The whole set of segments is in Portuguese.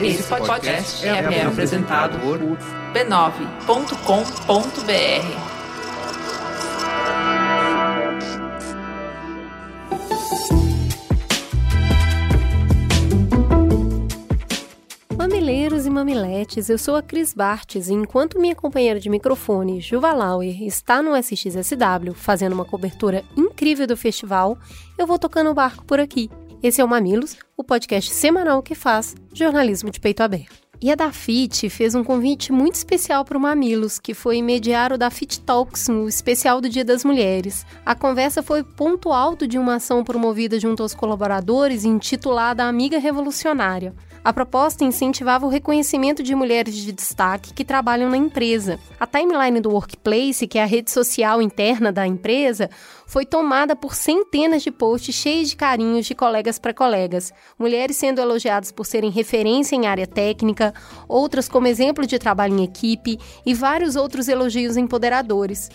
Esse podcast é, é apresentado por b9.com.br. Mamileiros e mamiletes, eu sou a Cris Bartes e enquanto minha companheira de microfone, Juva Lauer, está no SXSW fazendo uma cobertura incrível do festival, eu vou tocando o barco por aqui. Esse é o Mamilos, o podcast semanal que faz jornalismo de peito aberto. E a Dafit fez um convite muito especial para o Mamilos, que foi mediar o Dafit Talks no especial do Dia das Mulheres. A conversa foi ponto alto de uma ação promovida junto aos colaboradores intitulada Amiga Revolucionária. A proposta incentivava o reconhecimento de mulheres de destaque que trabalham na empresa. A timeline do Workplace, que é a rede social interna da empresa, foi tomada por centenas de posts cheios de carinhos de colegas para colegas. Mulheres sendo elogiadas por serem referência em área técnica, outras como exemplo de trabalho em equipe e vários outros elogios empoderadores.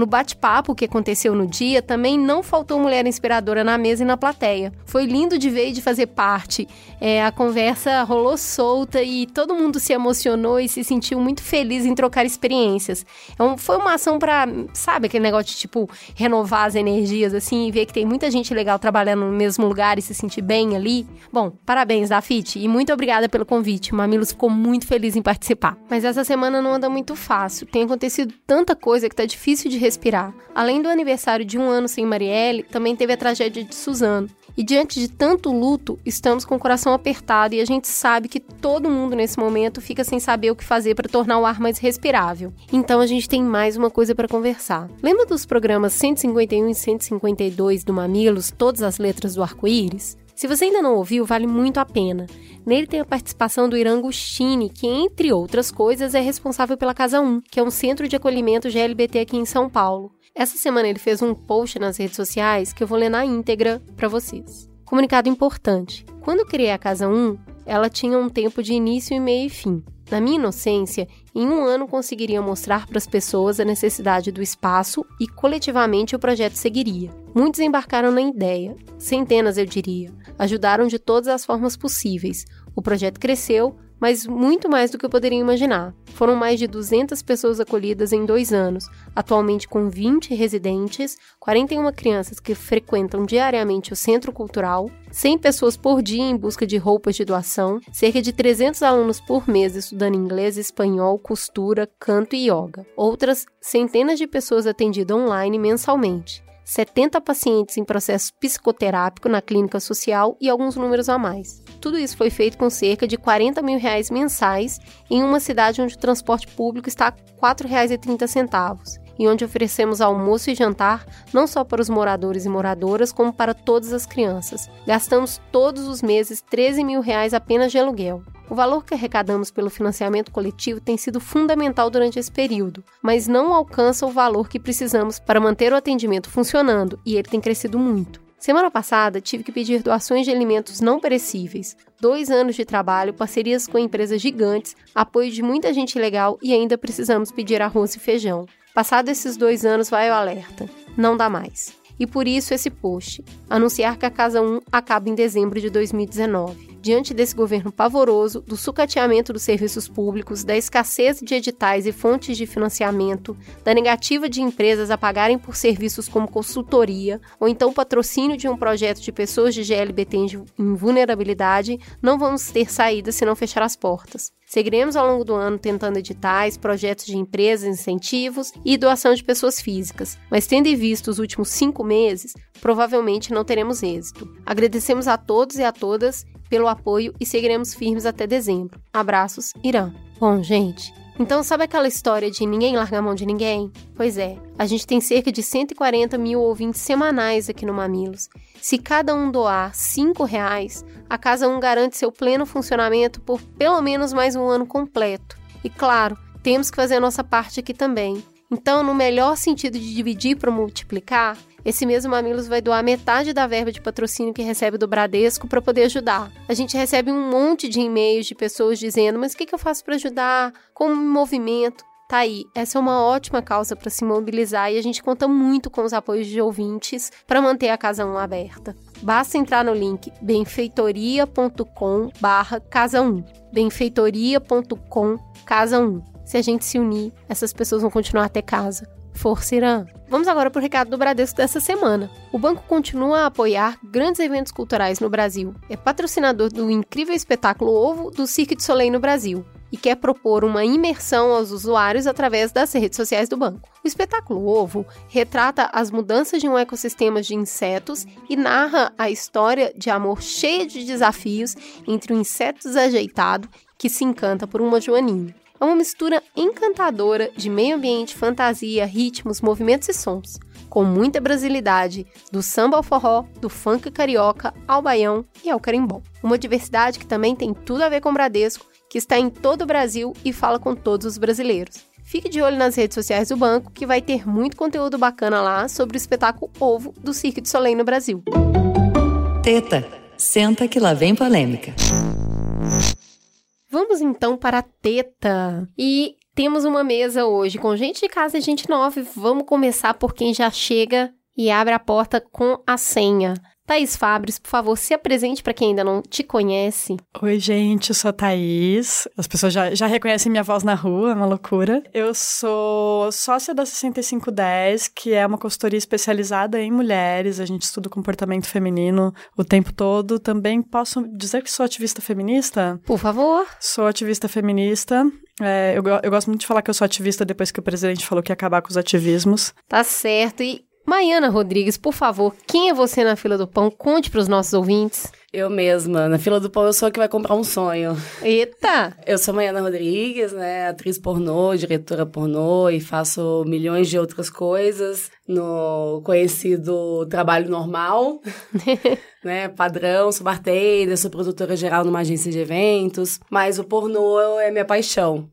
No bate-papo que aconteceu no dia, também não faltou mulher inspiradora na mesa e na plateia. Foi lindo de ver e de fazer parte. É, a conversa rolou solta e todo mundo se emocionou e se sentiu muito feliz em trocar experiências. Então, foi uma ação para, sabe, aquele negócio de tipo renovar as energias, assim, e ver que tem muita gente legal trabalhando no mesmo lugar e se sentir bem ali. Bom, parabéns, Dafit, e muito obrigada pelo convite. O Mamilos ficou muito feliz em participar. Mas essa semana não anda muito fácil. Tem acontecido tanta coisa que tá difícil de respirar. Além do aniversário de um ano sem Marielle, também teve a tragédia de Suzano. E diante de tanto luto, estamos com o coração apertado e a gente sabe que todo mundo nesse momento fica sem saber o que fazer para tornar o ar mais respirável. Então a gente tem mais uma coisa para conversar. Lembra dos programas 151 e 152 do Mamilos, todas as letras do arco-íris? Se você ainda não ouviu, vale muito a pena. Nele tem a participação do Irã Gustini, que, entre outras coisas, é responsável pela Casa 1, que é um centro de acolhimento GLBT aqui em São Paulo. Essa semana ele fez um post nas redes sociais que eu vou ler na íntegra para vocês. Comunicado importante: quando criei a Casa 1, ela tinha um tempo de início, meio e fim. Na minha inocência, em um ano conseguiria mostrar para as pessoas a necessidade do espaço e coletivamente o projeto seguiria. Muitos embarcaram na ideia, centenas eu diria, ajudaram de todas as formas possíveis. O projeto cresceu, mas muito mais do que eu poderia imaginar. Foram mais de 200 pessoas acolhidas em dois anos, atualmente com 20 residentes, 41 crianças que frequentam diariamente o centro cultural, 100 pessoas por dia em busca de roupas de doação, cerca de 300 alunos por mês estudando inglês, espanhol, costura, canto e yoga. Outras centenas de pessoas atendidas online mensalmente. 70 pacientes em processo psicoterápico na clínica social e alguns números a mais. Tudo isso foi feito com cerca de 40 mil reais mensais em uma cidade onde o transporte público está a R$ 4,30 e onde oferecemos almoço e jantar não só para os moradores e moradoras, como para todas as crianças. Gastamos todos os meses 13 mil reais apenas de aluguel. O valor que arrecadamos pelo financiamento coletivo tem sido fundamental durante esse período, mas não alcança o valor que precisamos para manter o atendimento funcionando e ele tem crescido muito. Semana passada, tive que pedir doações de alimentos não perecíveis. Dois anos de trabalho, parcerias com empresas gigantes, apoio de muita gente legal e ainda precisamos pedir arroz e feijão. Passado esses dois anos, vai o alerta. Não dá mais. E por isso esse post. Anunciar que a Casa 1 acaba em dezembro de 2019 diante desse governo pavoroso, do sucateamento dos serviços públicos, da escassez de editais e fontes de financiamento, da negativa de empresas a pagarem por serviços como consultoria ou então patrocínio de um projeto de pessoas de GLBT em vulnerabilidade, não vamos ter saída se não fechar as portas. Seguiremos ao longo do ano tentando editais, projetos de empresas, incentivos e doação de pessoas físicas, mas tendo em vista os últimos cinco meses, provavelmente não teremos êxito. Agradecemos a todos e a todas pelo apoio e seguiremos firmes até dezembro. Abraços, Irã. Bom, gente, então sabe aquela história de ninguém larga a mão de ninguém? Pois é, a gente tem cerca de 140 mil ouvintes semanais aqui no Mamilos. Se cada um doar 5 reais, a Casa 1 garante seu pleno funcionamento por pelo menos mais um ano completo. E claro, temos que fazer a nossa parte aqui também. Então, no melhor sentido de dividir para multiplicar, esse mesmo Mamilos vai doar metade da verba de patrocínio que recebe do Bradesco para poder ajudar. A gente recebe um monte de e-mails de pessoas dizendo: Mas o que, que eu faço para ajudar? Como me movimento? Tá aí, essa é uma ótima causa para se mobilizar e a gente conta muito com os apoios de ouvintes para manter a Casa 1 aberta. Basta entrar no link benfeitoria.com barra casa 1 benfeitoria.com casa 1 Se a gente se unir, essas pessoas vão continuar a ter casa. Força Irã! Vamos agora para o recado do Bradesco dessa semana. O banco continua a apoiar grandes eventos culturais no Brasil. É patrocinador do incrível espetáculo Ovo do Cirque de Soleil no Brasil e quer propor uma imersão aos usuários através das redes sociais do banco. O espetáculo Ovo retrata as mudanças de um ecossistema de insetos e narra a história de amor cheia de desafios entre um inseto desajeitado que se encanta por uma joaninha. É uma mistura encantadora de meio ambiente, fantasia, ritmos, movimentos e sons, com muita brasilidade, do samba ao forró, do funk carioca ao baião e ao carimbó. Uma diversidade que também tem tudo a ver com Bradesco que está em todo o Brasil e fala com todos os brasileiros. Fique de olho nas redes sociais do banco, que vai ter muito conteúdo bacana lá sobre o espetáculo Ovo do Cirque de Soleil no Brasil. Teta, senta que lá vem polêmica. Vamos então para a teta. E temos uma mesa hoje com gente de casa e gente nova. Vamos começar por quem já chega e abre a porta com a senha. Thaís Fabres, por favor, se apresente para quem ainda não te conhece. Oi, gente, eu sou a Thaís. As pessoas já, já reconhecem minha voz na rua, é uma loucura. Eu sou sócia da 6510, que é uma consultoria especializada em mulheres. A gente estuda comportamento feminino o tempo todo. Também posso dizer que sou ativista feminista? Por favor. Sou ativista feminista. É, eu, eu gosto muito de falar que eu sou ativista depois que o presidente falou que ia acabar com os ativismos. Tá certo. E Maiana Rodrigues, por favor, quem é você na fila do pão? Conte para os nossos ouvintes. Eu mesma. Na fila do pão eu sou a que vai comprar um sonho. Eita! Eu sou Maiana Rodrigues, né? Atriz pornô, diretora pornô e faço milhões de outras coisas no conhecido trabalho normal, né? Padrão, sou bartender, sou produtora geral numa agência de eventos. Mas o pornô é minha paixão.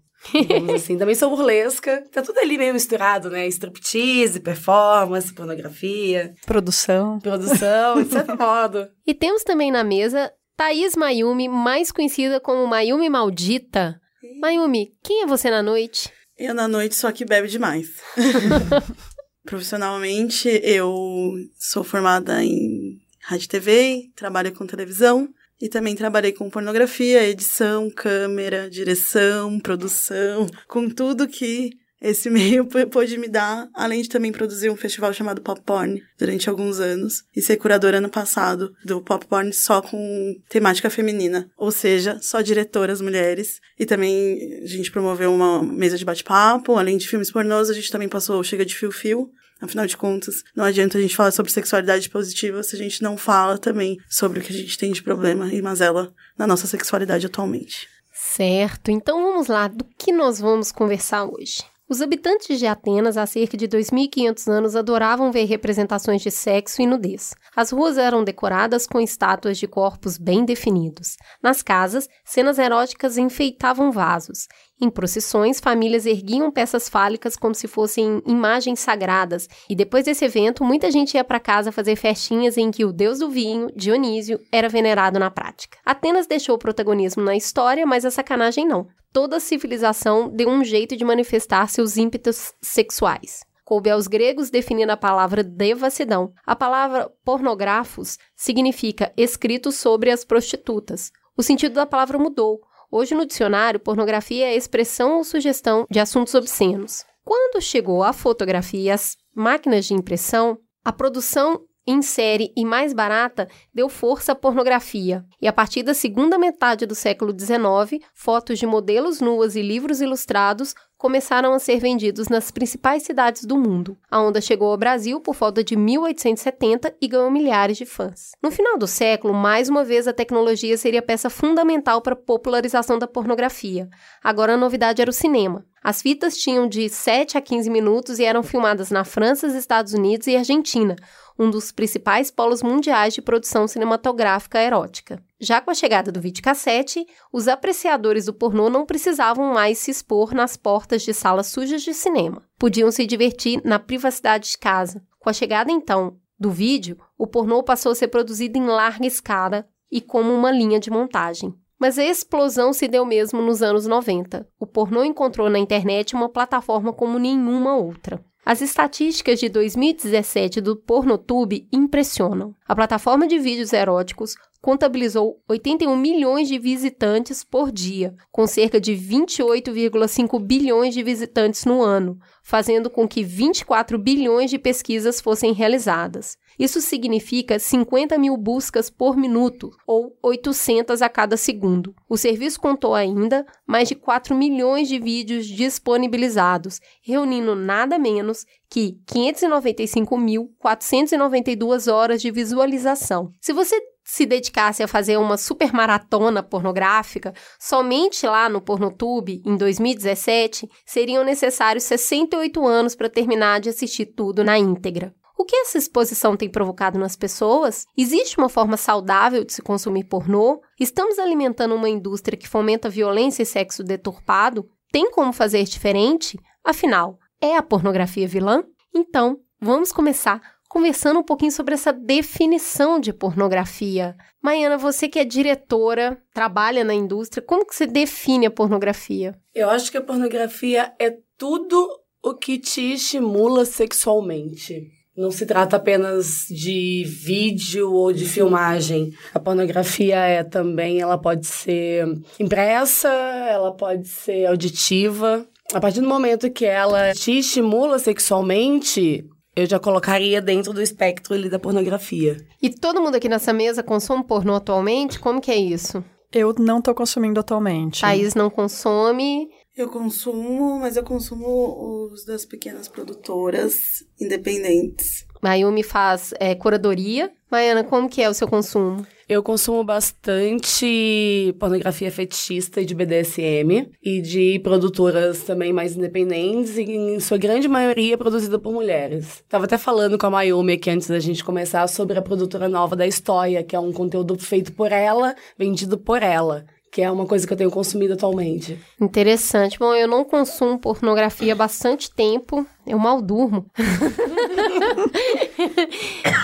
Assim. Também sou burlesca. Tá tudo ali meio misturado, né? Striptease, performance, pornografia. Produção. Produção, de certo modo. E temos também na mesa Thaís Mayumi, mais conhecida como Mayumi Maldita. Mayumi, quem é você na noite? Eu na noite só que bebe demais. Profissionalmente, eu sou formada em rádio e TV, trabalho com televisão, e também trabalhei com pornografia, edição, câmera, direção, produção, com tudo que esse meio pôde me dar, além de também produzir um festival chamado Pop Porn durante alguns anos e ser curadora ano passado do Pop Porn só com temática feminina, ou seja, só diretoras mulheres. E também a gente promoveu uma mesa de bate-papo, além de filmes pornôs, a gente também passou Chega de Fio Fio, Afinal de contas, não adianta a gente falar sobre sexualidade positiva se a gente não fala também sobre o que a gente tem de problema e mazela na nossa sexualidade atualmente. Certo, então vamos lá, do que nós vamos conversar hoje? Os habitantes de Atenas, há cerca de 2.500 anos, adoravam ver representações de sexo e nudez. As ruas eram decoradas com estátuas de corpos bem definidos. Nas casas, cenas eróticas enfeitavam vasos. Em procissões, famílias erguiam peças fálicas como se fossem imagens sagradas, e depois desse evento, muita gente ia para casa fazer festinhas em que o deus do vinho, Dionísio, era venerado na prática. Atenas deixou o protagonismo na história, mas a sacanagem não. Toda civilização deu um jeito de manifestar seus ímpetos sexuais. Coube aos gregos definir a palavra devassidão. A palavra pornografos significa escrito sobre as prostitutas. O sentido da palavra mudou. Hoje, no dicionário, pornografia é expressão ou sugestão de assuntos obscenos. Quando chegou a fotografia e as máquinas de impressão, a produção em série e mais barata deu força à pornografia. E a partir da segunda metade do século XIX, fotos de modelos nuas e livros ilustrados começaram a ser vendidos nas principais cidades do mundo. A onda chegou ao Brasil por volta de 1870 e ganhou milhares de fãs. No final do século, mais uma vez a tecnologia seria peça fundamental para a popularização da pornografia. Agora a novidade era o cinema. As fitas tinham de 7 a 15 minutos e eram filmadas na França, Estados Unidos e Argentina, um dos principais polos mundiais de produção cinematográfica erótica. Já com a chegada do videocassete, os apreciadores do pornô não precisavam mais se expor nas portas de salas sujas de cinema. Podiam se divertir na privacidade de casa. Com a chegada, então, do vídeo, o pornô passou a ser produzido em larga escala e como uma linha de montagem. Mas a explosão se deu mesmo nos anos 90. O pornô encontrou na internet uma plataforma como nenhuma outra. As estatísticas de 2017 do Pornotube impressionam. A plataforma de vídeos eróticos contabilizou 81 milhões de visitantes por dia, com cerca de 28,5 bilhões de visitantes no ano, fazendo com que 24 bilhões de pesquisas fossem realizadas. Isso significa 50 mil buscas por minuto, ou 800 a cada segundo. O serviço contou ainda mais de 4 milhões de vídeos disponibilizados, reunindo nada menos que 595.492 horas de visualização. Se você se dedicasse a fazer uma super maratona pornográfica, somente lá no Pornotube, em 2017, seriam necessários 68 anos para terminar de assistir tudo na íntegra. O que essa exposição tem provocado nas pessoas? Existe uma forma saudável de se consumir pornô? Estamos alimentando uma indústria que fomenta violência e sexo deturpado? Tem como fazer diferente? Afinal, é a pornografia vilã? Então, vamos começar conversando um pouquinho sobre essa definição de pornografia. Maiana, você que é diretora, trabalha na indústria, como que você define a pornografia? Eu acho que a pornografia é tudo o que te estimula sexualmente. Não se trata apenas de vídeo ou de filmagem. A pornografia é também, ela pode ser impressa, ela pode ser auditiva. A partir do momento que ela te estimula sexualmente, eu já colocaria dentro do espectro ali da pornografia. E todo mundo aqui nessa mesa consome pornô atualmente? Como que é isso? Eu não tô consumindo atualmente. Thaís não consome. Eu consumo, mas eu consumo os das pequenas produtoras independentes. Mayumi faz é, curadoria. Maiana, como que é o seu consumo? Eu consumo bastante pornografia fetichista e de BDSM e de produtoras também mais independentes e em sua grande maioria produzida por mulheres. Tava até falando com a Mayumi aqui antes da gente começar sobre a produtora nova da História, que é um conteúdo feito por ela, vendido por ela que é uma coisa que eu tenho consumido atualmente. Interessante. Bom, eu não consumo pornografia há bastante tempo. Eu mal durmo.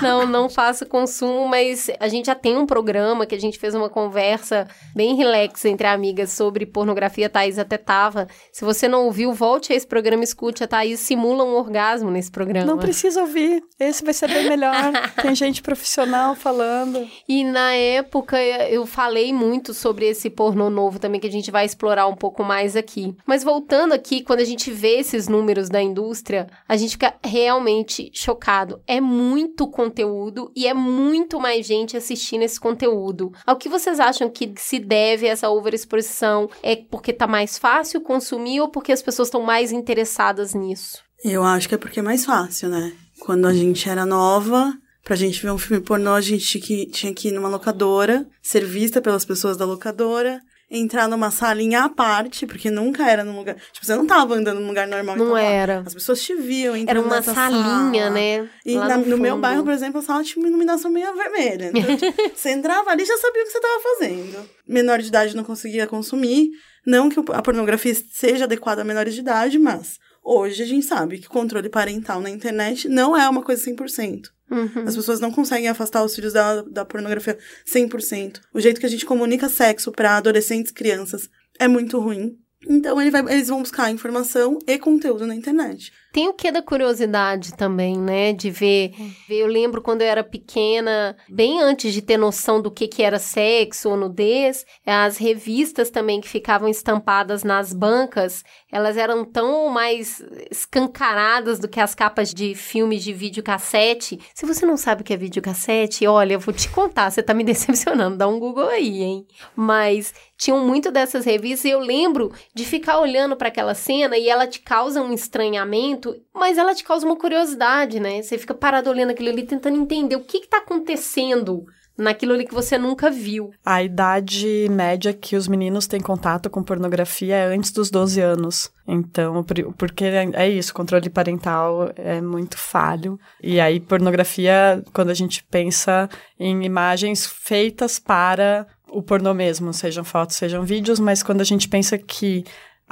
não, não faço consumo, mas a gente já tem um programa que a gente fez uma conversa bem relax entre amigas sobre pornografia. A Thaís até tava. Se você não ouviu, volte a esse programa escute. A Thaís simula um orgasmo nesse programa. Não precisa ouvir. Esse vai ser bem melhor. tem gente profissional falando. E na época eu falei muito sobre esse pornô novo também, que a gente vai explorar um pouco mais aqui. Mas voltando aqui, quando a gente vê esses números da indústria, a gente fica realmente chocado. É muito conteúdo e é muito mais gente assistindo esse conteúdo. Ao que vocês acham que se deve essa overexposição? É porque tá mais fácil consumir ou porque as pessoas estão mais interessadas nisso? Eu acho que é porque é mais fácil, né? Quando a gente era nova, Pra gente ver um filme pornô, a gente tinha que, tinha que ir numa locadora, ser vista pelas pessoas da locadora, entrar numa salinha à parte, porque nunca era num lugar. Tipo, você não tava andando num lugar normal. Não era. Lá. As pessoas te viam Era uma salinha, sala. né? E na, no, no meu bairro, por exemplo, a sala tinha uma iluminação meio vermelha. Então, tipo, você entrava ali e já sabia o que você tava fazendo. Menor de idade não conseguia consumir. Não que a pornografia seja adequada a menores de idade, mas hoje a gente sabe que o controle parental na internet não é uma coisa 100%. Uhum. As pessoas não conseguem afastar os filhos da, da pornografia 100%. O jeito que a gente comunica sexo para adolescentes e crianças é muito ruim. Então ele vai, eles vão buscar informação e conteúdo na internet. Tem o que da curiosidade também, né? De ver. Eu lembro quando eu era pequena, bem antes de ter noção do que, que era sexo ou nudez, as revistas também que ficavam estampadas nas bancas, elas eram tão mais escancaradas do que as capas de filmes de videocassete. Se você não sabe o que é videocassete, olha, eu vou te contar, você tá me decepcionando, dá um Google aí, hein? Mas tinham muito dessas revistas e eu lembro de ficar olhando para aquela cena e ela te causa um estranhamento mas ela te causa uma curiosidade, né? Você fica parado olhando aquilo ali, tentando entender o que está acontecendo naquilo ali que você nunca viu. A idade média que os meninos têm contato com pornografia é antes dos 12 anos. Então, porque é isso, controle parental é muito falho. E aí, pornografia, quando a gente pensa em imagens feitas para o pornô mesmo, sejam fotos, sejam vídeos, mas quando a gente pensa que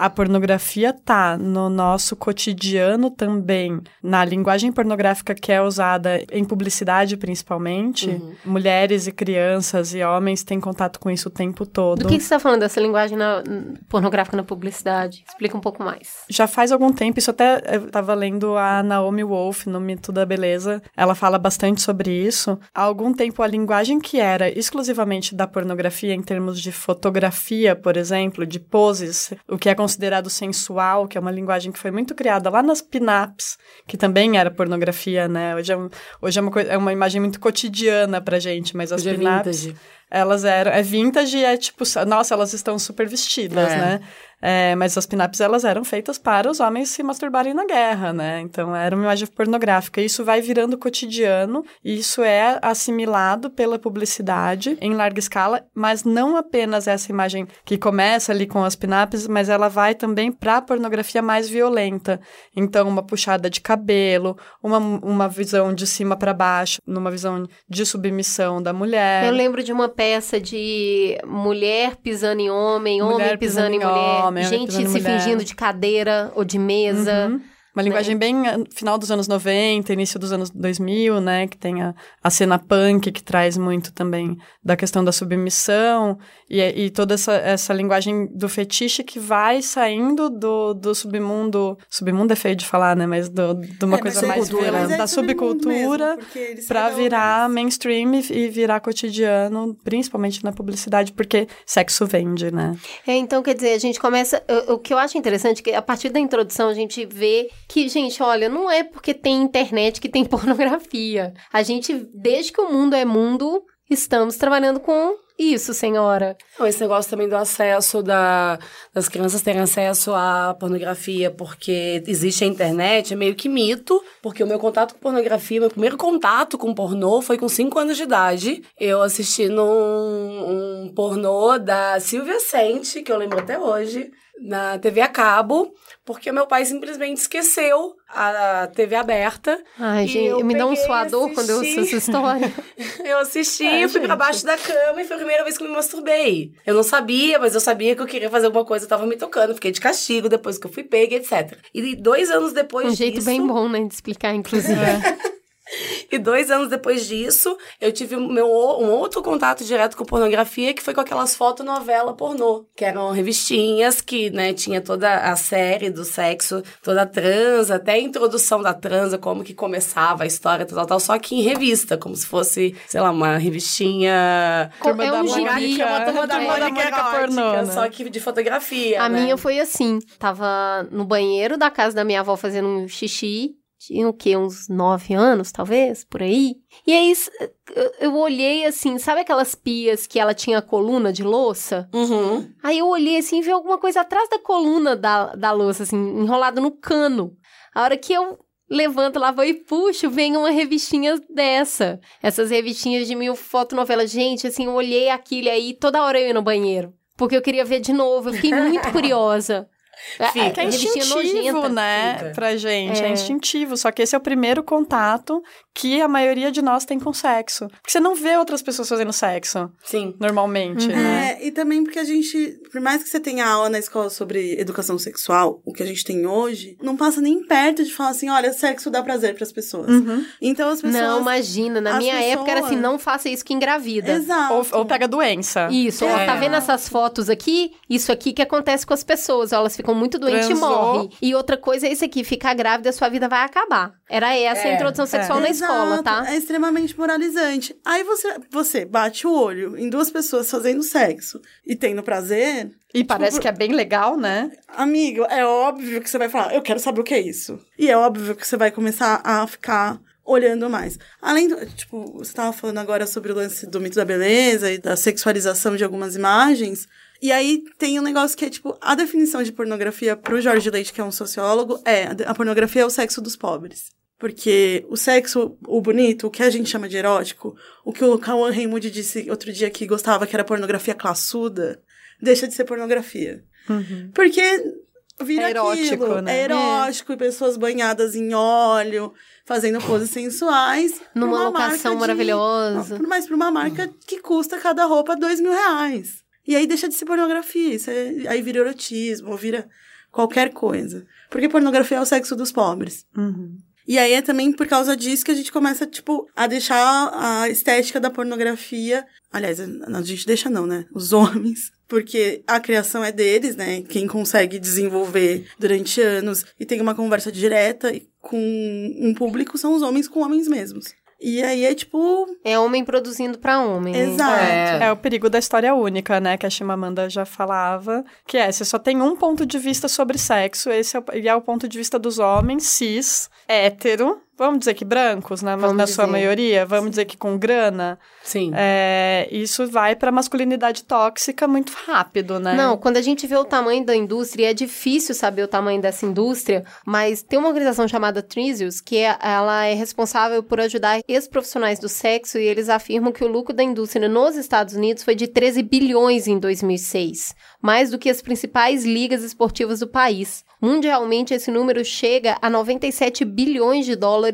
a pornografia tá no nosso cotidiano também, na linguagem pornográfica que é usada em publicidade principalmente, uhum. mulheres e crianças e homens têm contato com isso o tempo todo. Do que, que você está falando dessa linguagem na, pornográfica na publicidade? Explica um pouco mais. Já faz algum tempo, isso até eu estava lendo a Naomi Wolf no Mito da Beleza, ela fala bastante sobre isso. Há algum tempo a linguagem que era exclusivamente da pornografia em termos de fotografia, por exemplo, de poses, o que é considerado sensual, que é uma linguagem que foi muito criada lá nas pin-ups, que também era pornografia, né? Hoje é, um, hoje é, uma, é uma imagem muito cotidiana pra gente, mas as é pin-ups... elas eram. É vintage e é tipo, nossa, elas estão super vestidas, é. né? É, mas as pin-ups, elas eram feitas para os homens se masturbarem na guerra, né? Então, era uma imagem pornográfica. Isso vai virando cotidiano, e isso é assimilado pela publicidade em larga escala, mas não apenas essa imagem que começa ali com as pin-ups, mas ela vai também para a pornografia mais violenta. Então, uma puxada de cabelo, uma, uma visão de cima para baixo, numa visão de submissão da mulher. Eu lembro de uma peça de mulher pisando em homem, mulher homem pisando, pisando em mulher homem, gente se mulher. fingindo de cadeira ou de mesa. Uhum. Uma linguagem né? bem ah, final dos anos 90, início dos anos 2000, né? Que tem a, a cena punk, que traz muito também da questão da submissão. E, e toda essa, essa linguagem do fetiche que vai saindo do, do submundo... Submundo é feio de falar, né? Mas do, de uma é, coisa mais... Vira, é da subcultura para virar mainstream e virar cotidiano, principalmente na publicidade, porque sexo vende, né? É, então, quer dizer, a gente começa... O, o que eu acho interessante é que a partir da introdução a gente vê que, gente, olha, não é porque tem internet que tem pornografia. A gente, desde que o mundo é mundo, estamos trabalhando com isso, senhora. Esse negócio também do acesso da, das crianças terem acesso à pornografia porque existe a internet é meio que mito, porque o meu contato com pornografia, meu primeiro contato com pornô foi com 5 anos de idade. Eu assisti num um pornô da Silvia Sente, que eu lembro até hoje, na TV a cabo, porque meu pai simplesmente esqueceu a TV aberta. Ai, gente, me dá um suador quando eu ouço essa história. eu assisti, Ai, fui gente. pra baixo da cama e foi a primeira vez que eu me masturbei. Eu não sabia, mas eu sabia que eu queria fazer alguma coisa, eu tava me tocando, fiquei de castigo depois que eu fui pega, etc. E dois anos depois um disso... Um jeito bem bom, né, de explicar, inclusive. E dois anos depois disso, eu tive meu, um outro contato direto com pornografia, que foi com aquelas fotonovelas pornô, que eram revistinhas que, né, tinha toda a série do sexo, toda a transa, até a introdução da transa, como que começava a história, tal, tal, só que em revista, como se fosse, sei lá, uma revistinha... Turma é um gibi, uma turma da Mônica pornô, né? só que de fotografia, A né? minha foi assim, tava no banheiro da casa da minha avó fazendo um xixi, tinha o quê? Uns nove anos, talvez, por aí. E aí eu olhei assim, sabe aquelas pias que ela tinha coluna de louça? Uhum. Aí eu olhei assim e vi alguma coisa atrás da coluna da, da louça, assim, enrolada no cano. A hora que eu levanto lá, vou e puxo, vem uma revistinha dessa. Essas revistinhas de mil fotonovelas. Gente, assim, eu olhei aquilo aí, toda hora eu ia no banheiro. Porque eu queria ver de novo, eu fiquei muito curiosa. É, Fica. É, é instintivo, nojenta. né, Fica. pra gente. É. é. instintivo. Só que esse é o primeiro contato que a maioria de nós tem com sexo. Porque você não vê outras pessoas fazendo sexo. Sim. Normalmente, uhum. né? É, e também porque a gente, por mais que você tenha aula na escola sobre educação sexual, o que a gente tem hoje, não passa nem perto de falar assim, olha, sexo dá prazer para as pessoas. Uhum. Então as pessoas... Não, imagina. Na minha pessoas... época era assim, não faça isso que engravida. Exato. Ou, ou pega doença. Isso. É. Ó, tá vendo essas fotos aqui? Isso aqui que acontece com as pessoas. Elas ficam muito doentes Transou. e morrem. E outra coisa é isso aqui, ficar grávida, sua vida vai acabar. Era essa é. a introdução sexual na Exato. escola, tá? É extremamente moralizante. Aí você, você bate o olho em duas pessoas fazendo sexo e tendo prazer. E tipo, parece que é bem legal, né? Amigo, é óbvio que você vai falar, eu quero saber o que é isso. E é óbvio que você vai começar a ficar olhando mais. Além do, tipo, você estava falando agora sobre o lance do mito da beleza e da sexualização de algumas imagens. E aí tem um negócio que é, tipo, a definição de pornografia pro Jorge Leite, que é um sociólogo, é a pornografia é o sexo dos pobres. Porque o sexo, o bonito, o que a gente chama de erótico, o que o Cauã Raymond disse outro dia que gostava que era pornografia classuda, deixa de ser pornografia. Uhum. Porque vira é erótico, aquilo. né? É erótico, é. e pessoas banhadas em óleo, fazendo poses sensuais. Numa locação maravilhosa. De, mas pra uma marca uhum. que custa cada roupa dois mil reais. E aí deixa de ser pornografia. Isso é, aí vira erotismo, vira qualquer coisa. Porque pornografia é o sexo dos pobres. Uhum. E aí é também por causa disso que a gente começa, tipo, a deixar a estética da pornografia. Aliás, a gente deixa não, né? Os homens. Porque a criação é deles, né? Quem consegue desenvolver durante anos e tem uma conversa direta com um público são os homens com homens mesmos. E aí é tipo. É homem produzindo para homem. Exato. É. É o perigo da história única, né? Que a Chimamanda já falava. Que é, você só tem um ponto de vista sobre sexo, esse é o, e é o ponto de vista dos homens cis, hétero. Vamos dizer que brancos, né? Vamos na sua dizer. maioria. Vamos dizer que com grana. Sim. É, isso vai pra masculinidade tóxica muito rápido, né? Não, quando a gente vê o tamanho da indústria, é difícil saber o tamanho dessa indústria, mas tem uma organização chamada Trisius, que é- ela é responsável por ajudar ex-profissionais do sexo e eles afirmam que o lucro da indústria nos Estados Unidos foi de 13 bilhões em 2006, mais do que as principais ligas esportivas do país. Mundialmente, esse número chega a 97 bilhões de dólares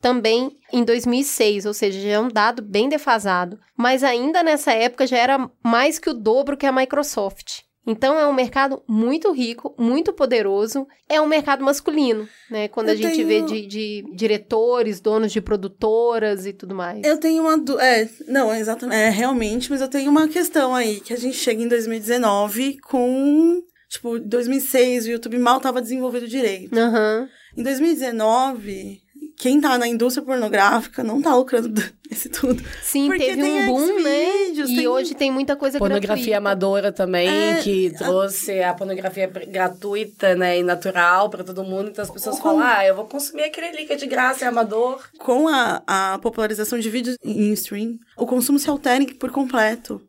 também em 2006, ou seja, já é um dado bem defasado. Mas ainda nessa época já era mais que o dobro que a Microsoft. Então é um mercado muito rico, muito poderoso. É um mercado masculino, né? Quando a Eu gente tenho- vê de, de diretores, donos de produtoras e tudo mais. Eu tenho uma. Du... É, não, é exatamente. É, realmente, mas eu tenho uma questão aí, que a gente chega em 2019 com. Tipo, 2006, o YouTube mal tava desenvolvido direito. Aham. Em 2019, quem tá na indústria pornográfica não tá lucrando esse tudo. Sim, Porque teve tem um boom, né? Xvideos, E tem- hoje tem muita coisa Pornografia gratuita. amadora também, É, que trouxe a pornografia gratuita, né, e natural pra todo mundo. Então as pessoas Com- falam, ah, eu vou consumir aquele ali que é de graça, é amador. Com a, a popularização de vídeos em stream, o consumo se altera por completo.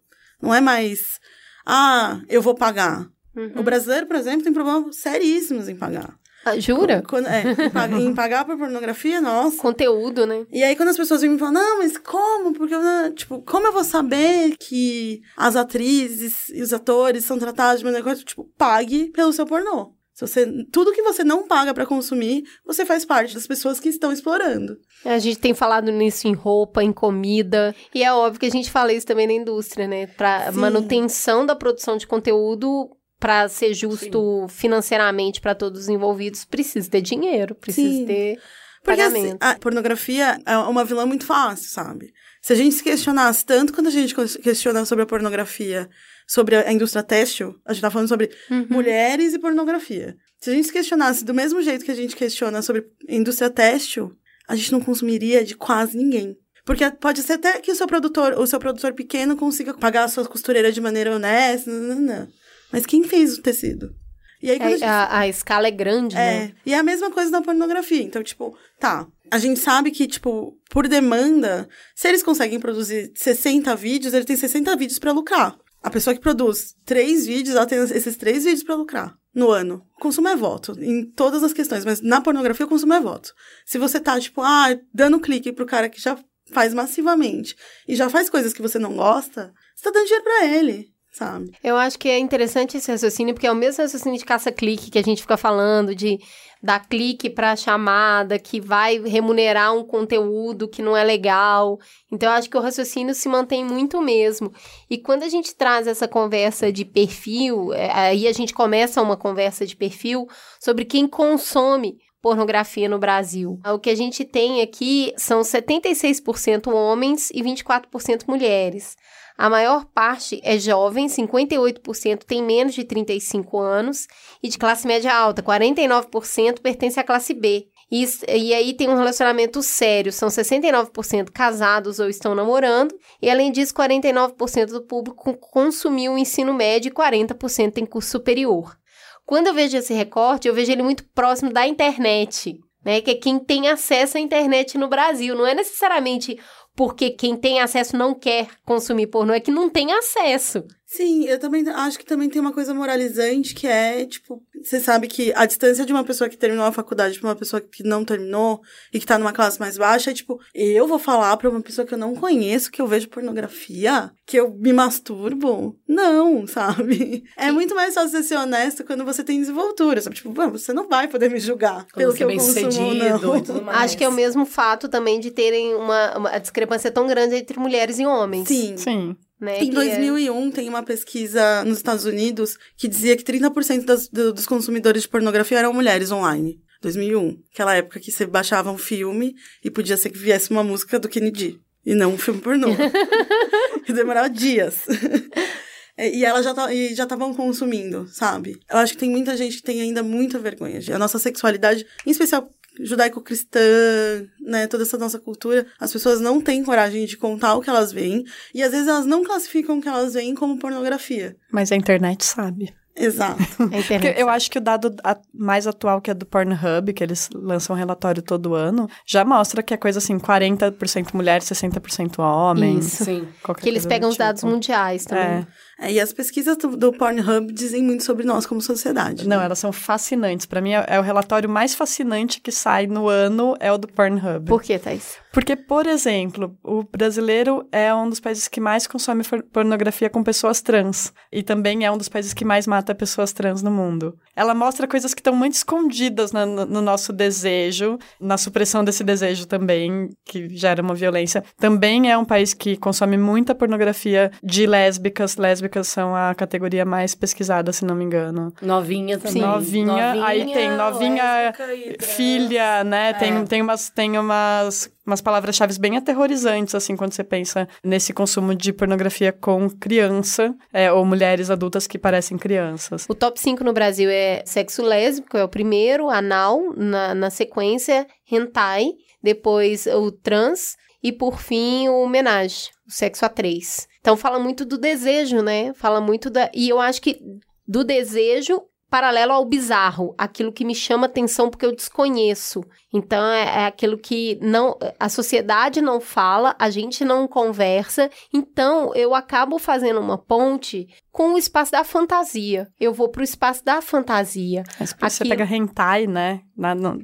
Não é mais, ah, eu vou pagar. Uhum. O brasileiro, por exemplo, tem problemas seríssimos em pagar. Ah, jura? Quando- é, em pagar, por pornografia, nossa. Conteúdo, né? E aí, quando as pessoas vêm me falam, não, mas como? Porque, eu não- tipo, como eu vou saber que as atrizes e os atores são tratados de maneira correta? Tipo, pague pelo seu pornô. Se você, tudo que você não paga pra consumir, você faz parte das pessoas que estão explorando. A gente tem falado nisso em roupa, em comida. E é óbvio que a gente fala isso também na indústria, né? Pra Sim. manutenção da produção de conteúdo, pra ser justo financeiramente pra todos os envolvidos, precisa ter dinheiro, precisa Sim. ter Porque assim, a pornografia é uma vilã muito fácil, sabe? Se a gente se questionasse tanto quando a gente questiona sobre a pornografia, sobre a indústria têxtil, a gente tá falando sobre Uhum. mulheres e pornografia. Se a gente se questionasse do mesmo jeito que a gente questiona sobre a indústria têxtil, a gente não consumiria de quase ninguém. Porque pode ser até que o seu produtor, o seu produtor pequeno consiga pagar a sua costureira de maneira honesta, não, não, não. Mas quem fez o tecido? E aí, quando a gente É, a, a escala é grande, é, né? e é a mesma coisa na pornografia. Então, tipo, tá. A gente sabe que, tipo, por demanda, se eles conseguem produzir 60 vídeos, ele tem 60 vídeos pra lucrar. A pessoa que produz três vídeos, ela tem esses três vídeos pra lucrar no ano. O consumo é voto, em todas as questões, mas na pornografia o consumo é voto. Se você tá, tipo, ah, dando clique pro cara que já faz massivamente e já faz coisas que você não gosta, você tá dando dinheiro pra ele, sabe? Eu acho que é interessante esse raciocínio, porque é o mesmo raciocínio de caça-clique que a gente fica falando, de dar clique pra chamada, que vai remunerar um conteúdo que não é legal. Então, eu acho que o raciocínio se mantém muito mesmo. E quando a gente traz essa conversa de perfil, é, aí a gente começa uma conversa de perfil sobre quem consome pornografia no Brasil. O que a gente tem aqui são 76% homens e 24% mulheres. A maior parte é jovem, 58% tem menos de 35 anos, e de classe média alta, 49% pertence à classe B. E, e aí tem um relacionamento sério, são 69% casados ou estão namorando, e além disso, 49% do público consumiu o ensino médio e 40% tem curso superior. Quando eu vejo esse recorte, eu vejo ele muito próximo da internet, né? Que é quem tem acesso à internet no Brasil. Não é necessariamente porque quem tem acesso não quer consumir pornô, é que não tem acesso. Sim, eu também acho que também tem uma coisa moralizante que é, tipo, você sabe que a distância de uma pessoa que terminou a faculdade pra uma pessoa que não terminou e que tá numa classe mais baixa é tipo, eu vou falar pra uma pessoa que eu não conheço que eu vejo pornografia, que eu me masturbo? Não, sabe? É muito mais fácil você ser honesto quando você tem desenvoltura, sabe? Tipo, "Mano, você não vai poder me julgar pelo você que é eu bem consumo sucedido não. e tudo mais. Acho que é o mesmo fato também de terem uma, uma a discrepância tão grande entre mulheres e homens. Sim. Sim. Né? Em que 2001, tem uma pesquisa nos Estados Unidos que dizia que 30% das, do, dos consumidores de pornografia eram mulheres online. 2001. Aquela época que você baixava um filme e podia ser que viesse uma música do Kennedy. E não um filme pornô. e demorava dias. É, E elas já tá- e já estavam consumindo, sabe? Eu acho que tem muita gente que tem ainda muita vergonha. A nossa sexualidade, em especial judaico-cristã, né, toda essa nossa cultura, as pessoas não têm coragem de contar o que elas veem e às vezes elas não classificam o que elas veem como pornografia. Mas a internet sabe. Exato. A Porque eu acho que o dado mais atual, que é do Pornhub, que eles lançam um relatório todo ano, já mostra que é coisa assim, 40% mulher, 60% homem. Isso. Sim. qualquer Que eles pegam os dados tipo. mundiais também. É. É, e as pesquisas do, do Pornhub dizem muito sobre nós como sociedade. Não, né? elas são fascinantes. Pra mim, é, é o relatório mais fascinante que sai no ano, é o do Pornhub. Por quê, Thaís? Porque, por exemplo, o brasileiro é um dos países que mais consome pornografia com pessoas trans. E também é um dos países que mais mata pessoas trans no mundo. Ela mostra coisas que estão muito escondidas na- no, no nosso desejo, na supressão desse desejo também, que gera uma violência. Também é um país que consome muita pornografia de lésbicas. Lésbicas são a categoria mais pesquisada, se não me engano. Novinha também. Sim. Novinha, aí tem novinha, filha, né? Tem, É. tem umas, tem umas, umas palavras-chave bem aterrorizantes, assim, quando você pensa nesse consumo de pornografia com criança, é, ou mulheres adultas que parecem crianças. O top 5 no Brasil é sexo lésbico, é o primeiro, anal, na, na sequência, hentai, depois o trans e, por fim, o homenagem, o sexo a três. Então, fala muito do desejo, né? Fala muito da... E eu acho que do desejo paralelo ao bizarro, aquilo que me chama atenção porque eu desconheço. Então, é, é aquilo que não a sociedade não fala, a gente não conversa. Então, eu acabo fazendo uma ponte com o espaço da fantasia. Eu vou pro espaço da fantasia. Mas por você pega hentai, né? Na- Não,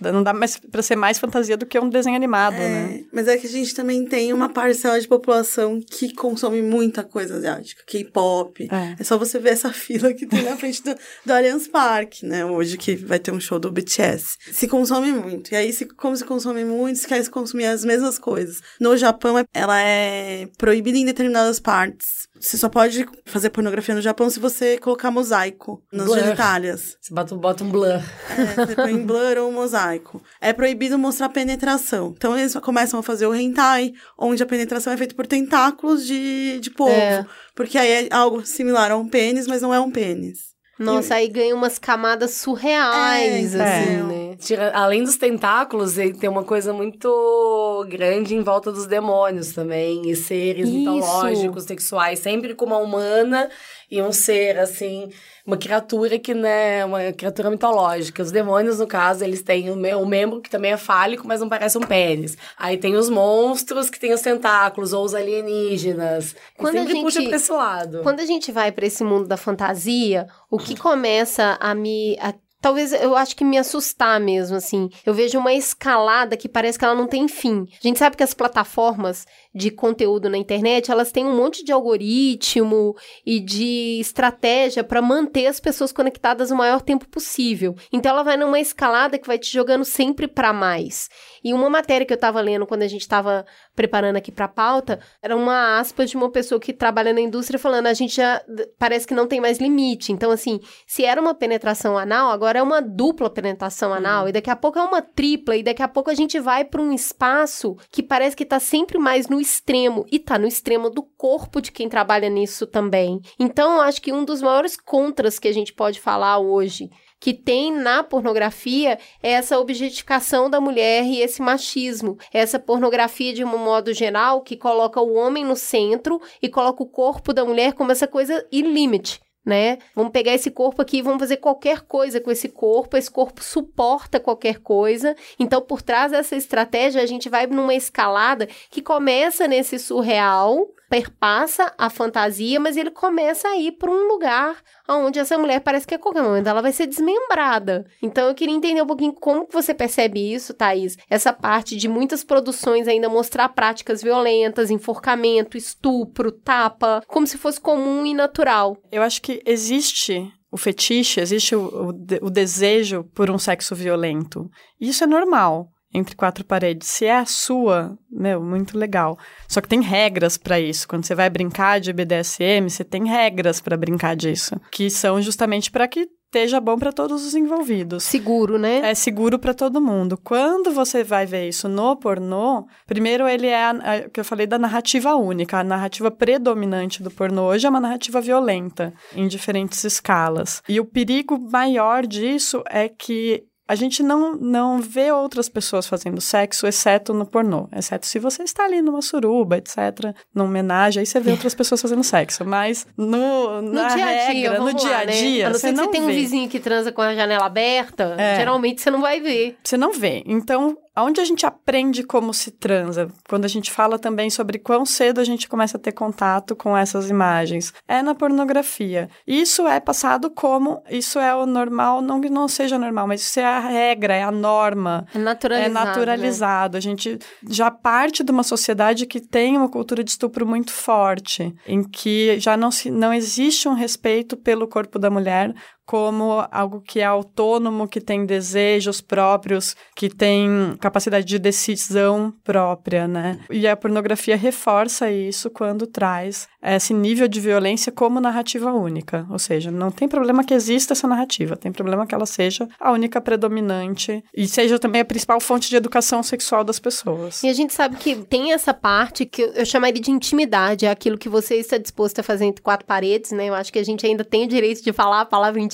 não dá mais pra ser mais fantasia do que um desenho animado, né? É, mas é que a gente também tem uma parcela de população que consome muita coisa asiática, K-pop. É. É só você ver essa fila que tem na frente do, do Allianz Parque, né? Hoje que vai ter um show do BTS. Se consome muito. E aí, se, como se consome muito, se quer se consumir as mesmas coisas. No Japão, ela é proibida em determinadas partes. Você só pode fazer pornografia no Japão se você colocar mosaico nas Blur. genitálias. Você bota, bota um blur. É, você põe blur ou mosaico. É proibido mostrar penetração. Então eles começam a fazer o hentai, onde a penetração é feita por tentáculos de, de polvo. É. Porque aí é algo similar a um pênis, mas não é um pênis. Nossa, aí ganha umas camadas surreais, É, assim, é. Né? Tira- além dos tentáculos, ele tem uma coisa muito grande em volta dos demônios também, e seres Isso. mitológicos, sexuais, sempre com uma humana e um ser, assim, uma criatura que, né, uma criatura mitológica. Os demônios, no caso, eles têm o, me- o membro que também é fálico, mas não parece um pênis. Aí tem os monstros que têm os tentáculos, ou os alienígenas. Quando e a sempre gente- puxa pra esse lado. Quando a gente vai pra esse mundo da fantasia, o que começa a me. a- Talvez eu acho que me assustar mesmo, assim. Eu vejo uma escalada que parece que ela não tem fim. A gente sabe que as plataformas de conteúdo na internet, elas têm um monte de algoritmo e de estratégia para manter as pessoas conectadas o maior tempo possível. Então ela vai numa escalada que vai te jogando sempre para mais. E uma matéria que eu tava lendo quando a gente tava preparando aqui pra pauta, era uma aspa de uma pessoa que trabalha na indústria falando, a gente já parece que não tem mais limite. Então, assim, se era uma penetração anal, agora é uma dupla penetração anal, e daqui a pouco é uma tripla, e daqui a pouco a gente vai pra um espaço que parece que tá sempre mais no extremo, e tá no extremo do corpo de quem trabalha nisso também. Então, acho que um dos maiores contras que a gente pode falar hoje que tem na pornografia é essa objetificação da mulher e esse machismo. Essa pornografia, de um modo geral, que coloca o homem no centro e coloca o corpo da mulher como essa coisa ilímite. Né? Vamos pegar esse corpo aqui vamos fazer qualquer coisa com esse corpo. Esse corpo suporta qualquer coisa. Então, por trás dessa estratégia, a gente vai numa escalada que começa nesse surreal, perpassa a fantasia, mas ele começa a ir para um lugar onde essa mulher parece que a qualquer momento ela vai ser desmembrada. Então eu queria entender um pouquinho como que você percebe isso, Thaís. Essa parte de muitas produções ainda mostrar práticas violentas, enforcamento, estupro, tapa, como se fosse comum e natural. Eu acho que existe o fetiche, existe o, o o desejo por um sexo violento. Isso é normal. Entre quatro paredes. Se é a sua, meu, muito legal. Só que tem regras para isso. Quando você vai brincar de BDSM, você tem regras para brincar disso, que são justamente para que esteja bom para todos os envolvidos. Seguro, né? É seguro para todo mundo. Quando você vai ver isso no pornô, primeiro ele é o que eu falei da narrativa única. A narrativa predominante do pornô hoje é uma narrativa violenta, em diferentes escalas. E o perigo maior disso é que a gente não, não vê outras pessoas fazendo sexo, exceto no pornô. Exceto se você está ali numa suruba, etc., numa homenagem, aí você vê outras pessoas fazendo sexo. Mas no, No na dia a dia, regra, no dia a né? dia, A não você que não você tem um vê. vizinho que transa com a janela aberta, É. geralmente você não vai ver. Você não vê. Então, aonde a gente aprende como se transa? Quando a gente fala também sobre quão cedo a gente começa a ter contato com essas imagens, é na pornografia. Isso é passado como isso é o normal, não que não seja normal, mas isso é a regra, é a norma. É naturalizado. É né? naturalizado. A gente já parte de uma sociedade que tem uma cultura de estupro muito forte, em que já não, se, não existe um respeito pelo corpo da mulher como algo que é autônomo, que tem desejos próprios, que tem capacidade de decisão própria, né? E a pornografia reforça isso quando traz esse nível de violência como narrativa única. Ou seja, não tem problema que exista essa narrativa, tem problema que ela seja a única predominante e seja também a principal fonte de educação sexual das pessoas. E a gente sabe que tem essa parte que eu- chamaria de intimidade, é aquilo que você está disposto a fazer entre quatro paredes, né? Eu acho que a gente ainda tem o direito de falar a palavra intimidade,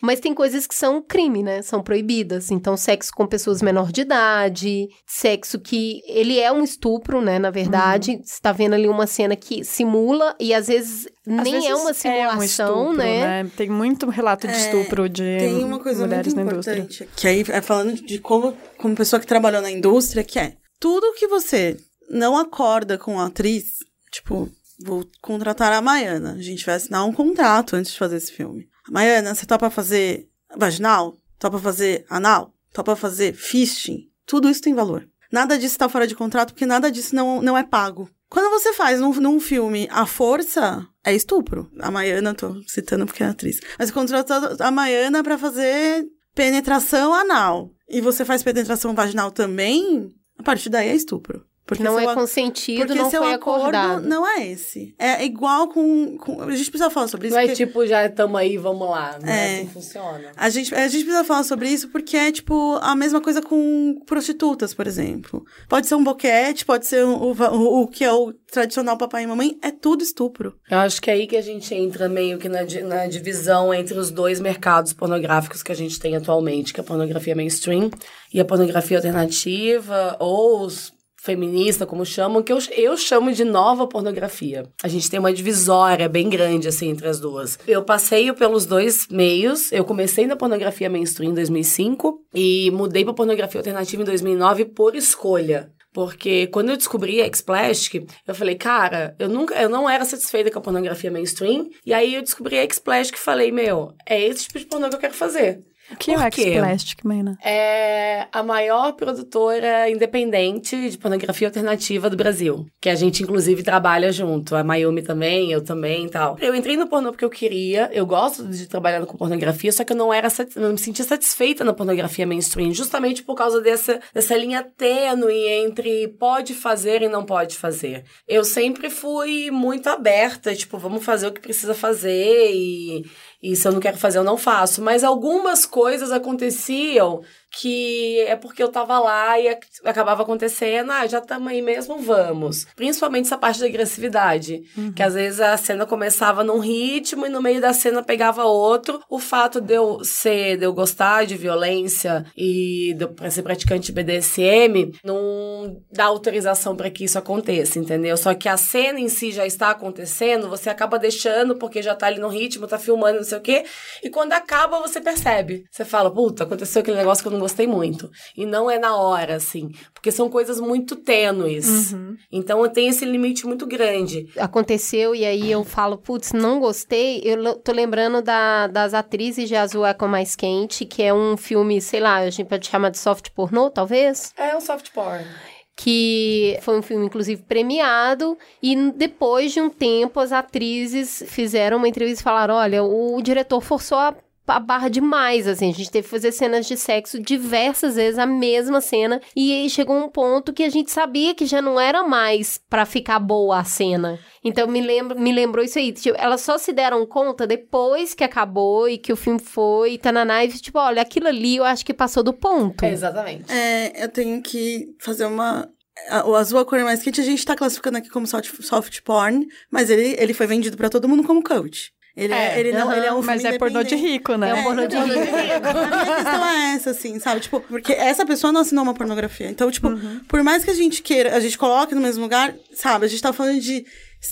mas tem coisas que são crime, né? São proibidas. Então, sexo com pessoas menor de idade, sexo que ele é um estupro, né? Na verdade, você tá vendo ali uma cena que simula e às vezes Às nem vezes é uma um simulação, estupro, né? Tem muito relato de É, estupro de Tem uma coisa mulheres muito na indústria. importante, que aí é falando de como, como pessoa que trabalhou na indústria, que é tudo que você não acorda com a atriz, tipo, vou contratar a Maiana, a gente vai assinar um contrato antes de fazer esse filme. Maiana, você topa fazer vaginal? Topa fazer anal? Topa fazer fisting? Tudo isso tem valor. Nada disso tá fora de contrato, porque nada disso não, não é pago. Quando você faz num, num filme a força, é estupro. A Maiana, tô citando porque é atriz. Mas contratou a Maiana pra fazer penetração anal. E você faz penetração vaginal também, a partir daí é estupro. Porque Não é consentido, porque não seu foi acordo acordado. não é esse. É igual com, com- A gente precisa falar sobre isso. Não é tipo, já estamos aí, vamos lá. Não é É. assim que funciona. A gente, a gente precisa falar sobre isso porque é, tipo, a mesma coisa com prostitutas, por exemplo. Pode ser um boquete, pode ser o, o, o que é o tradicional papai e mamãe, é tudo estupro. Eu acho que é aí que a gente entra meio que na, na divisão entre os dois mercados pornográficos que a gente tem atualmente, que é a pornografia mainstream e a pornografia alternativa, ou os feminista, como chamam, que eu, eu chamo de nova pornografia. A gente tem uma divisória bem grande, assim, entre as duas. Eu passeio pelos dois meios. Eu comecei na pornografia mainstream em 2005 e mudei pra pornografia alternativa em 2009 por escolha. Porque quando eu descobri a X-Plastic, eu falei, cara, eu nunca, eu não era satisfeita com a pornografia mainstream. E aí eu descobri a X-Plastic e falei, meu, é esse tipo de pornô que eu quero fazer. O que é Por o quê? X-Plastic, Maina? É a maior produtora independente de pornografia alternativa do Brasil. Que a gente, inclusive, trabalha junto. A Mayumi também, eu também e tal. Eu entrei no pornô porque eu queria. Eu gosto de trabalhar com pornografia, só que eu não era não me sentia satisfeita na pornografia mainstream. Justamente por causa dessa, dessa linha tênue entre pode fazer e não pode fazer. Eu sempre fui muito aberta, tipo, vamos fazer o que precisa fazer e se eu não quero fazer, eu não faço. Mas algumas coisas aconteciam que é porque eu tava lá e ac- acabava acontecendo, ah, já estamos aí mesmo, vamos. Principalmente essa parte da agressividade. Que às vezes a cena começava num ritmo e no meio da cena pegava outro. O fato de eu ser, de eu gostar de violência e de eu ser praticante de BDSM não dá autorização para que isso aconteça, entendeu? Só que a cena em si já está acontecendo, você acaba deixando porque já tá ali no ritmo, tá filmando, não sei o quê. E quando acaba, você percebe. Você fala, puta, aconteceu aquele negócio que eu não gostei muito. E não é na hora, assim. Porque são coisas muito tênues. Então tem esse limite muito grande. aconteceu e aí eu falo, putz, não gostei. Eu tô lembrando da- das atrizes de Azul Eco Mais Quente, que é um filme, sei lá, a gente pode chamar de soft pornô, talvez? É um soft porn. que foi um filme inclusive premiado e depois de um tempo as atrizes fizeram uma entrevista e falaram, olha, o diretor forçou a a barra demais, assim. A gente teve que fazer cenas de sexo diversas vezes, a mesma cena. E aí chegou um ponto que a gente sabia que já não era mais para ficar boa a cena. Então me, lembro, me lembrou isso aí. Tipo, elas só se deram conta depois que acabou e que o filme foi, tá na nave, tipo, olha, aquilo ali eu acho que passou do ponto. É, exatamente. É, eu tenho que fazer uma. O azul a cor mais quente a gente tá classificando aqui como soft, soft porn, mas ele, ele foi vendido para todo mundo como coach. Ele é, ele não, ele é um Mas filme é pornô de rico, né? É um pornô de rico. A minha questão é essa, assim, sabe? Tipo, porque essa pessoa não assinou uma pornografia. Então, tipo, por mais que a gente queira, a gente coloque no mesmo lugar, sabe? A gente tá falando de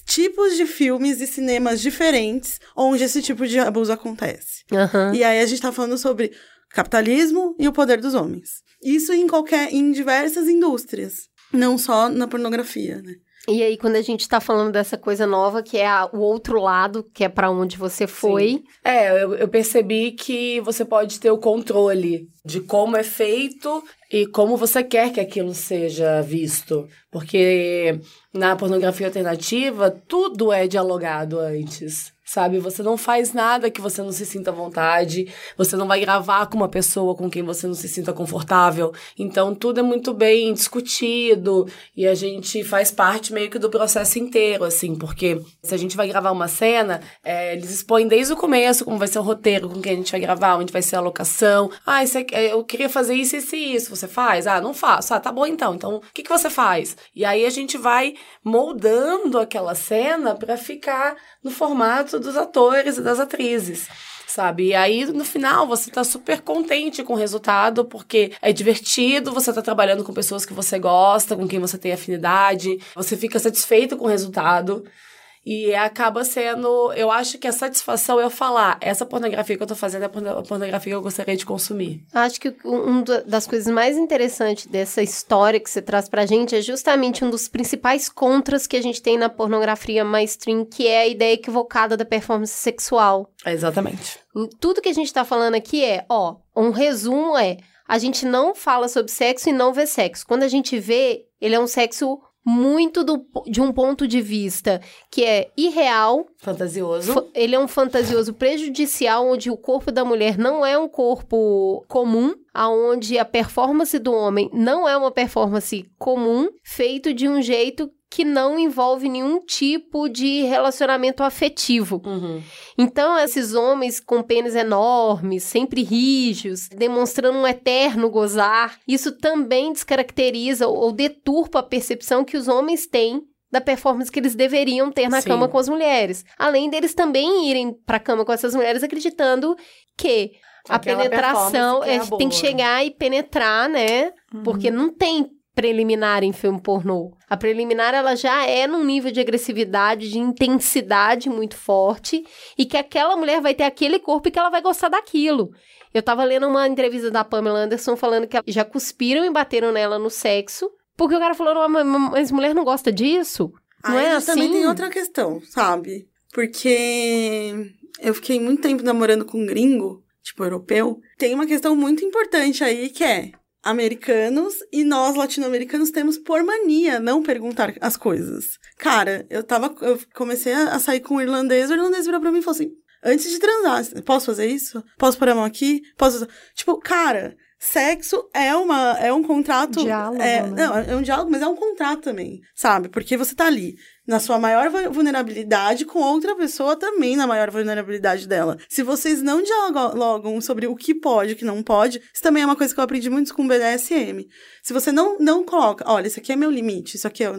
tipos de filmes e cinemas diferentes onde esse tipo de abuso acontece. Aham. E aí a gente tá falando sobre capitalismo e o poder dos homens. Isso em qualquer, em diversas indústrias. Não só na pornografia, né? E aí, quando a gente tá falando dessa coisa nova, que é a- o outro lado, que é pra onde você foi. É, eu, eu percebi que você pode ter o controle de como é feito e como você quer que aquilo seja visto. Porque na pornografia alternativa, tudo é dialogado antes. Sabe, você não faz nada que você não se sinta à vontade, você não vai gravar com uma pessoa com quem você não se sinta confortável. Então, tudo é muito bem discutido e a gente faz parte meio que do processo inteiro, assim, porque se a gente vai gravar uma cena, é, eles expõem desde o começo como vai ser o roteiro, com quem a gente vai gravar, onde vai ser a locação. Ah, isso aqui- eu queria fazer isso, isso e isso. Você faz? Ah, não faço. Ah, tá bom então. Então, o que, que você faz? E aí a gente vai moldando aquela cena pra ficar no formato dos atores e das atrizes. Sabe? E aí, no final, você tá super contente com o resultado, porque é divertido, você tá trabalhando com pessoas que você gosta, com quem você tem afinidade, você fica satisfeito com o resultado. E acaba sendo. Eu acho que a satisfação é eu falar: essa pornografia que eu tô fazendo é a porno- a pornografia que eu gostaria de consumir. Acho que uma das coisas mais interessantes dessa história que você traz pra gente é justamente um dos principais contras que a gente tem na pornografia mainstream, que é a ideia equivocada da performance sexual. Exatamente. Tudo que a gente tá falando aqui é, ó, um resumo é, a gente não fala sobre sexo e não vê sexo. Quando a gente vê, ele é um sexo muito do, de um ponto de vista que é irreal, Fantasioso. Fa- Ele é um fantasioso prejudicial, onde o corpo da mulher não é um corpo comum, aonde a performance do homem não é uma performance comum, feito de um jeito que não envolve nenhum tipo de relacionamento afetivo. Uhum. Então, esses homens com pênis enormes, sempre rijos, demonstrando um eterno gozar, isso também descaracteriza ou deturpa a percepção que os homens têm da performance que eles deveriam ter na Sim. cama com as mulheres. Além deles também irem pra cama com essas mulheres acreditando que a Aquela penetração que é é, a tem que boa. chegar e penetrar, né? Porque não tem preliminar em filme pornô. A preliminar ela já é num nível de agressividade, de intensidade muito forte e que aquela mulher vai ter aquele corpo e que ela vai gostar daquilo. Eu tava lendo uma entrevista da Pamela Anderson falando que já cuspiram e bateram nela no sexo, porque o cara falou, "Não, mas- mulher não gosta disso? Não Aí é assim? também tem outra questão, sabe? Porque eu fiquei muito tempo namorando com um gringo, tipo europeu. Tem uma questão muito importante aí que é americanos e nós latino-americanos temos por mania não perguntar as coisas. Cara, eu tava eu comecei a sair com um irlandês, o irlandês virou pra mim e falou assim: "Antes de transar, posso fazer isso? Posso pôr a mão aqui? Posso Tipo, cara, Sexo é uma é um contrato. Diálogo, é, né? Não, é um diálogo, mas é um contrato também, sabe? Porque você tá ali na sua maior vu- vulnerabilidade com outra pessoa também na maior vulnerabilidade dela. Se vocês não dialogam sobre o que pode e o que não pode, isso também é uma coisa que eu aprendi muito com o BDSM. Se você não, não coloca, olha, isso aqui é meu limite, isso aqui é.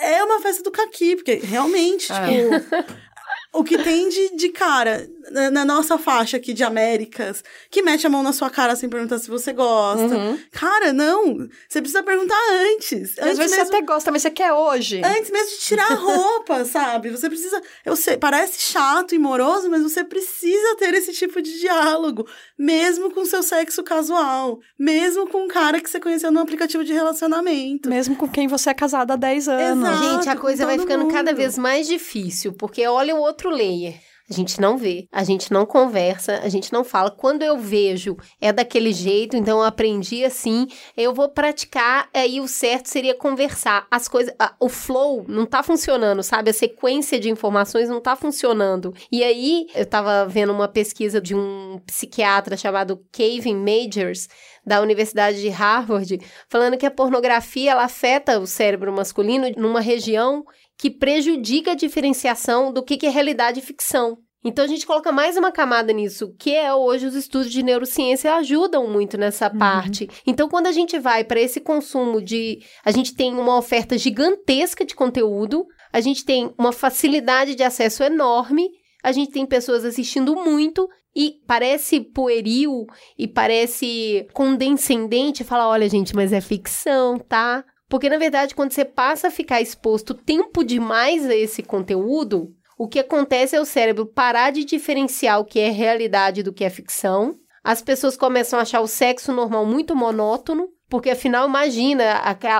É uma festa do caqui, porque realmente, É. tipo. O que tem de, de cara na, na nossa faixa aqui de Américas, que mete a mão na sua cara sem perguntar se você gosta. Uhum. Cara, não. Você precisa perguntar antes. Às Antes vezes mesmo, você até gosta, mas você quer hoje. antes mesmo de tirar a roupa, sabe? Você precisa. Eu sei, parece chato e moroso, mas você precisa ter esse tipo de diálogo. Mesmo com seu sexo casual. Mesmo com um cara que você conheceu num aplicativo de relacionamento. Mesmo com quem você é casada há 10 anos. Exato. Gente, a coisa vai ficando cada mundo. vez mais difícil, porque olha o outro layer. A gente não vê, a gente não conversa, a gente não fala. Quando eu vejo, é daquele jeito, então eu aprendi assim, eu vou praticar, aí o certo seria conversar. As coisas, o flow não tá funcionando, sabe? A sequência de informações não tá funcionando. E aí, eu tava vendo uma pesquisa de um psiquiatra chamado Kevin Majors, da Universidade de Harvard, falando que a pornografia ela afeta o cérebro masculino numa região que prejudica a diferenciação do que é realidade e ficção. Então a gente coloca mais uma camada nisso, que é hoje os estudos de neurociência ajudam muito nessa uhum. parte. Então quando a gente vai para esse consumo de, a gente tem uma oferta gigantesca de conteúdo, a gente tem uma facilidade de acesso enorme, a gente tem pessoas assistindo muito e parece pueril e parece condescendente falar, olha gente, mas é ficção, tá? Porque, na verdade, quando você passa a ficar exposto tempo demais a esse conteúdo, o que acontece é o cérebro parar de diferenciar o que é realidade do que é ficção. As pessoas começam a achar o sexo normal muito monótono, porque afinal, imagina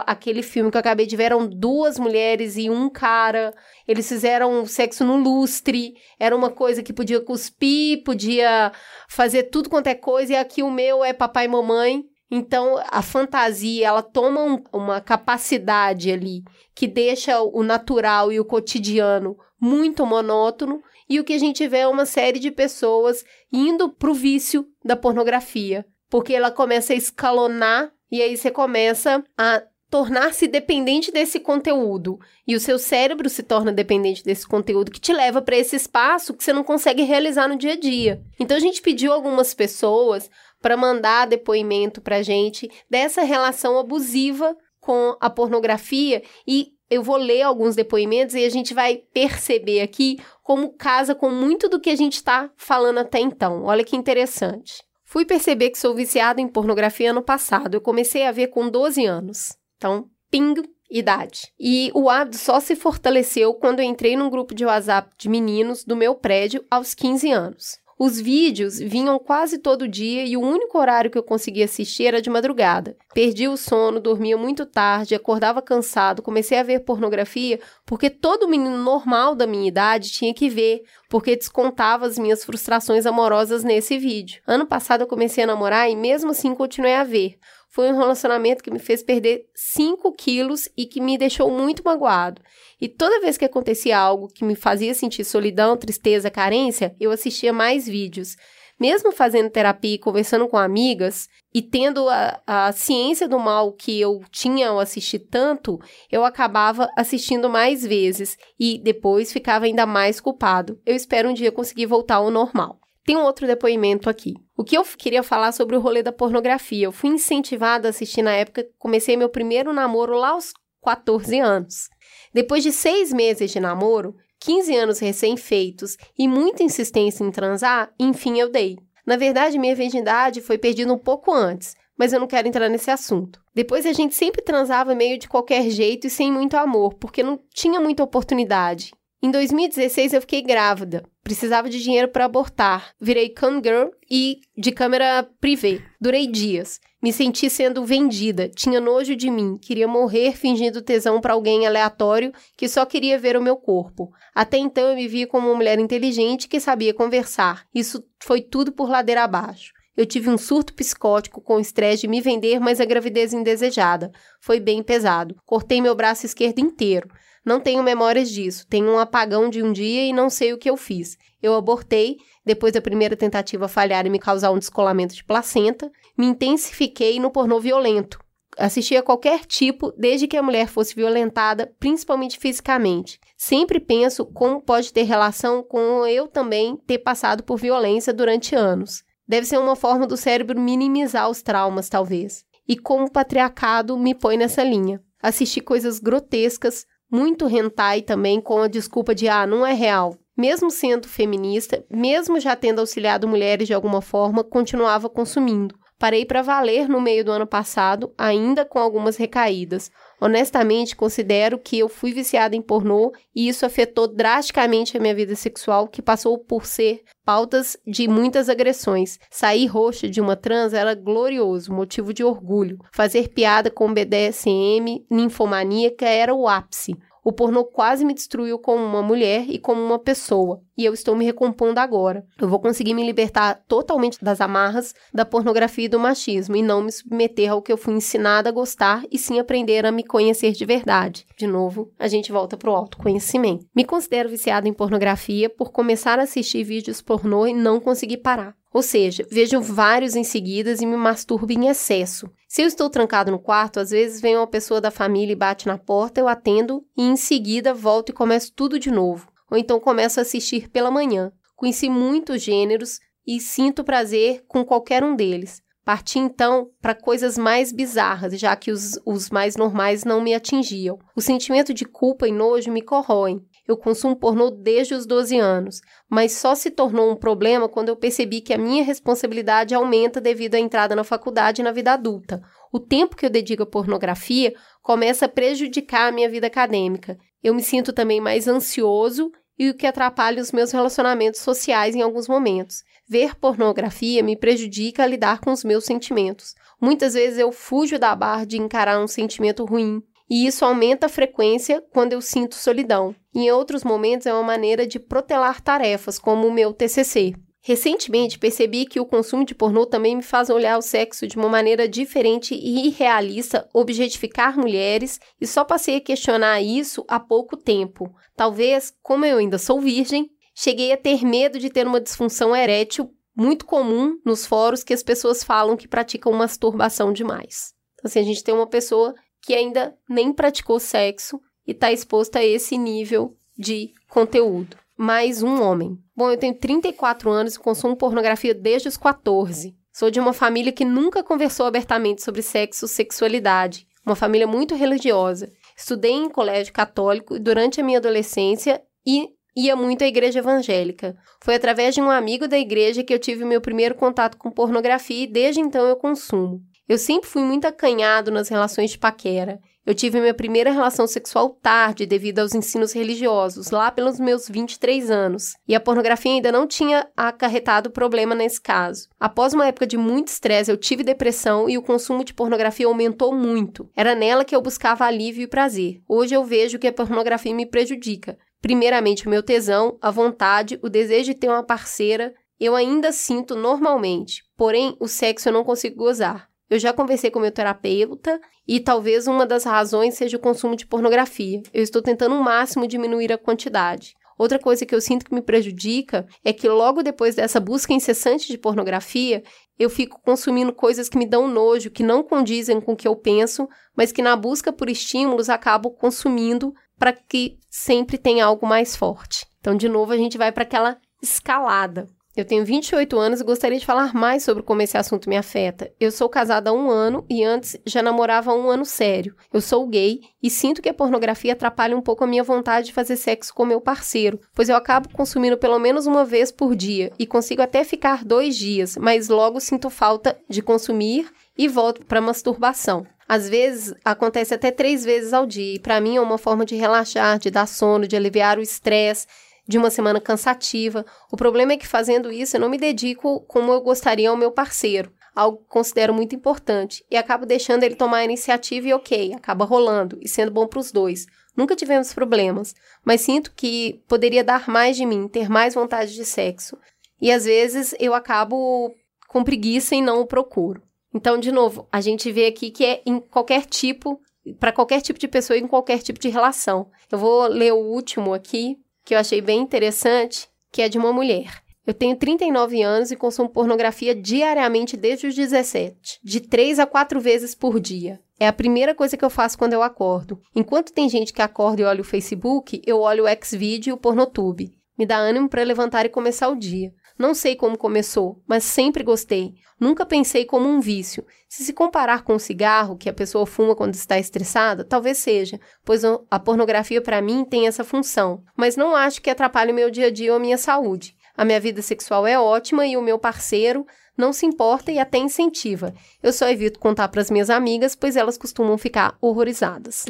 aquele filme que eu acabei de ver: eram duas mulheres e um cara. Eles fizeram sexo no lustre, era uma coisa que podia cuspir, podia fazer tudo quanto é coisa, e aqui o meu é papai e mamãe. Então, a fantasia, ela toma um, uma capacidade ali que deixa o natural e o cotidiano muito monótono, e o que a gente vê é uma série de pessoas indo pro vício da pornografia, porque ela começa a escalonar e aí você começa a tornar-se dependente desse conteúdo e o seu cérebro se torna dependente desse conteúdo que te leva para esse espaço que você não consegue realizar no dia a dia. Então a gente pediu algumas pessoas para mandar depoimento para gente dessa relação abusiva com a pornografia e eu vou ler alguns depoimentos e a gente vai perceber aqui como casa com muito do que a gente está falando até então. Olha que interessante. Fui perceber que sou viciada em pornografia ano passado. Eu comecei a ver com 12 anos. Então, ping, idade. E o hábito só se fortaleceu quando eu entrei num grupo de WhatsApp de meninos do meu prédio aos 15 anos. Os vídeos vinham quase todo dia e o único horário que eu conseguia assistir era de madrugada. Perdi o sono, dormia muito tarde, acordava cansado, comecei a ver pornografia porque todo menino normal da minha idade tinha que ver, porque descontava as minhas frustrações amorosas nesse vídeo. Ano passado eu comecei a namorar e mesmo assim continuei a ver. Foi um relacionamento que me fez perder 5 quilos e que me deixou muito magoado. E toda vez que acontecia algo que me fazia sentir solidão, tristeza, carência, eu assistia mais vídeos. Mesmo fazendo terapia e conversando com amigas e tendo a, a ciência do mal que eu tinha ao assistir tanto, eu acabava assistindo mais vezes e depois ficava ainda mais culpado. Eu espero um dia conseguir voltar ao normal. Tem um outro depoimento aqui. O que eu queria falar sobre o rolê da pornografia? Eu fui incentivada a assistir na época, comecei meu primeiro namoro lá aos 14 anos. Depois de seis meses de namoro, 15 anos recém-feitos e muita insistência em transar, enfim eu dei. Na verdade, minha virgindade foi perdida um pouco antes, mas eu não quero entrar nesse assunto. Depois a gente sempre transava meio de qualquer jeito e sem muito amor, porque não tinha muita oportunidade. Em 2016 eu fiquei grávida, precisava de dinheiro para abortar. Virei cam girl e de câmera privê. Durei dias. Me senti sendo vendida, tinha nojo de mim, queria morrer fingindo tesão para alguém aleatório que só queria ver o meu corpo. Até então eu me via como uma mulher inteligente que sabia conversar. Isso foi tudo por ladeira abaixo. Eu tive um surto psicótico com o estresse de me vender, mas a gravidez indesejada. Foi bem pesado. Cortei meu braço esquerdo inteiro. Não tenho memórias disso. Tenho um apagão de um dia e não sei o que eu fiz. Eu abortei, depois da primeira tentativa falhar e me causar um descolamento de placenta. Me intensifiquei no pornô violento. Assistia a qualquer tipo, desde que a mulher fosse violentada, principalmente fisicamente. Sempre penso como pode ter relação com eu também ter passado por violência durante anos. Deve ser uma forma do cérebro minimizar os traumas, talvez. E como o patriarcado me põe nessa linha. Assisti coisas grotescas, muito hentai também com a desculpa de ah, não é real. Mesmo sendo feminista, mesmo já tendo auxiliado mulheres de alguma forma, continuava consumindo. Parei para valer no meio do ano passado, ainda com algumas recaídas. Honestamente, considero que eu fui viciada em pornô e isso afetou drasticamente a minha vida sexual, que passou por ser pautas de muitas agressões. Sair roxa de uma trans era glorioso, motivo de orgulho. Fazer piada com BDSM, ninfomaníaca era o ápice. O pornô quase me destruiu como uma mulher e como uma pessoa, e eu estou me recompondo agora. Eu vou conseguir me libertar totalmente das amarras da pornografia e do machismo e não me submeter ao que eu fui ensinada a gostar e sim aprender a me conhecer de verdade. De novo, a gente volta pro autoconhecimento. Me considero viciada em pornografia por começar a assistir vídeos pornô e não conseguir parar. Ou seja, vejo vários em seguida e me masturbo em excesso. Se eu estou trancado no quarto, às vezes vem uma pessoa da família e bate na porta, eu atendo e em seguida volto e começo tudo de novo. Ou então começo a assistir pela manhã. Conheci muitos gêneros e sinto prazer com qualquer um deles. Parti então para coisas mais bizarras, já que os, os mais normais não me atingiam. O sentimento de culpa e nojo me corroem. Eu consumo pornô desde os 12 anos, mas só se tornou um problema quando eu percebi que a minha responsabilidade aumenta devido à entrada na faculdade e na vida adulta. O tempo que eu dedico à pornografia começa a prejudicar a minha vida acadêmica. Eu me sinto também mais ansioso e o que atrapalha os meus relacionamentos sociais em alguns momentos. Ver pornografia me prejudica a lidar com os meus sentimentos. Muitas vezes eu fujo da barra de encarar um sentimento ruim, e isso aumenta a frequência quando eu sinto solidão. Em outros momentos, é uma maneira de protelar tarefas, como o meu TCC. Recentemente, percebi que o consumo de pornô também me faz olhar o sexo de uma maneira diferente e irrealista, objetificar mulheres, e só passei a questionar isso há pouco tempo. Talvez, como eu ainda sou virgem, cheguei a ter medo de ter uma disfunção erétil muito comum nos fóruns que as pessoas falam que praticam masturbação demais. Então, assim, a gente tem uma pessoa que ainda nem praticou sexo e está exposta a esse nível de conteúdo. Mais um homem. Bom, eu tenho 34 anos e consumo pornografia desde os 14. Sou de uma família que nunca conversou abertamente sobre sexo, sexualidade. Uma família muito religiosa. Estudei em colégio católico durante a minha adolescência e ia muito à igreja evangélica. Foi através de um amigo da igreja que eu tive meu primeiro contato com pornografia e desde então eu consumo. Eu sempre fui muito acanhado nas relações de paquera. Eu tive minha primeira relação sexual tarde devido aos ensinos religiosos, lá pelos meus 23 anos, e a pornografia ainda não tinha acarretado problema nesse caso. Após uma época de muito estresse, eu tive depressão e o consumo de pornografia aumentou muito. Era nela que eu buscava alívio e prazer. Hoje eu vejo que a pornografia me prejudica. Primeiramente, o meu tesão, a vontade, o desejo de ter uma parceira, eu ainda sinto normalmente, porém o sexo eu não consigo gozar. Eu já conversei com meu terapeuta e talvez uma das razões seja o consumo de pornografia. Eu estou tentando o máximo diminuir a quantidade. Outra coisa que eu sinto que me prejudica é que logo depois dessa busca incessante de pornografia, eu fico consumindo coisas que me dão nojo, que não condizem com o que eu penso, mas que na busca por estímulos acabo consumindo para que sempre tenha algo mais forte. Então, de novo, a gente vai para aquela escalada. Eu tenho 28 anos e gostaria de falar mais sobre como esse assunto me afeta. Eu sou casada há um ano e antes já namorava há um ano sério. Eu sou gay e sinto que a pornografia atrapalha um pouco a minha vontade de fazer sexo com meu parceiro, pois eu acabo consumindo pelo menos uma vez por dia e consigo até ficar dois dias, mas logo sinto falta de consumir e volto para masturbação. Às vezes acontece até três vezes ao dia e para mim é uma forma de relaxar, de dar sono, de aliviar o estresse de uma semana cansativa. O problema é que fazendo isso eu não me dedico como eu gostaria ao meu parceiro, algo que considero muito importante, e acabo deixando ele tomar a iniciativa e ok, acaba rolando e sendo bom para os dois. Nunca tivemos problemas, mas sinto que poderia dar mais de mim, ter mais vontade de sexo. E às vezes eu acabo com preguiça e não o procuro. Então, de novo, a gente vê aqui que é em qualquer tipo, para qualquer tipo de pessoa e em qualquer tipo de relação. Eu vou ler o último aqui, que eu achei bem interessante, que é de uma mulher. Eu tenho 39 anos e consumo pornografia diariamente desde os 17, de 3 a 4 vezes por dia. É a primeira coisa que eu faço quando eu acordo. Enquanto tem gente que acorda e olha o Facebook, eu olho o Xvideo e o Pornotube. Me dá ânimo para levantar e começar o dia. Não sei como começou, mas sempre gostei. Nunca pensei como um vício. Se se comparar com o cigarro que a pessoa fuma quando está estressada, talvez seja, pois a pornografia para mim tem essa função, mas não acho que atrapalhe o meu dia a dia ou a minha saúde. A minha vida sexual é ótima e o meu parceiro não se importa e até incentiva. Eu só evito contar para as minhas amigas, pois elas costumam ficar horrorizadas.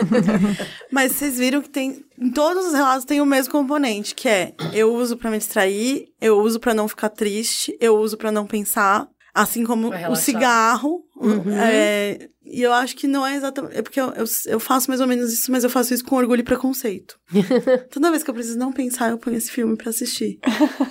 Mas vocês viram que tem em todos os relatos tem o mesmo componente, que é eu uso para me distrair, eu uso para não ficar triste, eu uso para não pensar, assim como o cigarro, Uhum. É, e eu acho que não é exatamente. É porque eu, eu, eu, faço mais ou menos isso, mas eu faço isso com orgulho e preconceito. Toda vez que eu preciso não pensar, eu ponho esse filme para assistir.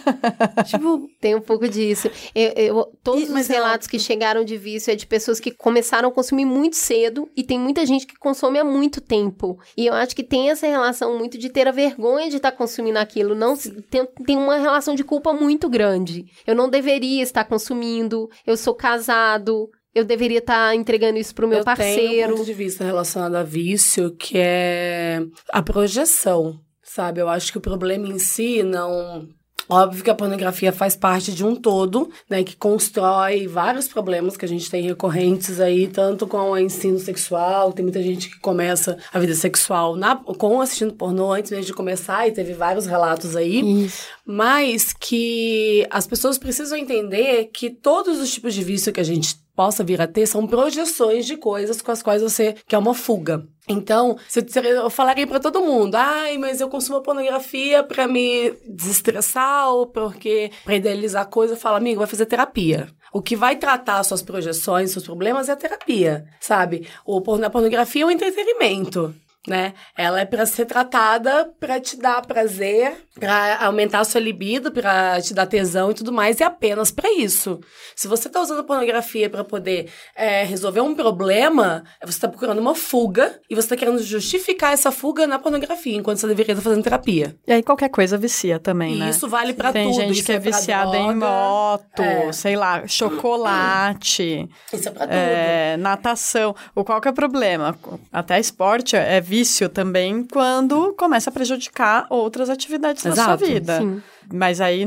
tipo. Tem um pouco disso. Eu, eu todos e, os relatos que chegaram de vício é de pessoas que começaram a consumir muito cedo e tem muita gente que consome há muito tempo. E eu acho que tem essa relação muito de ter a vergonha de estar tá consumindo aquilo. Não tem, tem uma relação de culpa muito grande. Eu não deveria estar consumindo, eu sou casado eu deveria estar tá entregando isso pro meu eu parceiro. Tenho um ponto de vista relacionado a vício, que é a projeção, sabe? Eu acho que o problema em si não Óbvio que a pornografia faz parte de um todo, né, que constrói vários problemas que a gente tem recorrentes aí, tanto com o ensino sexual, tem muita gente que começa a vida sexual na, com assistindo pornô antes mesmo de começar, e teve vários relatos aí, Isso. mas que as pessoas precisam entender que todos os tipos de vício que a gente possa vir a ter são projeções de coisas com as quais você quer uma fuga. Então, se eu falaria para todo mundo, ai, mas eu consumo pornografia para me desestressar ou porque para idealizar coisa, fala, amigo, vai fazer terapia. O que vai tratar suas projeções, seus problemas é a terapia, sabe? O, a pornografia é um entretenimento né? Ela é para ser tratada para te dar prazer, para aumentar a sua libido, para te dar tesão e tudo mais, e apenas para isso. Se você tá usando pornografia para poder é, resolver um problema, você tá procurando uma fuga e você tá querendo justificar essa fuga na pornografia, enquanto você deveria estar fazendo terapia. E aí qualquer coisa vicia também, e né? isso vale para tudo. Tem gente isso que é, é viciada droga, em moto, é. sei lá, chocolate. Isso é pra tudo. É, natação. O qual que é o problema? Até esporte é vício também quando começa a prejudicar outras atividades Exato, da sua vida. Sim. Mas aí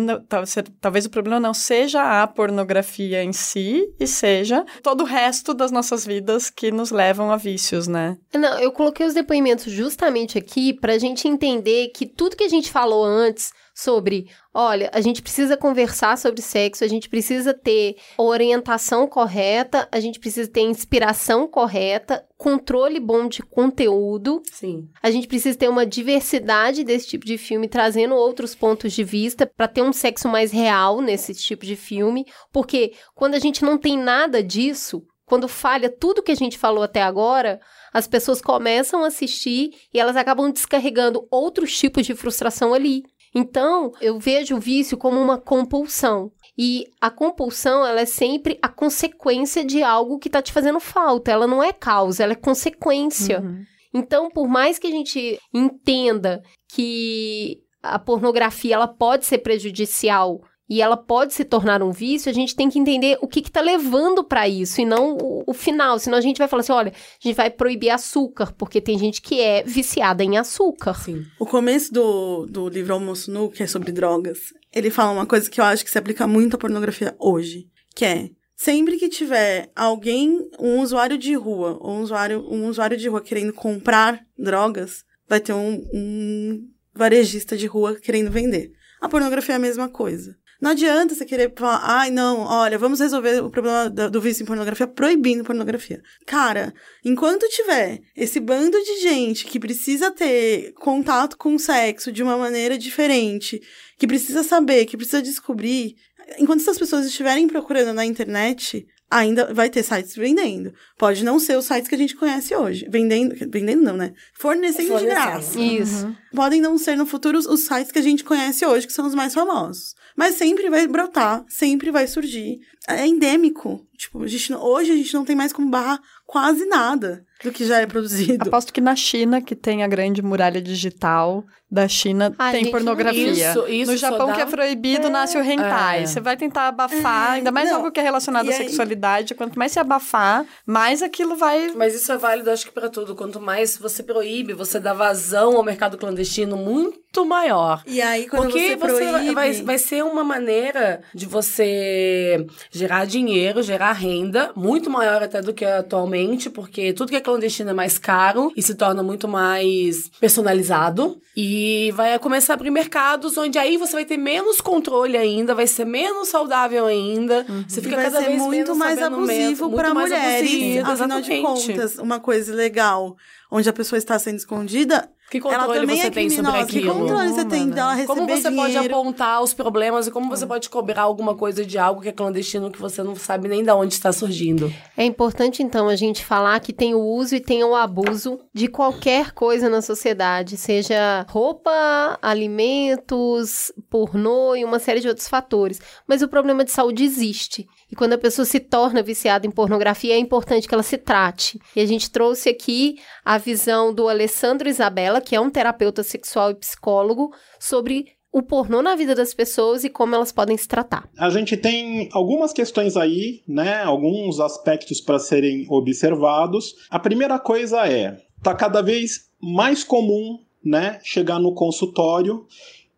talvez o problema não seja a pornografia em si, e seja todo o resto das nossas vidas que nos levam a vícios, né? Não, eu coloquei os depoimentos justamente aqui para a gente entender que tudo que a gente falou antes sobre, olha, a gente precisa conversar sobre sexo, a gente precisa ter orientação correta, a gente precisa ter inspiração correta, controle bom de conteúdo. Sim. A gente precisa ter uma diversidade desse tipo de filme, trazendo outros pontos de vista para ter um sexo mais real nesse tipo de filme, porque quando a gente não tem nada disso, quando falha tudo que a gente falou até agora, as pessoas começam a assistir e elas acabam descarregando outros tipos de frustração ali. Então, eu vejo o vício como uma compulsão. E a compulsão, ela é sempre a consequência de algo que está te fazendo falta. Ela não é causa, ela é consequência. Uhum. Então, por mais que a gente entenda que a pornografia ela pode ser prejudicial e ela pode se tornar um vício, a gente tem que entender o que está levando para isso e não o, o, final. Senão a gente vai falar assim: olha, a gente vai proibir açúcar, porque tem gente que é viciada em açúcar. Sim. O começo do, do livro Almoço Nu, que é sobre drogas, ele fala uma coisa que eu acho que se aplica muito à pornografia hoje, que é. Sempre que tiver alguém, um usuário de rua, ou um usuário, um usuário de rua querendo comprar drogas, vai ter um, um varejista de rua querendo vender. A pornografia é a mesma coisa. Não adianta você querer falar, ai, não, olha, vamos resolver o problema do vício em pornografia proibindo pornografia. Cara, enquanto tiver esse bando de gente que precisa ter contato com o sexo de uma maneira diferente, que precisa saber, que precisa descobrir, enquanto essas pessoas estiverem procurando na internet, ainda vai ter sites vendendo. Pode não ser os sites que a gente conhece hoje. Vendendo, vendendo não, né? Fornecendo, de graça. Isso. Uhum. Podem não ser no futuro os sites que a gente conhece hoje, que são os mais famosos. Mas sempre vai brotar, sempre vai surgir. É endêmico. Tipo, a gente, hoje a gente não tem mais como barrar quase nada do que já é produzido. Aposto que na China, que tem a grande muralha digital da China, Ai, tem gente, pornografia. Isso, isso no Japão, dá... que é proibido, é. nasce o hentai. É. Você vai tentar abafar, é. ainda mais não. algo que é relacionado e à aí... sexualidade. Quanto mais se abafar, mais aquilo vai... Mas isso é válido, acho que para tudo. Quanto mais você proíbe, você dá vazão ao mercado clandestino muito maior. E aí, quando Porque você proíbe... Vai, vai ser uma maneira de você gerar dinheiro, gerar renda, muito maior até do que atualmente, porque tudo que é clandestino é mais caro e se torna muito mais personalizado. E vai começar a abrir mercados onde aí você vai ter menos controle ainda, vai ser menos saudável ainda. Uhum. Você fica cada vez muito mais abusivo para mulheres. Abusivo, afinal de contas, uma coisa legal onde a pessoa está sendo escondida Que controle ela também você é tem sobre criminosa. Que aquilo? controle você tem dela receber Como você pode dinheiro? apontar os problemas e como você pode cobrar alguma coisa de algo que é clandestino que você não sabe nem de onde está surgindo? É importante, então, a gente falar que tem o uso e tem o abuso de qualquer coisa na sociedade, seja roupa, alimentos, pornô e uma série de outros fatores. Mas o problema de saúde existe. E quando a pessoa se torna viciada em pornografia, é importante que ela se trate. E a gente trouxe aqui a visão do Alessandro Isabella, que é um terapeuta sexual e psicólogo, sobre o pornô na vida das pessoas e como elas podem se tratar. A gente tem algumas questões aí, né? Alguns aspectos para serem observados. A primeira coisa é, tá cada vez mais comum, né, chegar no consultório.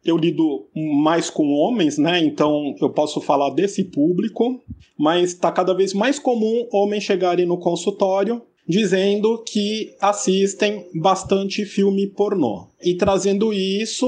Eu lido mais com homens, né? Então eu posso falar desse público, mas tá cada vez mais comum homens chegarem no consultório dizendo que assistem bastante filme pornô e trazendo isso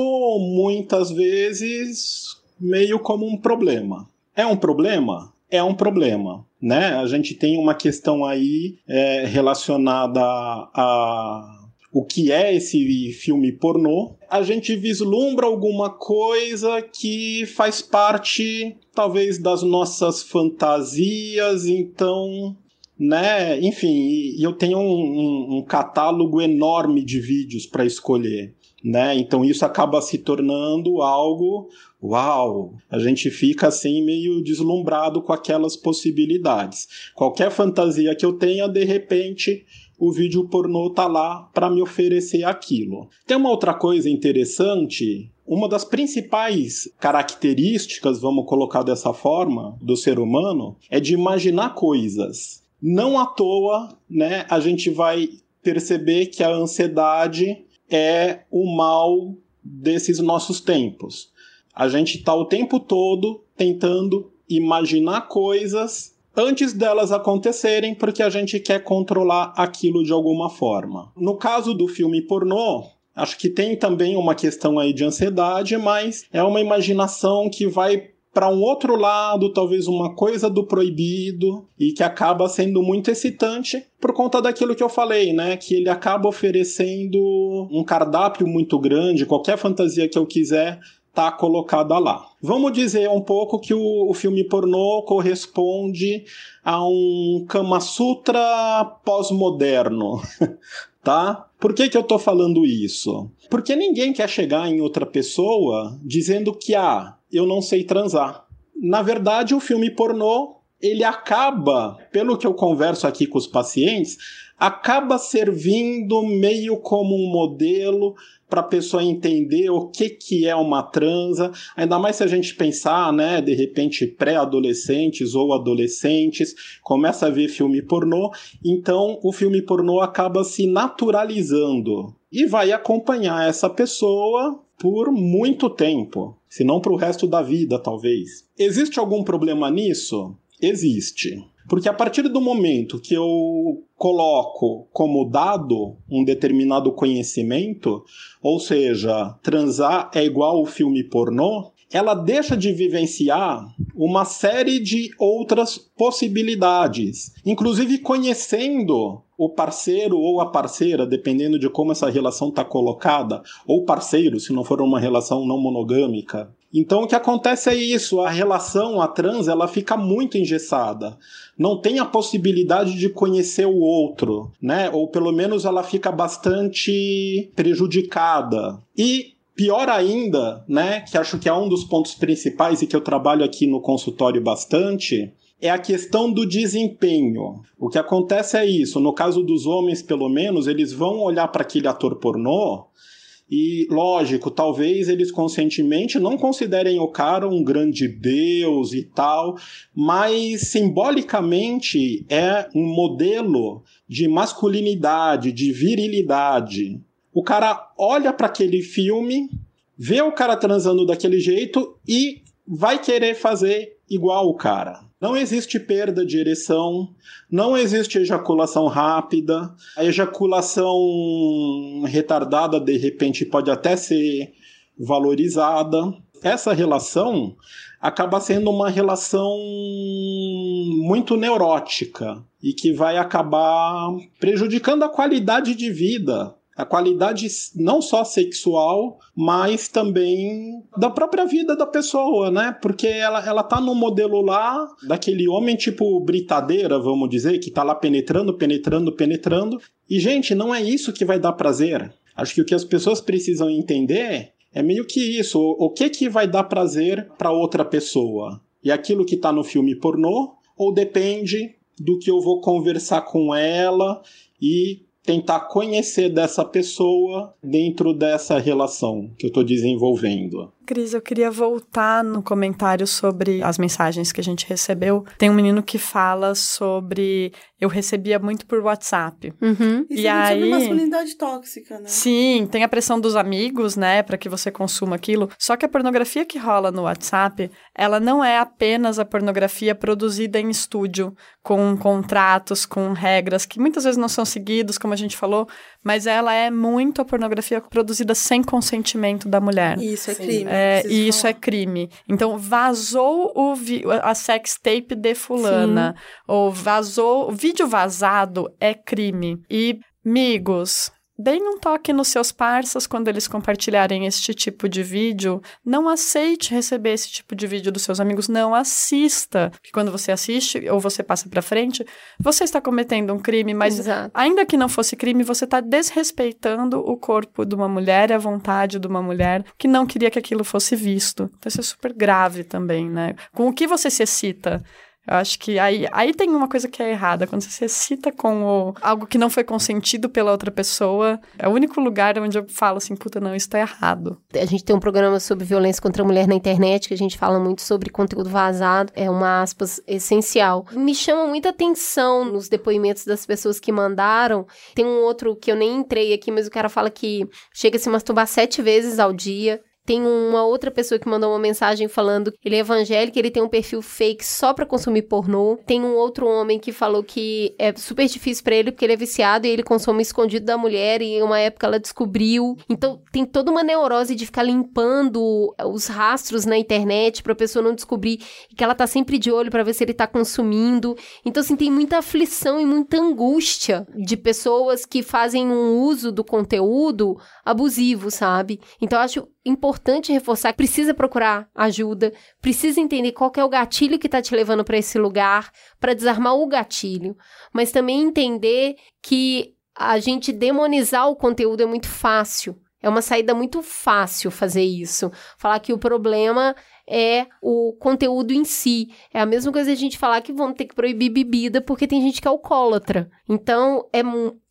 muitas vezes meio como um problema. É um problema? É um problema, né? A gente tem uma questão aí é, relacionada a o que é esse filme pornô, a gente vislumbra alguma coisa que faz parte, talvez, das nossas fantasias, então né? Enfim, eu tenho um, um, um catálogo enorme de vídeos para escolher, né? Então isso acaba se tornando algo, uau! A gente fica assim meio deslumbrado com aquelas possibilidades. Qualquer fantasia que eu tenha, de repente o vídeo pornô tá lá para me oferecer aquilo. Tem uma outra coisa interessante uma das principais características, vamos colocar dessa forma, do ser humano é de imaginar coisas. Não à toa, né, a gente vai perceber que a ansiedade é o mal desses nossos tempos. A gente está o tempo todo tentando imaginar coisas antes delas acontecerem, porque a gente quer controlar aquilo de alguma forma. No caso do filme pornô, acho que tem também uma questão aí de ansiedade, mas é uma imaginação que vai para um outro lado, talvez uma coisa do proibido e que acaba sendo muito excitante por conta daquilo que eu falei, né? Que ele acaba oferecendo um cardápio muito grande, qualquer fantasia que eu quiser tá colocada lá. Vamos dizer um pouco que o, o filme pornô corresponde a um Kama Sutra pós-moderno, tá? Por que, que eu tô falando isso? Porque ninguém quer chegar em outra pessoa dizendo que, ah, eu não sei transar. Na verdade, o filme pornô, ele acaba, pelo que eu converso aqui com os pacientes, acaba servindo meio como um modelo para a pessoa entender o que, que é uma transa, ainda mais se a gente pensar, né, de repente pré-adolescentes ou adolescentes, começa a ver filme pornô, então o filme pornô acaba se naturalizando e vai acompanhar essa pessoa por muito tempo, se não para o resto da vida, talvez. Existe algum problema nisso? Existe. Porque a partir do momento que eu coloco como dado um determinado conhecimento, ou seja, transar é igual ao filme pornô, ela deixa de vivenciar uma série de outras possibilidades, inclusive conhecendo o parceiro ou a parceira, dependendo de como essa relação está colocada, ou parceiro, se não for uma relação não monogâmica. Então o que acontece é isso, a relação, a trans, ela fica muito engessada. Não tem a possibilidade de conhecer o outro, né? Ou pelo menos ela fica bastante prejudicada. E Pior ainda, né, que acho que é um dos pontos principais e que eu trabalho aqui no consultório bastante, é a questão do desempenho. O que acontece é isso, no caso dos homens, pelo menos, eles vão olhar para aquele ator pornô e, lógico, talvez eles conscientemente não considerem o cara um grande deus e tal, mas simbolicamente é um modelo de masculinidade, de virilidade. O cara olha para aquele filme, vê o cara transando daquele jeito e vai querer fazer igual o cara. Não existe perda de ereção, não existe ejaculação rápida. A ejaculação retardada, de repente, pode até ser valorizada. Essa relação acaba sendo uma relação muito neurótica e que vai acabar prejudicando a qualidade de vida a qualidade não só sexual, mas também da própria vida da pessoa, né? Porque ela, ela tá no modelo lá daquele homem tipo britadeira, vamos dizer, que tá lá penetrando, penetrando, penetrando. E, gente, não é isso que vai dar prazer. Acho que o que as pessoas precisam entender é meio que isso. O que que vai dar prazer para outra pessoa? E aquilo que tá no filme pornô? Ou depende do que eu vou conversar com ela e tentar conhecer dessa pessoa dentro dessa relação que eu estou desenvolvendo. Cris, eu queria voltar no comentário sobre as mensagens que a gente recebeu. Tem um menino que fala sobre eu recebia muito por WhatsApp. Uhum. Isso E é muito sobre aí- masculinidade tóxica, né? Sim, tem a pressão dos amigos, né, para que você consuma aquilo. Só que a pornografia que rola no WhatsApp, ela não é apenas a pornografia produzida em estúdio, com contratos, com regras que muitas vezes não são seguidos, como a gente falou, mas ela é muito a pornografia produzida sem consentimento da mulher. Isso é Sim. crime. É, preciso e isso é crime. Então, vazou o vi- a sex tape de fulana, ou vazou, o vídeo vazado é crime. E, amigos, deem um toque nos seus parceiros quando eles compartilharem este tipo de vídeo. Não aceite receber esse tipo de vídeo dos seus amigos, não assista. Porque quando você assiste ou você passa pra frente, você está cometendo um crime, mas Exato. Ainda que não fosse crime, você está desrespeitando o corpo de uma mulher e a vontade de uma mulher que não queria que aquilo fosse visto. Então isso é super grave também, né? Com o que você se excita? Eu acho que aí, aí tem uma coisa que é errada. Quando você se excita com o- algo que não foi consentido pela outra pessoa, é o único lugar onde eu falo assim, puta, não, isso tá errado. A gente tem um programa sobre violência contra a mulher na internet, que a gente fala muito sobre conteúdo vazado. É uma aspas essencial. Me chama muita atenção nos depoimentos das pessoas que mandaram. Tem um outro que eu nem entrei aqui, mas o cara fala que chega a se masturbar sete vezes ao dia. Tem uma outra pessoa que mandou uma mensagem falando que ele é evangélico, ele tem um perfil fake só pra consumir pornô. Tem um outro homem que falou que é super difícil pra ele porque ele é viciado e ele consome escondido da mulher e em uma época ela descobriu. Então tem toda uma neurose de ficar limpando os rastros na internet pra pessoa não descobrir que ela tá sempre de olho pra ver se ele tá consumindo. Então assim tem muita aflição e muita angústia de pessoas que fazem um uso do conteúdo abusivo, sabe? Então acho importante reforçar que precisa procurar ajuda, precisa entender qual é o gatilho que tá te levando para esse lugar, para desarmar o gatilho, mas também entender que a gente demonizar o conteúdo é muito fácil. É uma saída muito fácil fazer isso. Falar que o problema é o conteúdo em si. É a mesma coisa a gente falar que vamos ter que proibir bebida porque tem gente que é alcoólatra. Então, é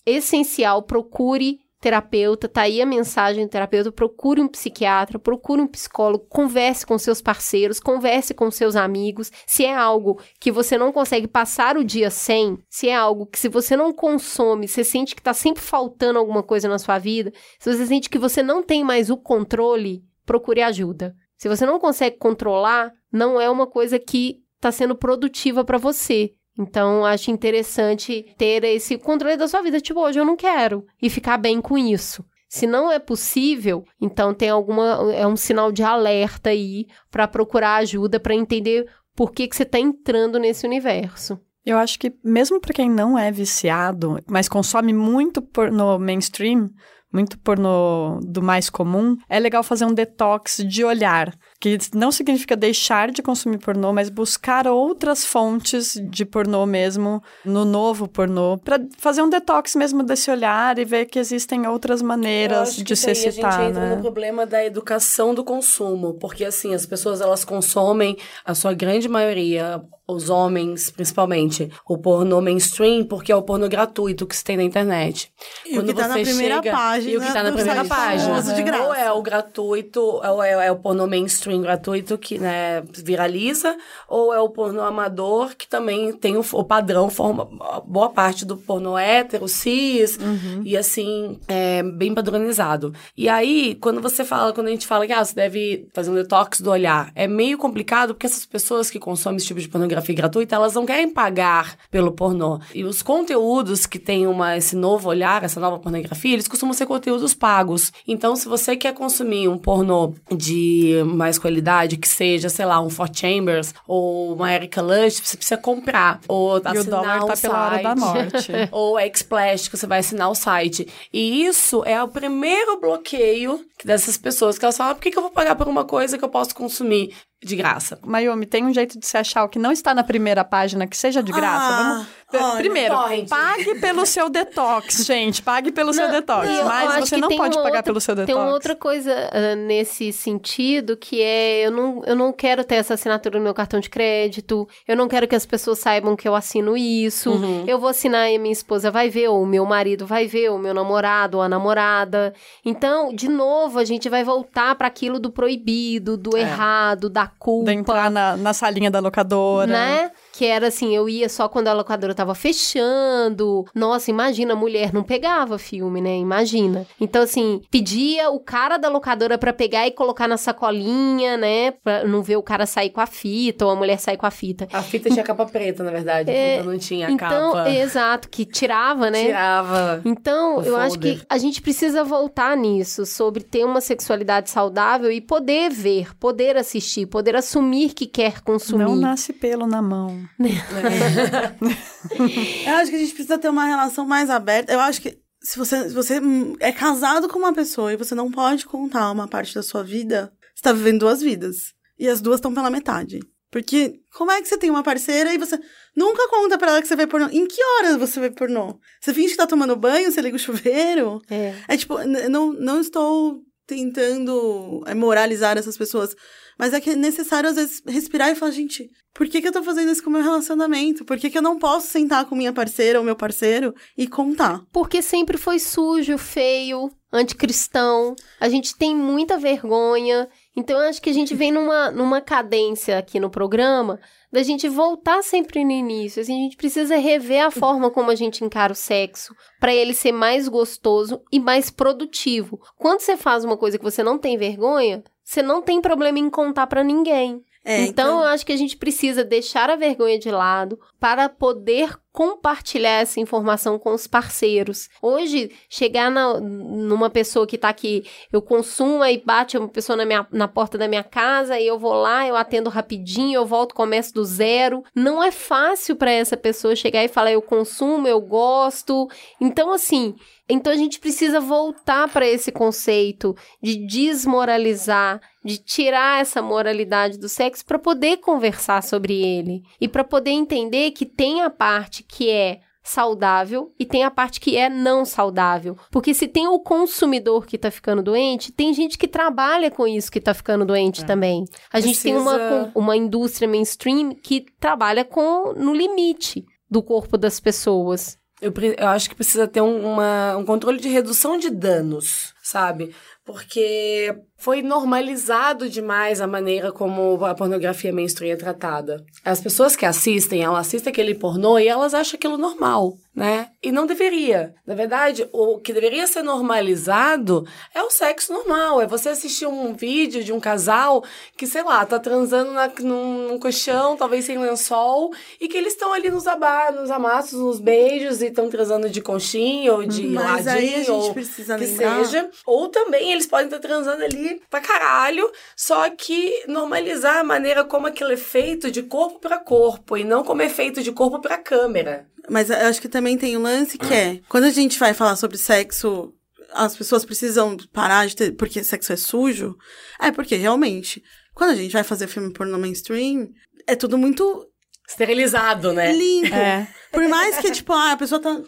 essencial, procure terapeuta, tá aí a mensagem do terapeuta, procure um psiquiatra, procure um psicólogo, converse com seus parceiros, converse com seus amigos. Se é algo que você não consegue passar o dia sem, se é algo que se você não consome, você sente que tá sempre faltando alguma coisa na sua vida, se você sente que você não tem mais o controle, procure ajuda. Se você não consegue controlar, não é uma coisa que tá sendo produtiva para você. Então, acho interessante ter esse controle da sua vida. Tipo, hoje eu não quero. E ficar bem com isso. Se não é possível, então tem alguma. É um sinal de alerta aí para procurar ajuda, para entender por que, que você tá entrando nesse universo. Eu acho que mesmo para quem não é viciado, mas consome muito pornô mainstream, muito pornô do mais comum, é legal fazer um detox de olhar, que não significa deixar de consumir pornô, mas buscar outras fontes de pornô mesmo no novo pornô, para fazer um detox mesmo desse olhar e ver que existem outras maneiras de se excitar, a gente entra né? no problema da educação do consumo, porque assim, as pessoas elas consomem, a sua grande maioria, os homens principalmente, o pornô mainstream, porque é o pornô gratuito que se tem na internet. E o que tá na primeira página E o que tá na primeira site página. famoso de graça. Ou é o gratuito, ou é, é o pornô mainstream gratuito que né, viraliza, ou é o pornô amador que também tem o, o padrão, forma boa parte do pornô hétero, cis, e assim, é bem padronizado. E aí, quando você fala, quando a gente fala que ah, você deve fazer um detox do olhar, é meio complicado porque essas pessoas que consomem esse tipo de pornografia pornografia gratuita, elas não querem pagar pelo pornô. E os conteúdos que têm uma, esse novo olhar, essa nova pornografia, eles costumam ser conteúdos pagos. Então, se você quer consumir um pornô de mais qualidade, que seja, sei lá, um Four Chambers ou uma Erika Lush, você precisa comprar. Ou e o dólar tá site, pela hora da morte. ou Xplash, que você vai assinar o site. E isso é o primeiro bloqueio dessas pessoas que elas falam, por que, que eu vou pagar por uma coisa que eu posso consumir de graça? Mayumi, tem um jeito de se achar o que não está na primeira página que seja de graça? Ah, Vamos... olha, Primeiro, torrent. pague pelo seu detox, gente. Pague pelo seu Não, detox. eu Mas você não pode pagar outra- pelo seu detox. Tem uma outra coisa ah, nesse sentido que é eu não, eu não quero ter essa assinatura no meu cartão de crédito, eu não quero que as pessoas saibam que eu assino isso. Uhum. Eu vou assinar e a minha esposa vai ver, ou o meu marido vai ver, ou o meu namorado, ou a namorada. Então, de novo, a gente vai voltar para aquilo do proibido, do É. errado, da culpa. De entrar na, na salinha da locadora. Né? Que era assim, eu ia só quando a locadora tava fechando. Nossa, imagina, a mulher não pegava filme, né? Imagina. Então, assim, pedia o cara da locadora pra pegar e colocar na sacolinha, né? Pra não ver o cara sair com a fita ou a mulher sair com a fita. A fita tinha capa preta, na verdade. É, a fita não tinha então, capa. exato, que tirava, né? Tirava. Então, eu acho que a gente precisa voltar nisso, sobre ter uma sexualidade saudável e poder ver, poder assistir, poder assumir que quer consumir. Não nasce pelo na mão. Eu acho que a gente precisa ter uma relação mais aberta. Eu acho que se você, se você é casado com uma pessoa e você não pode contar uma parte da sua vida, você tá vivendo duas vidas. E as duas estão pela metade. Porque como é que você tem uma parceira e você nunca conta pra ela que você vê pornô? Em que horas você vê pornô? Você finge que tá tomando banho, você liga o chuveiro? É. É tipo, não, não estou tentando é, moralizar essas pessoas, mas é que é necessário, às vezes, respirar e falar, gente, por que, que eu tô fazendo isso com o meu relacionamento? Por que, que eu não posso sentar com minha parceira ou meu parceiro e contar? Porque sempre foi sujo, feio, anticristão. A gente tem muita vergonha. Então, acho que a gente vem numa, numa cadência aqui no programa da gente voltar sempre no início. Assim, a gente precisa rever a forma como a gente encara o sexo para ele ser mais gostoso e mais produtivo. Quando você faz uma coisa que você não tem vergonha, você não tem problema em contar para ninguém. É, então, eu acho que a gente precisa deixar a vergonha de lado para poder compartilhar essa informação com os parceiros. Hoje, chegar na, numa pessoa que tá aqui, eu consumo, aí bate uma pessoa na, minha, na porta da minha casa, e eu vou lá, eu atendo rapidinho, eu volto, começo do zero. Não é fácil para essa pessoa chegar e falar, eu consumo, eu gosto. Então, assim, então a gente precisa voltar para esse conceito de desmoralizar, de tirar essa moralidade do sexo para poder conversar sobre ele e para poder entender que tem a parte que é saudável e tem a parte que é não saudável. Porque se tem o consumidor que tá ficando doente, tem gente que trabalha com isso que tá ficando doente também. A gente tem uma, Precisa- uma indústria mainstream que trabalha com no limite do corpo das pessoas. Eu, eu acho que precisa ter um, uma- um controle de redução de danos, sabe? Porque foi normalizado demais a maneira como a pornografia mainstream é tratada. As pessoas que assistem, elas assistem aquele pornô e elas acham aquilo normal, né? E não deveria. Na verdade, o que deveria ser normalizado é o sexo normal. É você assistir um vídeo de um casal que, sei lá, tá transando na, num, num colchão, talvez sem lençol, e que eles estão ali nos, aba, nos amassos, nos beijos, e estão transando de conchinha ou de Mas ladinho, ou que lembrar- seja. Ou também eles podem estar transando ali pra caralho, só que normalizar a maneira como aquilo é feito de corpo pra corpo e não como é feito de corpo pra câmera. Mas eu acho que também tem um lance que é, quando a gente vai falar sobre sexo, as pessoas precisam parar de ter, porque sexo é sujo. É porque realmente, quando a gente vai fazer filme porno mainstream, é tudo muito Esterilizado, né? limpo. É. Por mais que, tipo, ah, a pessoa tá.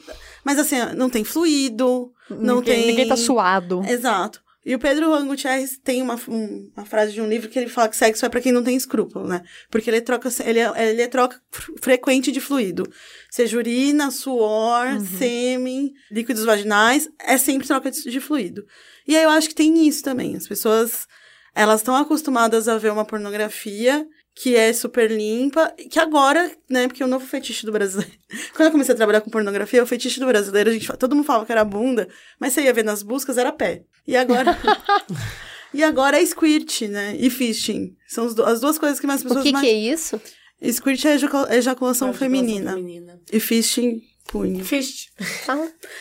Mas assim, não tem fluido, não ninguém, tem. ninguém tá suado. Exato. E o Pedro Gutierrez tem uma, um- uma frase de um livro que ele fala que sexo é pra quem não tem escrúpulo, né? Porque ele troca, ele é, ele é troca fr- frequente de fluido. Seja urina, suor, sêmen, líquidos vaginais, é sempre troca de, de fluido. E aí eu acho que tem isso também. As pessoas, elas estão acostumadas a ver uma pornografia que é super limpa, que agora, né, porque o novo fetiche do brasileiro. Quando eu comecei a trabalhar com pornografia, o fetiche do brasileiro, a gente, todo mundo falava que era bunda, mas você ia ver nas buscas, era pé. E agora. e agora é squirt, né? E fisting. São as duas coisas que mais O pessoas que, mais. que é isso? Squirt é ejaculação, Ejaculação feminina. feminina. E fisting, punho. Fist.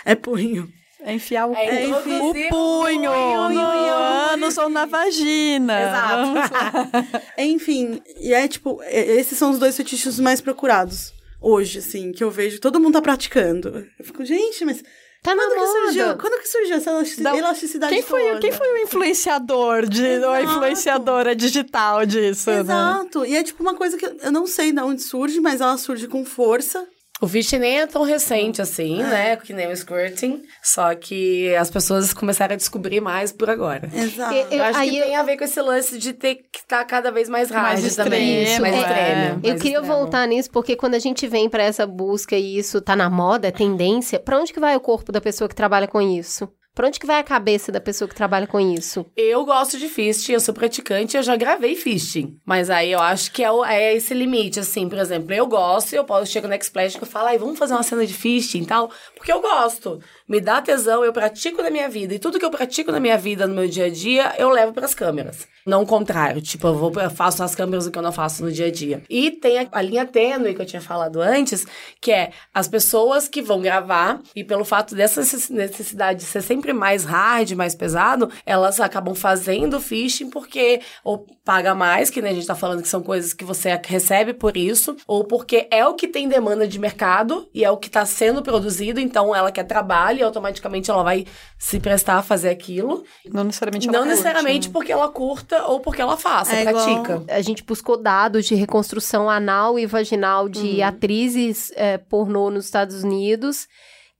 É punho. É enfiar o, É o introduzir punho o no punho. ânus ou na vagina. Exato. Enfim, e é tipo, esses são os dois fetiches mais procurados hoje, assim, que eu vejo todo mundo tá praticando. Eu fico, gente, mas Tá quando que surgiu? Quando que surgiu essa elasticidade Quem foi, toda? quem foi o influenciador de, ou a Exato. influenciadora digital disso, né? Exato. E é tipo uma coisa que eu não sei de onde surge, mas ela surge com força. O Fist nem é tão recente assim, né? Que nem o Squirting. Só que as pessoas começaram a descobrir mais por agora. Exato. Eu- Eu acho aí que tem a ver com esse lance de ter que estar cada vez mais hard Mais também. extremo, mais é. extremo. Eu mais queria extremo. voltar nisso, porque quando a gente vem pra essa busca e isso tá na moda, é tendência, pra onde que vai o corpo da pessoa que trabalha com isso? Pra onde que vai a cabeça da pessoa que trabalha com isso? Eu gosto de fisting, eu sou praticante, eu já gravei fisting. Mas aí eu acho que é, o- é esse limite, assim, por exemplo, eu gosto, eu posso chegar no X-Splash e ai, vamos fazer uma cena de fisting e tal, porque eu gosto. Me dá tesão, eu pratico na minha vida. E tudo que eu pratico na minha vida, no meu dia a dia, eu levo pras câmeras. Não o contrário, tipo, eu, vou, eu faço nas câmeras o que eu não faço no dia a dia. E tem a, a linha tênue que eu tinha falado antes, que é as pessoas que vão gravar, e pelo fato dessa necess- necessidade de ser sempre mais hard, mais pesado, elas acabam fazendo phishing porque ou paga mais, que né, a gente tá falando que são coisas que você recebe por isso, ou porque é o que tem demanda de mercado e é o que tá sendo produzido, então ela quer trabalho e automaticamente ela vai se prestar a fazer aquilo. Não necessariamente ela Não curte, necessariamente né? porque ela curta ou porque ela faça, É igual- pratica. A gente buscou dados de reconstrução anal e vaginal de atrizes eh, pornô nos Estados Unidos,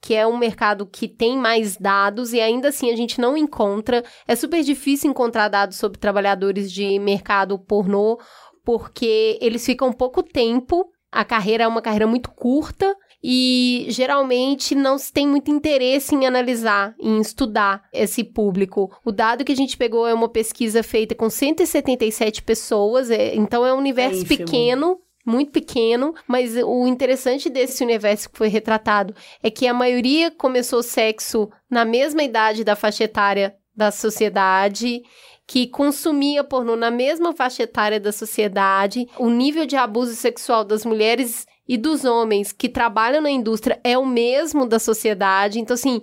que é um mercado que tem mais dados e ainda assim a gente não encontra. É super difícil encontrar dados sobre trabalhadores de mercado pornô, porque eles ficam pouco tempo, a carreira é uma carreira muito curta. E geralmente não se tem muito interesse em analisar, em estudar esse público. O dado que a gente pegou é uma pesquisa feita com 177 pessoas, é- então é um universo ínfimo. pequeno, muito pequeno, mas o interessante desse universo que foi retratado é que a maioria começou sexo na mesma idade da faixa etária da sociedade, que consumia pornô na mesma faixa etária da sociedade, o nível de abuso sexual das mulheres e dos homens que trabalham na indústria é o mesmo da sociedade. Então, assim,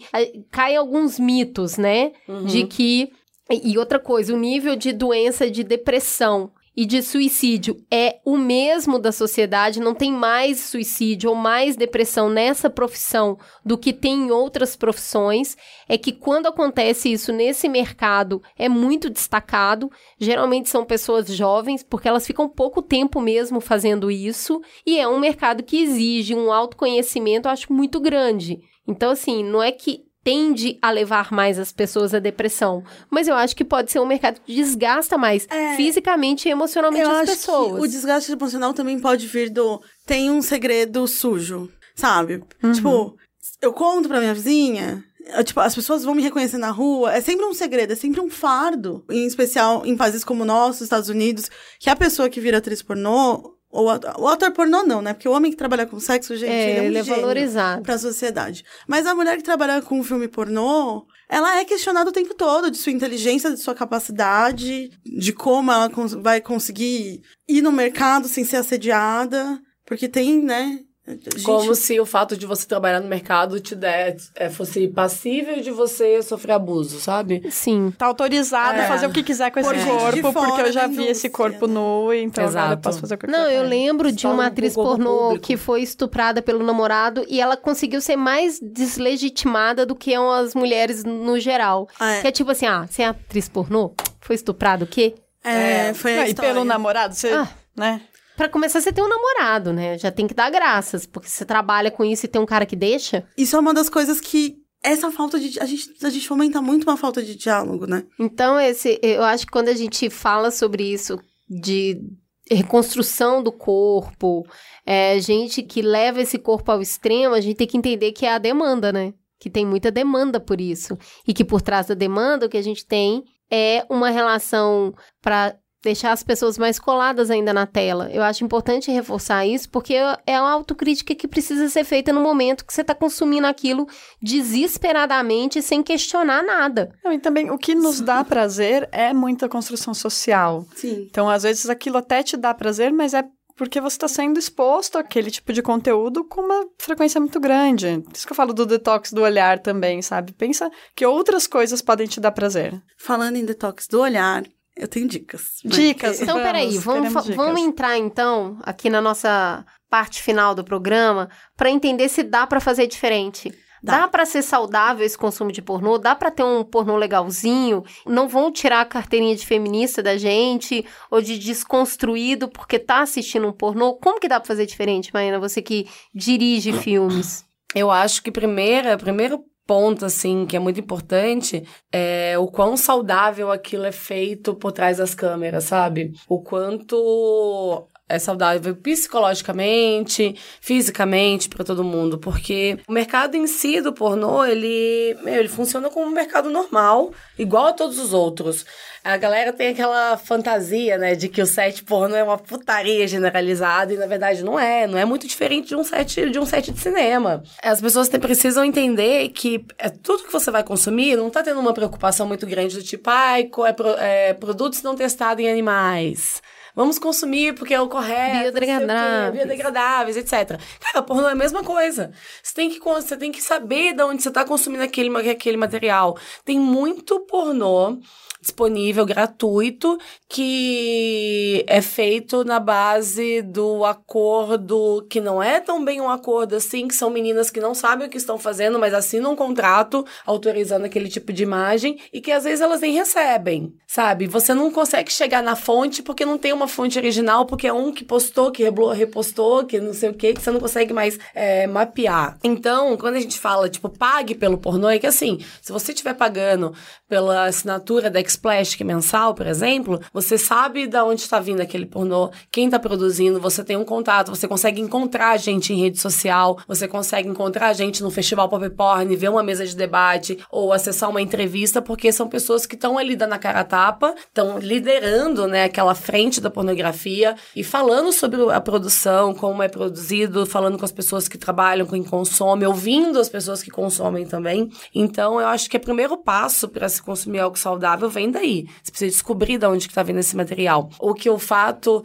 cai alguns mitos, né? De que. E e outra coisa, o nível de doença de depressão e de suicídio é o mesmo da sociedade, não tem mais suicídio ou mais depressão nessa profissão do que tem em outras profissões. É que quando acontece isso nesse mercado é muito destacado. Geralmente são pessoas jovens, porque elas ficam pouco tempo mesmo fazendo isso, e é um mercado que exige um autoconhecimento, acho, muito grande. Então, assim, não é que tende a levar mais as pessoas à depressão. Mas eu acho que pode ser um mercado que desgasta mais É. fisicamente e emocionalmente Eu as acho pessoas. que o desgaste emocional também pode vir do tem um segredo sujo, sabe? Uhum. Tipo, eu conto pra minha vizinha, tipo, as pessoas vão me reconhecer na rua, é sempre um segredo, é sempre um fardo. Em especial em países como o nosso, Estados Unidos, que a pessoa que vira atriz pornô, ou o ator pornô não, né? Porque o homem que trabalha com sexo, gente, é, ele é um ele é valorizado. pra sociedade. Mas a mulher que trabalha com filme pornô, ela é questionada o tempo todo de sua inteligência, de sua capacidade, de como ela vai conseguir ir no mercado sem ser assediada, porque tem, né? Gente- Como se o fato de você trabalhar no mercado te der, é, fosse passível de você sofrer abuso, sabe? Sim. Tá autorizada É. a fazer o que quiser com esse Por de corpo, porque eu já vi esse corpo né? nu, então agora eu Exato. posso fazer o que eu Não, quiser. eu lembro de Só uma um atriz pornô público. que foi estuprada pelo namorado e ela conseguiu ser mais deslegitimada do que as mulheres no geral. Ah, é. Que é tipo assim, ah, você é atriz pornô? Foi estuprado o quê? É, foi Não, a e história. pelo namorado, você, Ah. né? Pra começar, você tem um namorado, né? Já tem que dar graças, porque você trabalha com isso e tem um cara que deixa. Isso é uma das coisas que essa falta de a gente a gente fomenta muito uma falta de diálogo, né? Então, esse, eu acho que quando a gente fala sobre isso de reconstrução do corpo, é, gente que leva esse corpo ao extremo, a gente tem que entender que é a demanda, né? Que tem muita demanda por isso. E que por trás da demanda, o que a gente tem é uma relação para deixar as pessoas mais coladas ainda na tela. Eu acho importante reforçar isso, porque é uma autocrítica que precisa ser feita no momento que você está consumindo aquilo desesperadamente, sem questionar nada. Não, e também o que nos dá prazer é muita construção social. Sim. Então, às vezes, aquilo até te dá prazer, mas é porque você está sendo exposto àquele tipo de conteúdo com uma frequência muito grande. Isso que eu falo do detox do olhar também, sabe? Pensa que outras coisas podem te dar prazer. Falando em detox do olhar, eu tenho dicas. Dicas. Então, vamos, peraí, vamos, dicas. vamos entrar então aqui na nossa parte final do programa para entender se dá para fazer diferente. Dá, Dá. pra ser saudável esse consumo de pornô? Dá pra ter um pornô legalzinho? Não vão tirar a carteirinha de feminista da gente ou de desconstruído porque tá assistindo um pornô? Como que dá pra fazer diferente, Maína? Você que dirige filmes. Eu acho que primeira, primeiro ponto, assim, que é muito importante é o quão saudável aquilo é feito por trás das câmeras, sabe? O quanto é saudável psicologicamente, fisicamente para todo mundo, porque o mercado em si do pornô, ele, meu, ele funciona como um mercado normal, igual a todos os outros. A galera tem aquela fantasia, né, de que o set pornô é uma putaria generalizada e na verdade não é, não é muito diferente de um set de um set de cinema. As pessoas te- precisam entender que é tudo que você vai consumir não tá tendo uma preocupação muito grande do tipo, ai, co- é, pro- é, produtos não testados em animais. Vamos consumir porque é o correto. Biodegradáveis. quê, Biodegradáveis, etc. Cara, pornô é a mesma coisa. Você tem que, você tem que saber de onde você está consumindo aquele, aquele material. Tem muito pornô disponível, gratuito, que é feito na base do acordo, que não é tão bem um acordo assim, que são meninas que não sabem o que estão fazendo, mas assinam um contrato autorizando aquele tipo de imagem e que às vezes elas nem recebem, sabe? Você não consegue chegar na fonte porque não tem uma fonte original, porque é um que postou, que repostou, que não sei o que, que você não consegue mais é, mapear. Então, quando a gente fala, tipo, pague pelo pornô, é que assim, se você estiver pagando pela assinatura da Xplash, que é mensal, por exemplo, você sabe de onde está vindo aquele pornô, quem está produzindo, você tem um contato, você consegue encontrar a gente em rede social, você consegue encontrar a gente no festival Pop Porn, ver uma mesa de debate ou acessar uma entrevista, porque são pessoas que estão ali dando a cara a tapa, estão liderando, né, aquela frente da pornografia e falando sobre a produção, como é produzido, falando com as pessoas que trabalham, com quem consome, ouvindo as pessoas que consomem também. Então, eu acho que o primeiro passo para se consumir algo saudável vem daí. Você precisa descobrir de onde que tá vindo esse material. O que o fato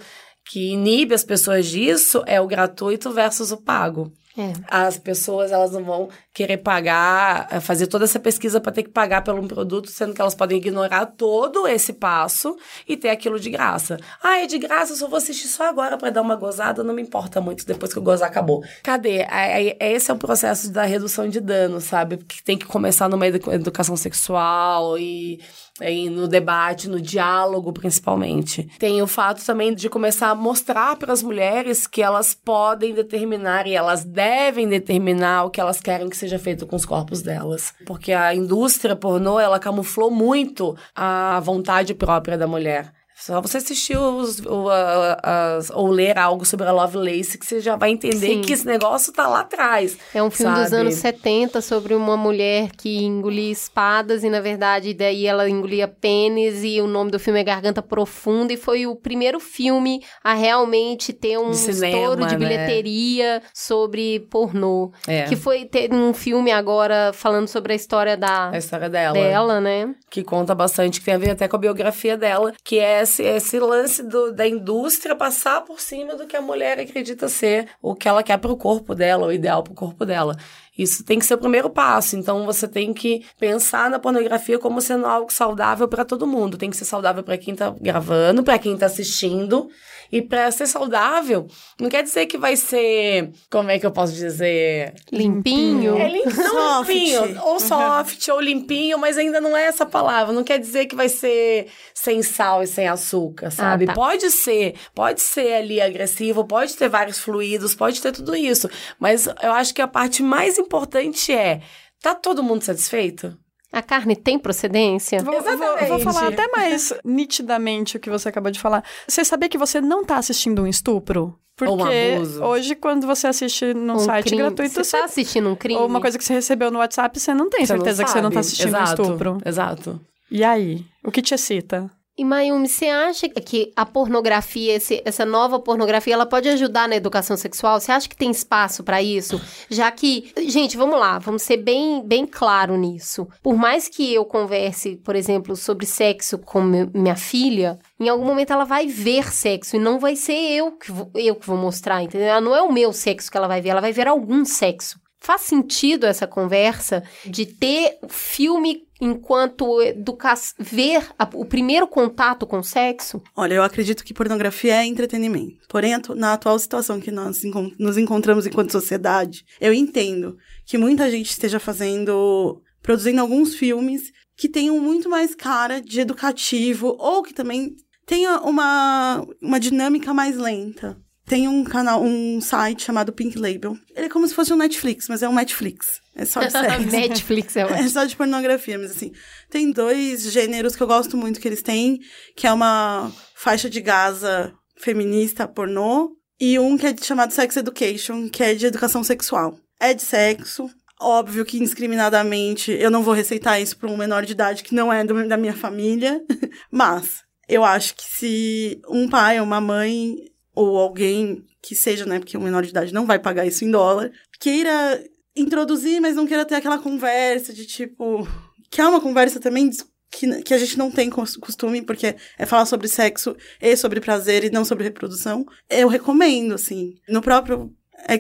que inibe as pessoas disso é o gratuito versus o pago. É. As pessoas elas não vão querer pagar, eh, fazer toda essa pesquisa para ter que pagar pelo um produto, sendo que elas podem ignorar todo esse passo e ter aquilo de graça. Ah, é de graça, eu só vou assistir só agora para dar uma gozada, não me importa muito depois que o gozar acabou. Cadê? Aí- aí- Esse é o processo da redução de dano, sabe? Que tem que começar numa edu- educação sexual e e no debate, no diálogo, principalmente. Tem o fato também de começar a mostrar para as mulheres que elas podem determinar e elas devem determinar o que elas querem que seja feito com os corpos delas. Porque a indústria pornô, ela camuflou muito a vontade própria da mulher. Só você assistir os, o- a- as- ou ler algo sobre a Lovelace que você já vai entender Sim. que esse negócio tá lá atrás. É um filme dos sabe? anos 70 sobre uma mulher que engolia espadas e, na verdade, daí ela engolia pênis e o nome do filme é Garganta Profunda e foi o primeiro filme a realmente ter um De cinema, estouro de né? bilheteria sobre pornô. É. Que foi ter um filme agora falando sobre a história da, A história dela. dela, né? que conta bastante, que tem a ver até com a biografia dela, que é esse, esse lance do- da indústria passar por cima do que a mulher acredita ser o que ela quer pro corpo dela, o ideal pro corpo dela. Isso tem que ser o primeiro passo. Então você tem que pensar na pornografia como sendo algo saudável para todo mundo. Tem que ser saudável para quem tá gravando, para quem tá assistindo. E para ser saudável, não quer dizer que vai ser, como é que eu posso dizer? Limpinho. É lim- não Soft. limpinho, ou soft, ou limpinho, mas ainda não é essa palavra. Não quer dizer que vai ser sem sal e sem açúcar, sabe? tá. Pode ser, pode ser ali agressivo, pode ter vários fluidos, pode ter tudo isso. Mas eu acho que a parte mais importante é: tá todo mundo satisfeito? A carne tem procedência? Vou, vou, vou falar até mais nitidamente o que você acabou de falar. Você sabia que você não tá assistindo um estupro? Porque um abuso. hoje, quando você assiste num Um site crime. gratuito, Você tá assistindo um crime? ou uma coisa que você recebeu no WhatsApp, você não tem Você não certeza que você não tá sabe. assistindo Exato, um estupro. Exato. E aí? O que te excita? E Mayumi, você acha que a pornografia, esse, essa nova pornografia, ela pode ajudar na educação sexual? Você acha que tem espaço para isso? Já que, gente, vamos lá, vamos ser bem, bem claro nisso. Por mais que eu converse, por exemplo, sobre sexo com minha filha, em algum momento ela vai ver sexo e não vai ser eu que vou, eu que vou mostrar, entendeu? Não é o meu sexo que ela vai ver, ela vai ver algum sexo. Faz sentido essa conversa de ter filme enquanto educa ver a, o primeiro contato com o sexo? Olha, eu acredito que pornografia é entretenimento. Porém, na atual situação que nós nos encontramos enquanto sociedade, eu entendo que muita gente esteja fazendo, produzindo alguns filmes que tenham muito mais cara de educativo ou que também tenha uma, uma dinâmica mais lenta. Tem um canal, um site chamado Pink Label. Ele é como se fosse um Netflix, mas é um Netflix. É só de sexo. Netflix é ótimo. É só de pornografia, mas assim. Tem dois gêneros que eu gosto muito que eles têm, que é uma faixa de Gaza feminista pornô, e um que é chamado Sex Education, que é de educação sexual. É de sexo, Óbvio que indiscriminadamente eu não vou receitar isso para um menor de idade que não é do, da minha família, mas eu acho que se um pai ou uma mãe ou alguém que seja, né, porque o menor de idade não vai pagar isso em dólar, queira introduzir, mas não queira ter aquela conversa de tipo. Que é uma conversa também que, que a gente não tem costume, porque é falar sobre sexo e sobre prazer e não sobre reprodução. Eu recomendo, assim. No próprio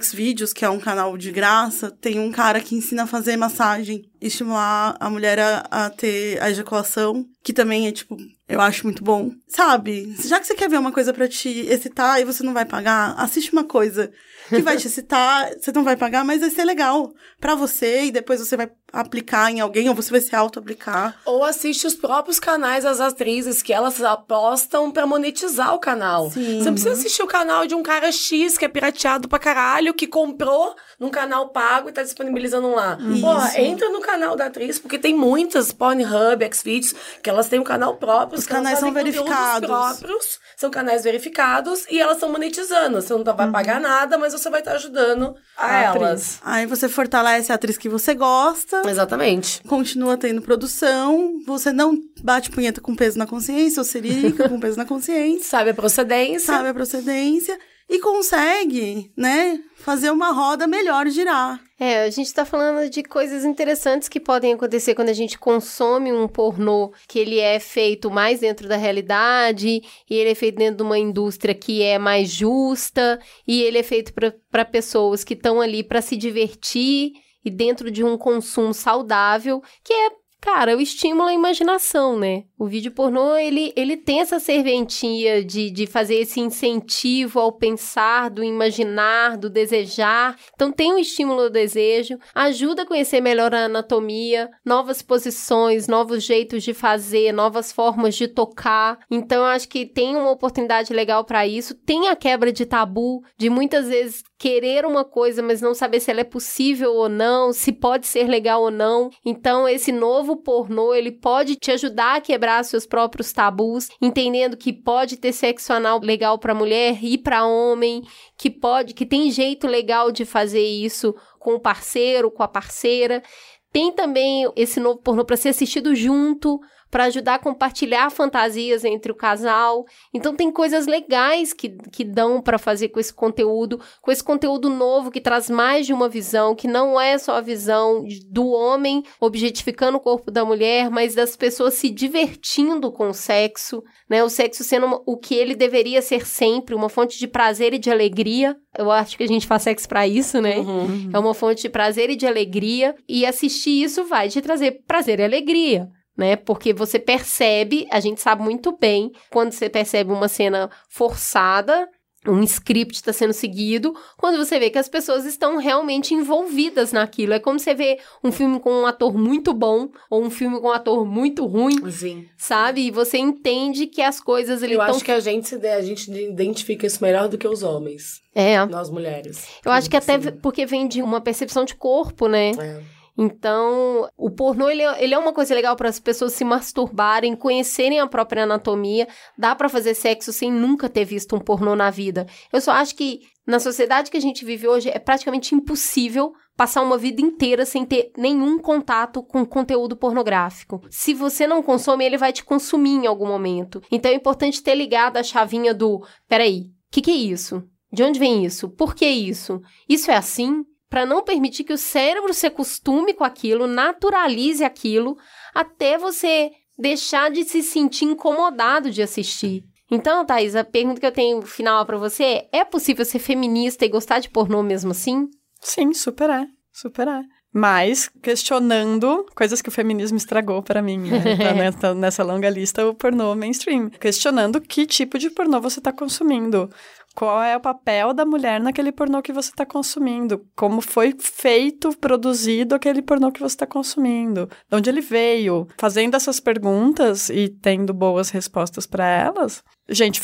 Xvideos, que é um canal de graça, tem um cara que ensina a fazer massagem, estimular a mulher a, a ter a ejaculação, que também é, tipo, eu acho muito bom. Sabe? Já que você quer ver uma coisa para te excitar e você não vai pagar, assiste uma coisa que vai te excitar, você não vai pagar, mas vai ser legal para você e depois você vai aplicar em alguém ou você vai se auto-aplicar. Ou assiste os próprios canais das atrizes que elas apostam para monetizar o canal. Sim. Você não precisa assistir o canal de um cara X que é pirateado pra caralho, que comprou num canal pago e tá disponibilizando lá. Isso. Porra, entra no canal da atriz, porque tem muitas Pornhub, Xvideos, que elas têm um canal próprio. Os canais são verificados. próprios, são canais verificados e elas estão monetizando. Você não vai uhum. pagar nada, mas você vai estar tá ajudando a, a elas. Aí você fortalece a atriz que você gosta. Exatamente. Continua tendo produção, você não bate punheta com peso na consciência, ou siririca com peso na consciência. Sabe a procedência. Sabe a procedência e consegue, né, fazer uma roda melhor girar. É, a gente está falando de coisas interessantes que podem acontecer quando a gente consome um pornô que ele é feito mais dentro da realidade e ele é feito dentro de uma indústria que é mais justa e ele é feito para pessoas que estão ali para se divertir e dentro de um consumo saudável, que é Cara, o estímulo à imaginação, né? O vídeo pornô, ele, ele tem essa serventia de, de fazer esse incentivo ao pensar, do imaginar, do desejar. Então, tem um estímulo ao desejo, ajuda a conhecer melhor a anatomia, novas posições, novos jeitos de fazer, novas formas de tocar. Então, acho que tem uma oportunidade legal para isso. Tem a quebra de tabu, de muitas vezes querer uma coisa, mas não saber se ela é possível ou não, se pode ser legal ou não. Então, esse novo pornô, ele pode te ajudar a quebrar seus próprios tabus, entendendo que pode ter sexo anal legal para mulher e para homem, que pode, que tem jeito legal de fazer isso com o parceiro, com a parceira. Tem também esse novo pornô para ser assistido junto, para ajudar a compartilhar fantasias entre o casal. Então tem coisas legais que, que dão para fazer com esse conteúdo, com esse conteúdo novo que traz mais de uma visão, que não é só a visão do homem objetificando o corpo da mulher, mas das pessoas se divertindo com o sexo, né? O sexo sendo o que ele deveria ser sempre, uma fonte de prazer e de alegria. Eu acho que a gente faz sexo para isso, né? Uhum. É uma fonte de prazer e de alegria e assistir isso vai te trazer prazer e alegria né? Porque você percebe, a gente sabe muito bem, quando você percebe uma cena forçada, um script está sendo seguido, quando você vê que as pessoas estão realmente envolvidas naquilo. É como você vê um filme com um ator muito bom ou um filme com um ator muito ruim, Sim. sabe? E você entende que as coisas ele Eu tão... acho que a gente, a gente identifica isso melhor do que os homens. É. Nós mulheres. Eu acho que até porque vem de uma percepção de corpo, né? É. Então, o pornô, ele é, ele é uma coisa legal para as pessoas se masturbarem, conhecerem a própria anatomia. Dá para fazer sexo sem nunca ter visto um pornô na vida. Eu só acho que na sociedade que a gente vive hoje é praticamente impossível passar uma vida inteira sem ter nenhum contato com conteúdo pornográfico. Se você não consome, ele vai te consumir em algum momento. Então é importante ter ligado a chavinha do: peraí, o que, que é isso? De onde vem isso? Por que isso? Isso é assim? Para não permitir que o cérebro se acostume com aquilo, naturalize aquilo, até você deixar de se sentir incomodado de assistir. Então, Thaís, a pergunta que eu tenho final para você é: é possível ser feminista e gostar de pornô mesmo assim? Sim, super é. Super é. Mas questionando coisas que o feminismo estragou para mim, né? tá nessa longa lista, o pornô mainstream. Questionando que tipo de pornô você está consumindo. Qual é o papel da mulher naquele pornô que você está consumindo? Como foi feito, produzido aquele pornô que você está consumindo? De onde ele veio? Fazendo essas perguntas e tendo boas respostas para elas, gente,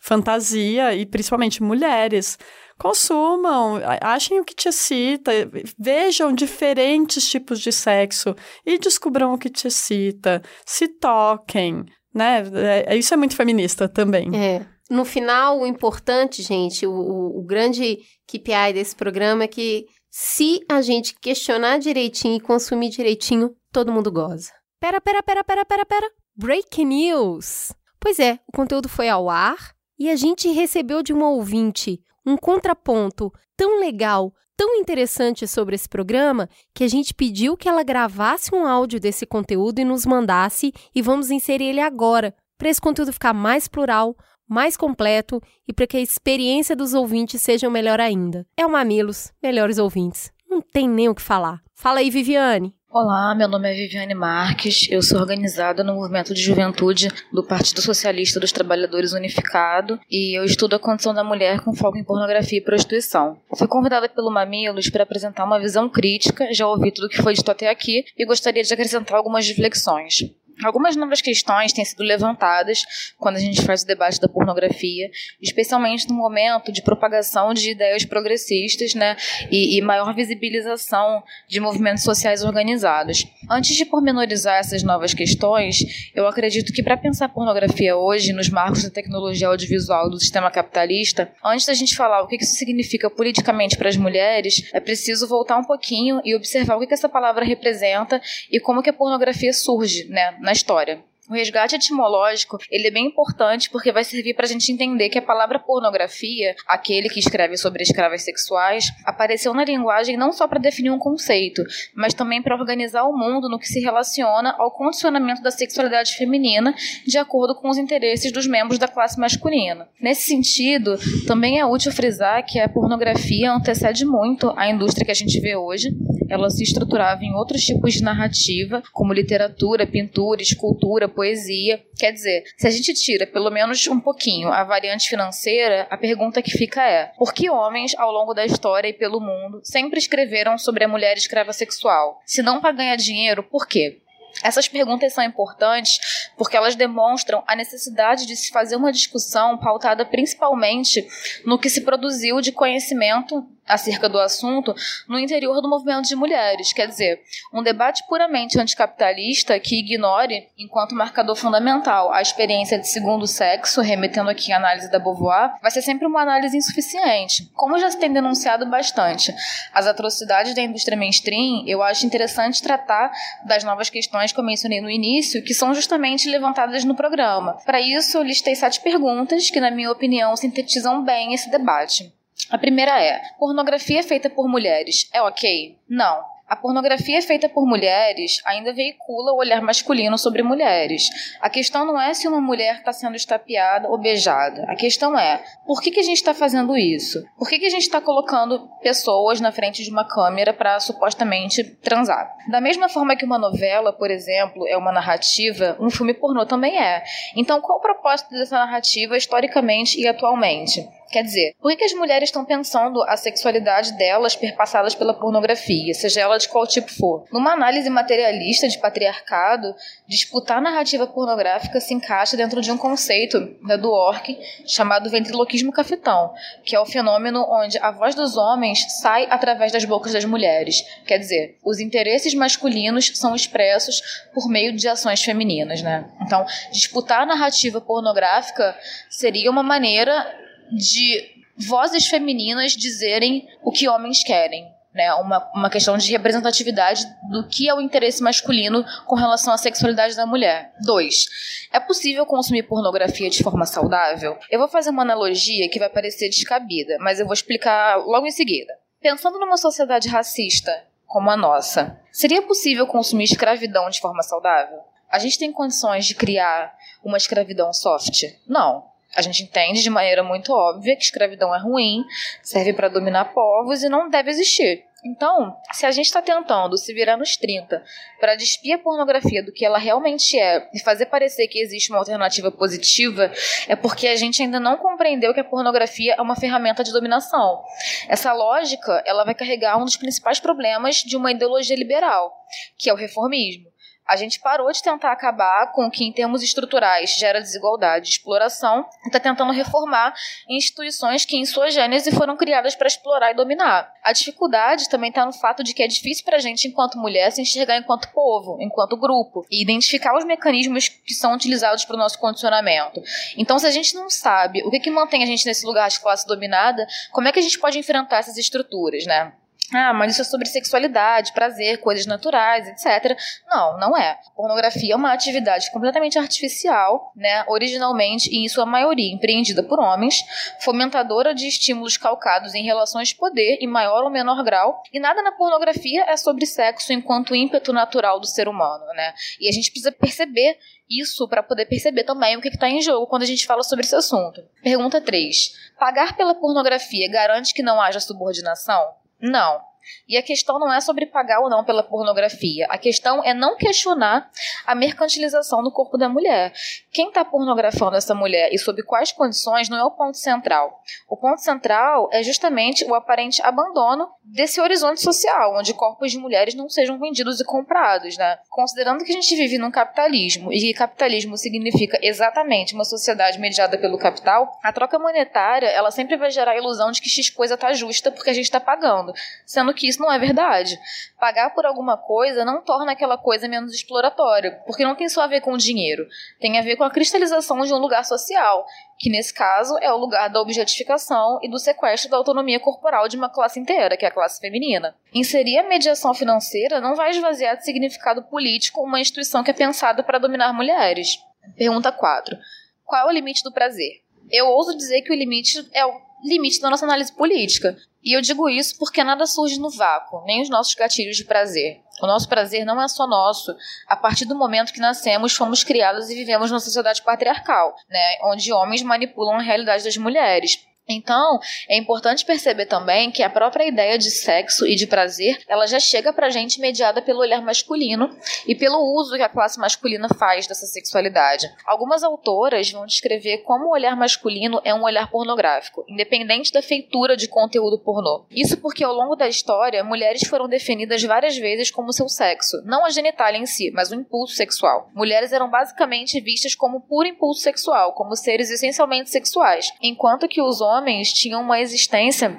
fantasia e principalmente mulheres consumam, achem o que te excita, vejam diferentes tipos de sexo e descubram o que te excita, se toquem, né? É, isso é muito feminista também. É. No final, o importante, gente, o, o, o grande KPI desse programa é que se a gente questionar direitinho e consumir direitinho, todo mundo goza. Pera, pera, pera, pera, pera, pera. Breaking news! Pois é, o conteúdo foi ao ar e a gente recebeu de uma ouvinte um contraponto tão legal, tão interessante sobre esse programa, que a gente pediu que ela gravasse um áudio desse conteúdo e nos mandasse, e vamos inserir ele agora, para esse conteúdo ficar mais plural, mais completo e para que a experiência dos ouvintes seja melhor ainda. É o Mamilos, melhores ouvintes. Não tem nem o que falar. Fala aí, Viviane. Olá, meu nome é Viviane Marques, eu sou organizada no movimento de juventude do Partido Socialista dos Trabalhadores Unificado e eu estudo a condição da mulher com foco em pornografia e prostituição. Fui convidada pelo Mamilos para apresentar uma visão crítica, já ouvi tudo que foi dito até aqui e gostaria de acrescentar algumas reflexões. Algumas novas questões têm sido levantadas quando a gente faz o debate da pornografia, especialmente no momento de propagação de ideias progressistas né, e, e maior visibilização de movimentos sociais organizados. Antes de pormenorizar essas novas questões, eu acredito que para pensar pornografia hoje, nos marcos da tecnologia audiovisual do sistema capitalista, antes da gente falar o que isso significa politicamente para as mulheres, é preciso voltar um pouquinho e observar o que essa palavra representa e como que a pornografia surge né, na história. O resgate etimológico ele é bem importante porque vai servir para a gente entender que a palavra pornografia, aquele que escreve sobre escravas sexuais, apareceu na linguagem não só para definir um conceito, mas também para organizar o mundo no que se relaciona ao condicionamento da sexualidade feminina de acordo com os interesses dos membros da classe masculina. Nesse sentido, também é útil frisar que a pornografia antecede muito a indústria que a gente vê hoje. Ela se estruturava em outros tipos de narrativa, como literatura, pintura, escultura, poesia. Quer dizer, se a gente tira pelo menos um pouquinho a variante financeira, a pergunta que fica é: por que homens, ao longo da história e pelo mundo, sempre escreveram sobre a mulher escrava sexual? Se não para ganhar dinheiro, por quê? Essas perguntas são importantes porque elas demonstram a necessidade de se fazer uma discussão pautada principalmente no que se produziu de conhecimento acerca do assunto no interior do movimento de mulheres. Quer dizer, um debate puramente anticapitalista que ignore, enquanto marcador fundamental, a experiência de segundo sexo, remetendo aqui à análise da Beauvoir, vai ser sempre uma análise insuficiente. Como já se tem denunciado bastante as atrocidades da indústria mainstream, eu acho interessante tratar das novas questões que eu mencionei no início, que são justamente levantadas no programa. Para isso, eu listei sete perguntas que, na minha opinião, sintetizam bem esse debate. A primeira é: pornografia feita por mulheres é ok? Não. A pornografia feita por mulheres ainda veicula o olhar masculino sobre mulheres. A questão não é se uma mulher está sendo estapeada ou beijada. A questão é por que, que a gente está fazendo isso? Por que, que a gente está colocando pessoas na frente de uma câmera para supostamente transar? Da mesma forma que uma novela, por exemplo, é uma narrativa, um filme pornô também é. Então, qual o propósito dessa narrativa historicamente e atualmente? Quer dizer, por que as mulheres estão pensando a sexualidade delas perpassadas pela pornografia, seja ela de qual tipo for? Numa análise materialista de patriarcado, disputar narrativa pornográfica se encaixa dentro de um conceito da do Ork chamado ventriloquismo cafetão, que é o fenômeno onde a voz dos homens sai através das bocas das mulheres. Quer dizer, os interesses masculinos são expressos por meio de ações femininas, né? Então, disputar a narrativa pornográfica seria uma maneira de vozes femininas dizerem o que homens querem. né? Uma, uma questão de representatividade do que é o interesse masculino com relação à sexualidade da mulher. Dois, é possível consumir pornografia de forma saudável? Eu vou fazer uma analogia que vai parecer descabida, mas eu vou explicar logo em seguida. Pensando numa sociedade racista como a nossa, seria possível consumir escravidão de forma saudável? A gente tem condições de criar uma escravidão soft? Não. A gente entende de maneira muito óbvia que escravidão é ruim, serve para dominar povos e não deve existir. Então, se a gente está tentando se virar nos 30 para despir a pornografia do que ela realmente é e fazer parecer que existe uma alternativa positiva, é porque a gente ainda não compreendeu que a pornografia é uma ferramenta de dominação. Essa lógica, ela vai carregar um dos principais problemas de uma ideologia liberal, que é o reformismo. A gente parou de tentar acabar com o que, em termos estruturais, gera desigualdade e exploração e está tentando reformar instituições que, em sua gênese, foram criadas para explorar e dominar. A dificuldade também está no fato de que é difícil para a gente, enquanto mulher, se enxergar enquanto povo, enquanto grupo, e identificar os mecanismos que são utilizados para o nosso condicionamento. Então, se a gente não sabe o que, que mantém a gente nesse lugar de classe dominada, como é que a gente pode enfrentar essas estruturas, né? Ah, mas isso é sobre sexualidade, prazer, coisas naturais, etc. Não, não é. Pornografia é uma atividade completamente artificial, né? Originalmente e em sua maioria empreendida por homens, fomentadora de estímulos calcados em relações de poder em maior ou menor grau, e nada na pornografia é sobre sexo enquanto ímpeto natural do ser humano, né? E a gente precisa perceber isso para poder perceber também o que está em jogo quando a gente fala sobre esse assunto. Pergunta 3. Pagar pela pornografia garante que não haja subordinação? Não. E a questão não é sobre pagar ou não pela pornografia. A questão é não questionar a mercantilização do corpo da mulher. Quem está pornografando essa mulher e sob quais condições não é o ponto central. O ponto central é justamente o aparente abandono desse horizonte social, onde corpos de mulheres não sejam vendidos e comprados, né? Considerando que a gente vive num capitalismo e que capitalismo significa exatamente uma sociedade mediada pelo capital, a troca monetária ela sempre vai gerar a ilusão de que X coisa está justa porque a gente está pagando, sendo que isso não é verdade. Pagar por alguma coisa não torna aquela coisa menos exploratória, porque não tem só a ver com dinheiro, tem a ver com a cristalização de um lugar social, que nesse caso é o lugar da objetificação e do sequestro da autonomia corporal de uma classe inteira, que é a classe feminina. Inserir a mediação financeira não vai esvaziar de significado político uma instituição que é pensada para dominar mulheres. Pergunta 4. Qual é o limite do prazer? Eu ouso dizer que o limite é o limite da nossa análise política. E eu digo isso porque nada surge no vácuo, nem os nossos gatilhos de prazer. O nosso prazer não é só nosso. A partir do momento que nascemos, fomos criados e vivemos numa sociedade patriarcal, né, onde homens manipulam a realidade das mulheres. Então, é importante perceber também que a própria ideia de sexo e de prazer, ela já chega pra gente mediada pelo olhar masculino e pelo uso que a classe masculina faz dessa sexualidade. Algumas autoras vão descrever como o olhar masculino é um olhar pornográfico, independente da feitura de conteúdo pornô. Isso porque ao longo da história, mulheres foram definidas várias vezes como seu sexo, não a genitália em si, mas o impulso sexual. Mulheres eram basicamente vistas como puro impulso sexual, como seres essencialmente sexuais, enquanto que os homens homens tinham uma existência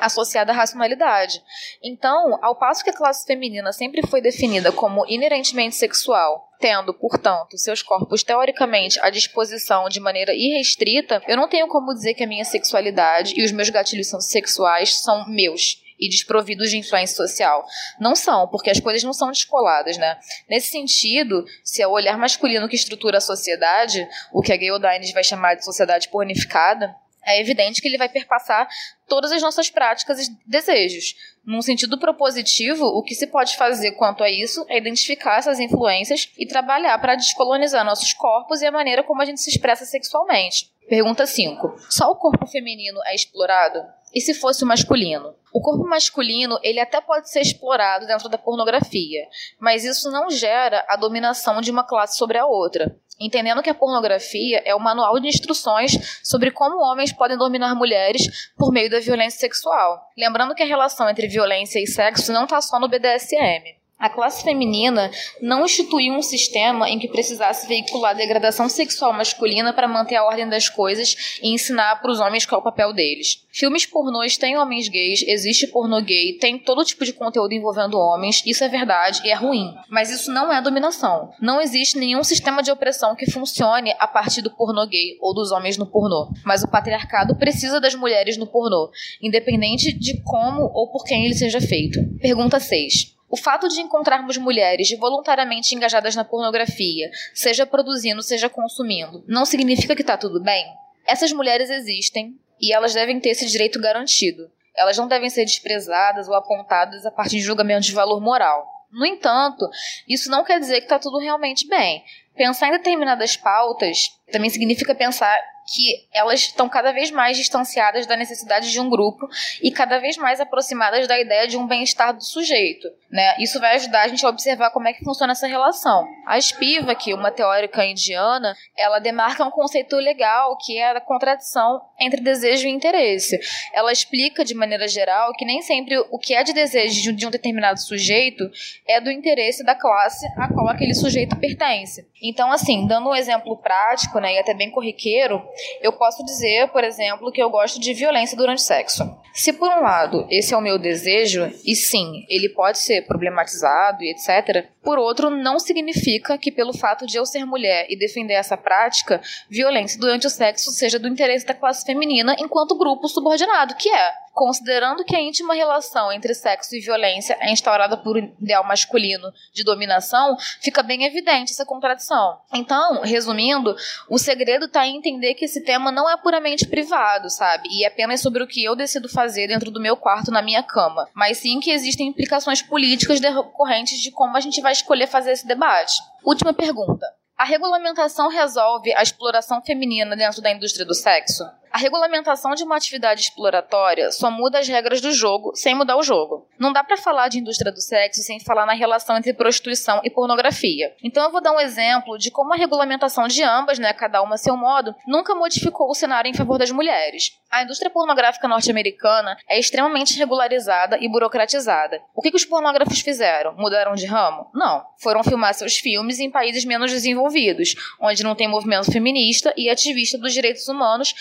associada à racionalidade. Então, ao passo que a classe feminina sempre foi definida como inerentemente sexual, tendo, portanto, seus corpos teoricamente à disposição de maneira irrestrita, eu não tenho como dizer que a minha sexualidade e os meus gatilhos sexuais são meus e desprovidos de influência social. Não são, porque as coisas não são descoladas, né? Nesse sentido, se é o olhar masculino que estrutura a sociedade, o que a Gayle Dines vai chamar de sociedade pornificada, é evidente que ele vai perpassar todas as nossas práticas e desejos. Num sentido propositivo, o que se pode fazer quanto a isso é identificar essas influências e trabalhar para descolonizar nossos corpos e a maneira como a gente se expressa sexualmente. Pergunta 5. Só o corpo feminino é explorado? E se fosse o masculino? O corpo masculino, ele até pode ser explorado dentro da pornografia, mas isso não gera a dominação de uma classe sobre a outra entendendo que a pornografia é o manual de instruções sobre como homens podem dominar mulheres por meio da violência sexual. Lembrando que a relação entre violência e sexo não está só no BDSM. A classe feminina não instituiu um sistema em que precisasse veicular degradação sexual masculina para manter a ordem das coisas e ensinar para os homens qual é o papel deles. Filmes pornôs têm homens gays, existe pornô gay, tem todo tipo de conteúdo envolvendo homens, isso é verdade e é ruim. Mas isso não é dominação. Não existe nenhum sistema de opressão que funcione a partir do pornô gay ou dos homens no pornô. Mas o patriarcado precisa das mulheres no pornô, independente de como ou por quem ele seja feito. Pergunta 6. O fato de encontrarmos mulheres voluntariamente engajadas na pornografia, seja produzindo, seja consumindo, não significa que está tudo bem? Essas mulheres existem e elas devem ter esse direito garantido. Elas não devem ser desprezadas ou apontadas a partir de julgamento de valor moral. No entanto, isso não quer dizer que está tudo realmente bem. Pensar em determinadas pautas também significa pensar que elas estão cada vez mais distanciadas da necessidade de um grupo e cada vez mais aproximadas da ideia de um bem-estar do sujeito. Né? Isso vai ajudar a gente a observar como é que funciona essa relação. A Spivak, uma teórica indiana, ela demarca um conceito legal que é a contradição entre desejo e interesse. Ela explica de maneira geral que nem sempre o que é de desejo de um determinado sujeito é do interesse da classe a qual aquele sujeito pertence. Então, assim, dando um exemplo prático, né, e até bem corriqueiro, eu posso dizer, por exemplo, que eu gosto de violência durante sexo. Se por um lado esse é o meu desejo, e sim, ele pode ser problematizado e etc., por outro, não significa que pelo fato de eu ser mulher e defender essa prática, violência durante o sexo seja do interesse da classe feminina enquanto grupo subordinado, que é considerando que a íntima relação entre sexo e violência é instaurada por um ideal masculino de dominação, fica bem evidente essa contradição. Então, resumindo, o segredo está em entender que esse tema não é puramente privado, sabe? E é apenas sobre o que eu decido fazer dentro do meu quarto, na minha cama. Mas sim que existem implicações políticas decorrentes de como a gente vai escolher fazer esse debate. Última pergunta. A regulamentação resolve a exploração feminina dentro da indústria do sexo? A regulamentação de uma atividade exploratória só muda as regras do jogo sem mudar o jogo. Não dá para falar de indústria do sexo sem falar na relação entre prostituição e pornografia. Então eu vou dar um exemplo de como a regulamentação de ambas, né, cada uma a seu modo, nunca modificou o cenário em favor das mulheres. A indústria pornográfica norte-americana é extremamente regularizada e burocratizada. O que, que os pornógrafos fizeram? Mudaram de ramo? Não. Foram filmar seus filmes em países menos desenvolvidos, onde não tem movimento feminista e ativista dos direitos humanos,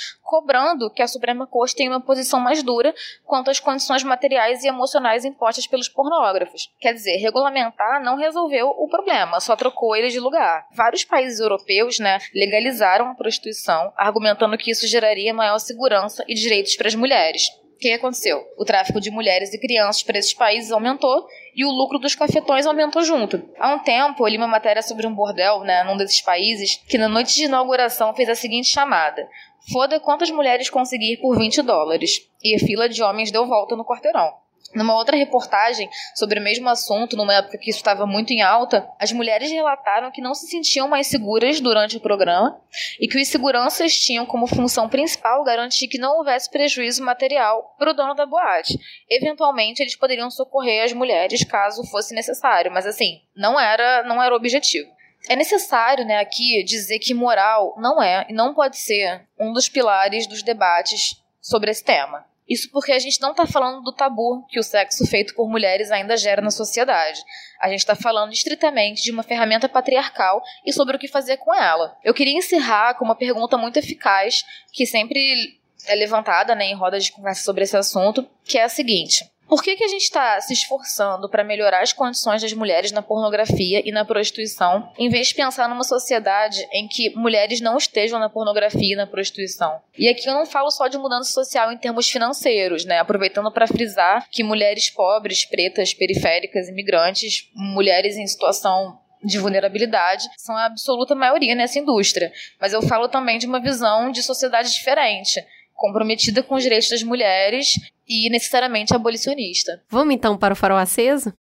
cobrando que a Suprema Corte tenha uma posição mais dura quanto às condições materiais e emocionais impostas pelos pornógrafos. Quer dizer, regulamentar não resolveu o problema, só trocou eles de lugar. Vários países europeus né, legalizaram a prostituição, argumentando que isso geraria maior segurança e direitos para as mulheres. O que aconteceu? O tráfico de mulheres e crianças para esses países aumentou e o lucro dos cafetões aumentou junto. Há um tempo, eu li uma matéria sobre um bordel, né, num desses países, que na noite de inauguração fez a seguinte chamada: Foda quantas mulheres conseguir por 20 dólares. E a fila de homens deu volta no quarteirão. Numa outra reportagem sobre o mesmo assunto, numa época que isso estava muito em alta, as mulheres relataram que não se sentiam mais seguras durante o programa e que os seguranças tinham como função principal garantir que não houvesse prejuízo material para o dono da boate. Eventualmente, eles poderiam socorrer as mulheres caso fosse necessário, mas assim, não era, não era o objetivo. É necessário, né, aqui dizer que moral não é e não pode ser um dos pilares dos debates sobre esse tema. Isso porque a gente não está falando do tabu que o sexo feito por mulheres ainda gera na sociedade. A gente está falando estritamente de uma ferramenta patriarcal e sobre o que fazer com ela. Eu queria encerrar com uma pergunta muito eficaz que sempre é levantada né, em rodas de conversa sobre esse assunto, que é a seguinte: por que, que a gente está se esforçando para melhorar as condições das mulheres na pornografia e na prostituição, em vez de pensar numa sociedade em que mulheres não estejam na pornografia e na prostituição? E aqui eu não falo só de mudança social em termos financeiros, né? Aproveitando para frisar que mulheres pobres, pretas, periféricas, imigrantes, mulheres em situação de vulnerabilidade são a absoluta maioria nessa indústria. Mas eu falo também de uma visão de sociedade diferente, comprometida com os direitos das mulheres e necessariamente abolicionista. Vamos então para o farol aceso?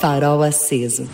Farol aceso.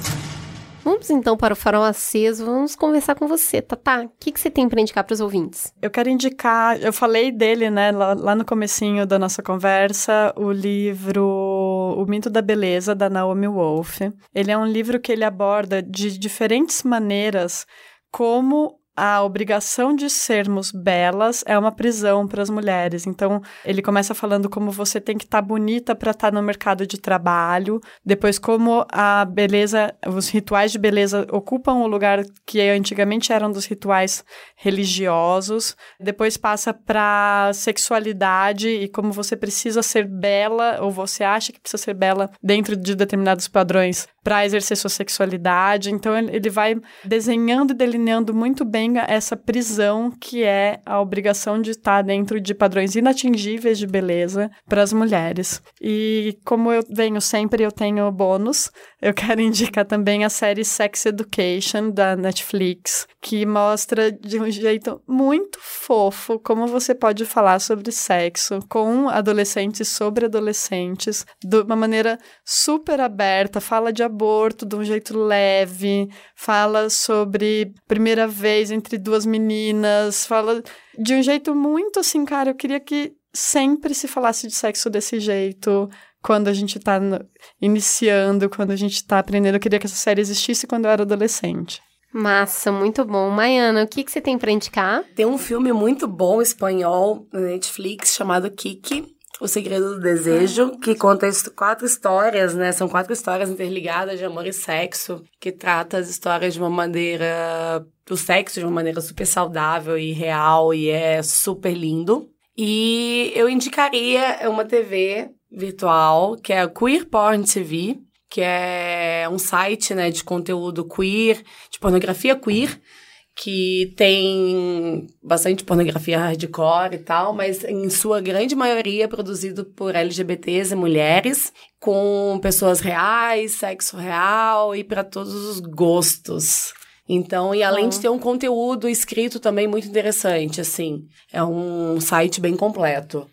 Vamos então para o farol aceso, vamos conversar com você, Tatá. O que, que você tem para indicar para os ouvintes? Eu quero indicar, eu falei dele, né, lá, lá, no comecinho da nossa conversa, o livro O Mito da Beleza, da Naomi Wolf. Ele é um livro que ele aborda de diferentes maneiras como a obrigação de sermos belas é uma prisão para as mulheres. Então, ele começa falando como você tem que estar tá bonita para estar tá no mercado de trabalho, depois como a beleza, os rituais de beleza ocupam o lugar que antigamente eram dos rituais religiosos, depois passa para sexualidade e como você precisa ser bela ou você acha que precisa ser bela dentro de determinados padrões para exercer sua sexualidade. Então ele vai desenhando e delineando muito bem essa prisão que é a obrigação de estar dentro de padrões inatingíveis de beleza para as mulheres. E como eu venho sempre, eu tenho bônus. Eu quero indicar também a série Sex Education da Netflix, que mostra de um jeito muito fofo como você pode falar sobre sexo com adolescentes sobre adolescentes de uma maneira super aberta, fala de aborto de um jeito leve, fala sobre primeira vez entre duas meninas, fala de um jeito muito assim, cara, eu queria que sempre se falasse de sexo desse jeito, quando a gente tá iniciando, quando a gente tá aprendendo. Eu queria que essa série existisse quando eu era adolescente. Massa, muito bom. Maiana, o que, que você tem para indicar? Tem um filme muito bom espanhol na Netflix chamado Kiki, o Segredo do Desejo, que conta quatro histórias, né? São quatro histórias interligadas de amor e sexo, que trata as histórias de uma maneira. do sexo de uma maneira super saudável e real, e é super lindo. E eu indicaria uma TV virtual, que é a Queer Porn TV, que é um site né, de conteúdo queer, de pornografia queer que tem bastante pornografia hardcore e tal, mas em sua grande maioria produzido por LGBTs e mulheres, com pessoas reais, sexo real e para todos os gostos. Então, e além de ter um conteúdo escrito também muito interessante, assim, é um site bem completo.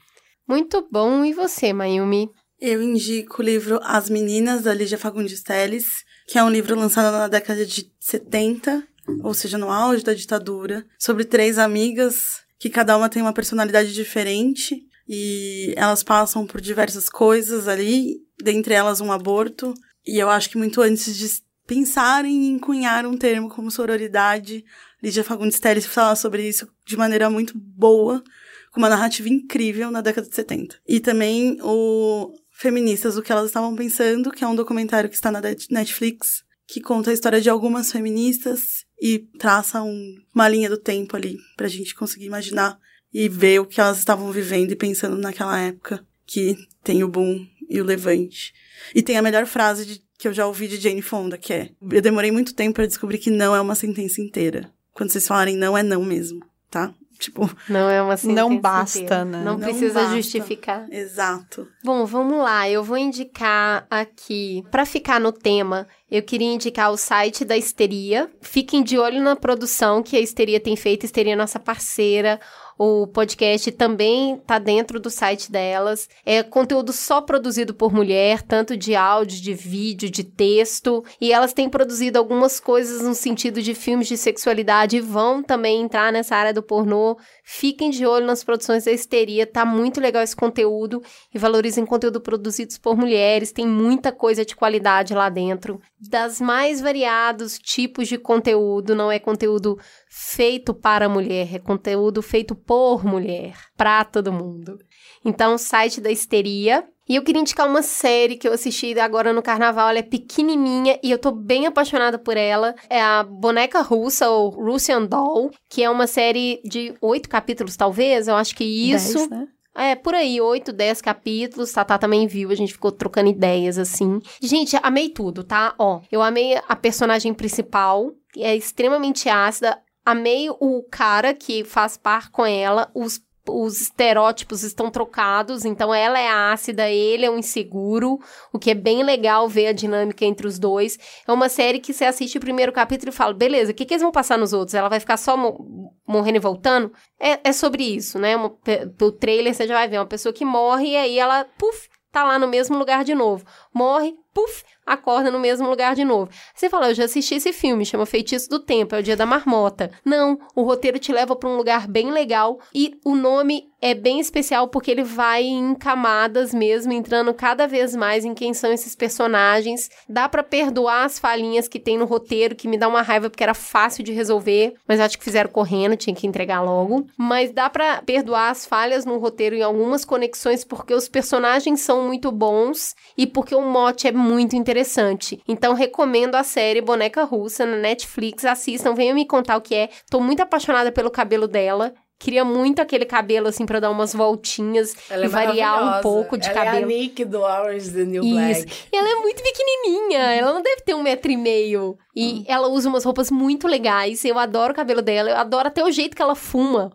Muito bom. E você, Mayumi? Eu indico o livro As Meninas, da Lígia Fagundes Teles, que é um livro lançado na década de 70 ou seja, no auge da ditadura, sobre três amigas que cada uma tem uma personalidade diferente e elas passam por diversas coisas ali, dentre elas um aborto. E eu acho que muito antes de pensarem em cunhar um termo como sororidade, Lídia Fagundes Telles fala sobre isso de maneira muito boa, com uma narrativa incrível na década de 70. E também o Feministas, o que elas estavam pensando, que é um documentário que está na Netflix, que conta a história de algumas feministas e traça um, uma linha do tempo ali pra gente conseguir imaginar e ver o que elas estavam vivendo e pensando naquela época que tem o boom e o levante. E tem a melhor frase de, que eu já ouvi de Jane Fonda, que é: Eu demorei muito tempo para descobrir que não é uma sentença inteira. Quando vocês falarem não, é não mesmo, tá? Tipo, não é uma sentença Não basta, inteira. né? Não, Não precisa basta. justificar. exato. Bom, vamos lá. Eu vou indicar aqui, para ficar no tema, eu queria indicar o site da Histeria. Fiquem de olho na produção que a Histeria tem feito. Histeria é nossa parceira. O podcast também tá dentro do site delas. É conteúdo só produzido por mulher, tanto de áudio, de vídeo, de texto. E elas têm produzido algumas coisas no sentido de filmes de sexualidade e vão também entrar nessa área do pornô. Fiquem de olho nas produções da Histeria, tá muito legal esse conteúdo e valorizem conteúdo produzidos por mulheres. Tem muita coisa de qualidade lá dentro. Das mais variados tipos de conteúdo, não é conteúdo feito para a mulher, é conteúdo feito por mulher, para todo mundo. Então, o site da Histeria. E eu queria indicar uma série que eu assisti agora no carnaval, ela é pequenininha e eu tô bem apaixonada por ela. É a Boneca Russa, ou Russian Doll, que é uma série de oito capítulos, talvez, eu acho que isso. Dez, né? É, por aí, 8, 10 capítulos. Tatá também viu, a gente ficou trocando ideias, assim. Gente, amei tudo, tá? Ó, eu amei a personagem principal, é extremamente ácida. Amei o cara que faz par com ela, os os estereótipos estão trocados, então ela é ácida, ele é um inseguro, o que é bem legal ver a dinâmica entre os dois. É uma série que você assiste o primeiro capítulo e fala, beleza, o que, que eles vão passar nos outros? Ela vai ficar só mo morrendo e voltando? É, é sobre isso, né? Uma, o trailer você já vai ver uma pessoa que morre e aí ela, puf, tá lá no mesmo lugar de novo. Morre, puf, acorda no mesmo lugar de novo. Você fala, eu já assisti esse filme, chama Feitiço do Tempo, é o Dia da Marmota. Não, o roteiro te leva para um lugar bem legal e o nome é bem especial porque ele vai em camadas mesmo, entrando cada vez mais em quem são esses personagens. Dá para perdoar as falhinhas que tem no roteiro, que me dá uma raiva porque era fácil de resolver, mas acho que fizeram correndo, tinha que entregar logo. Mas dá para perdoar as falhas no roteiro em algumas conexões porque os personagens são muito bons e porque o mote é muito interessante. Então recomendo a série Boneca Russa na Netflix, assistam, venham me contar o que é. Tô muito apaixonada pelo cabelo dela. Queria muito aquele cabelo, assim, pra dar umas voltinhas Ela e é variar um pouco de ela cabelo. é a Nick do Orange is the New Isso. Black. E ela é muito pequenininha, ela não deve ter um metro e meio. E Hum. ela usa umas roupas muito legais. Eu adoro o cabelo dela, eu adoro até o jeito que ela fuma.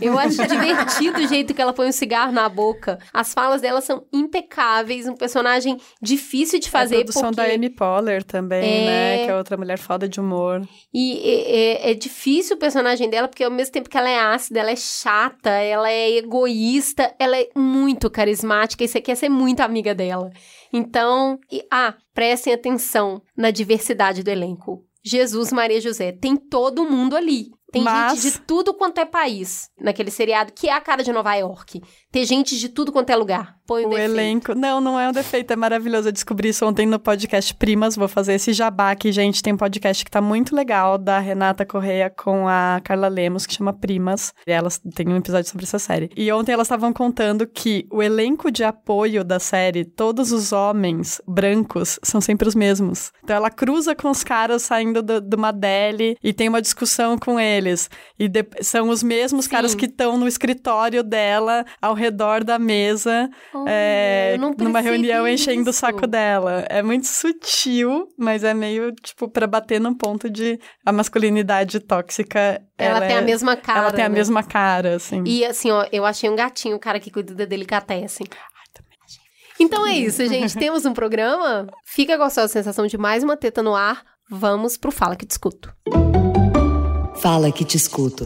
Eu acho divertido o jeito que ela põe um cigarro na boca. As falas dela são impecáveis, um personagem difícil de fazer. é a produção porque... da Amy Poehler também, É. né? Que é outra mulher foda de humor. E é, é- é difícil o personagem dela, porque ao mesmo tempo que ela é ácida, ela é chata, ela é egoísta, ela é muito carismática e você quer ser muito amiga dela. Então, e- ah, prestem atenção na diversidade do elenco. Jesus, Maria José, tem todo mundo ali. Tem Mas- gente de tudo quanto é país naquele seriado, que é a cara de Nova York. Tem gente de tudo quanto é lugar. Põe o, O elenco. Não, não é um defeito, é maravilhoso. Eu descobri isso ontem no podcast Primas. Vou fazer esse jabá aqui, gente. Tem um podcast que tá muito legal da Renata Correia com a Carla Lemos, que chama Primas. E elas têm um episódio sobre essa série. E ontem elas estavam contando que o elenco de apoio da série, todos os homens brancos, são sempre os mesmos. Então ela cruza com os caras saindo do, do Madele e tem uma discussão com eles. E de- são os mesmos Sim. caras que estão no escritório dela, ao redor da mesa Oh, é, não numa reunião enchendo o saco dela. É muito sutil, mas é meio, tipo, pra bater num ponto de a masculinidade tóxica. Ela, tem é- a mesma cara. Ela tem a né? mesma cara, assim. E assim, ó, eu achei um gatinho, o cara que cuida da delicatessen. Então é isso, gente. Temos um programa. Fica gostosa a sensação de mais uma teta no ar. Vamos pro Fala que te escuto. Fala que te escuto.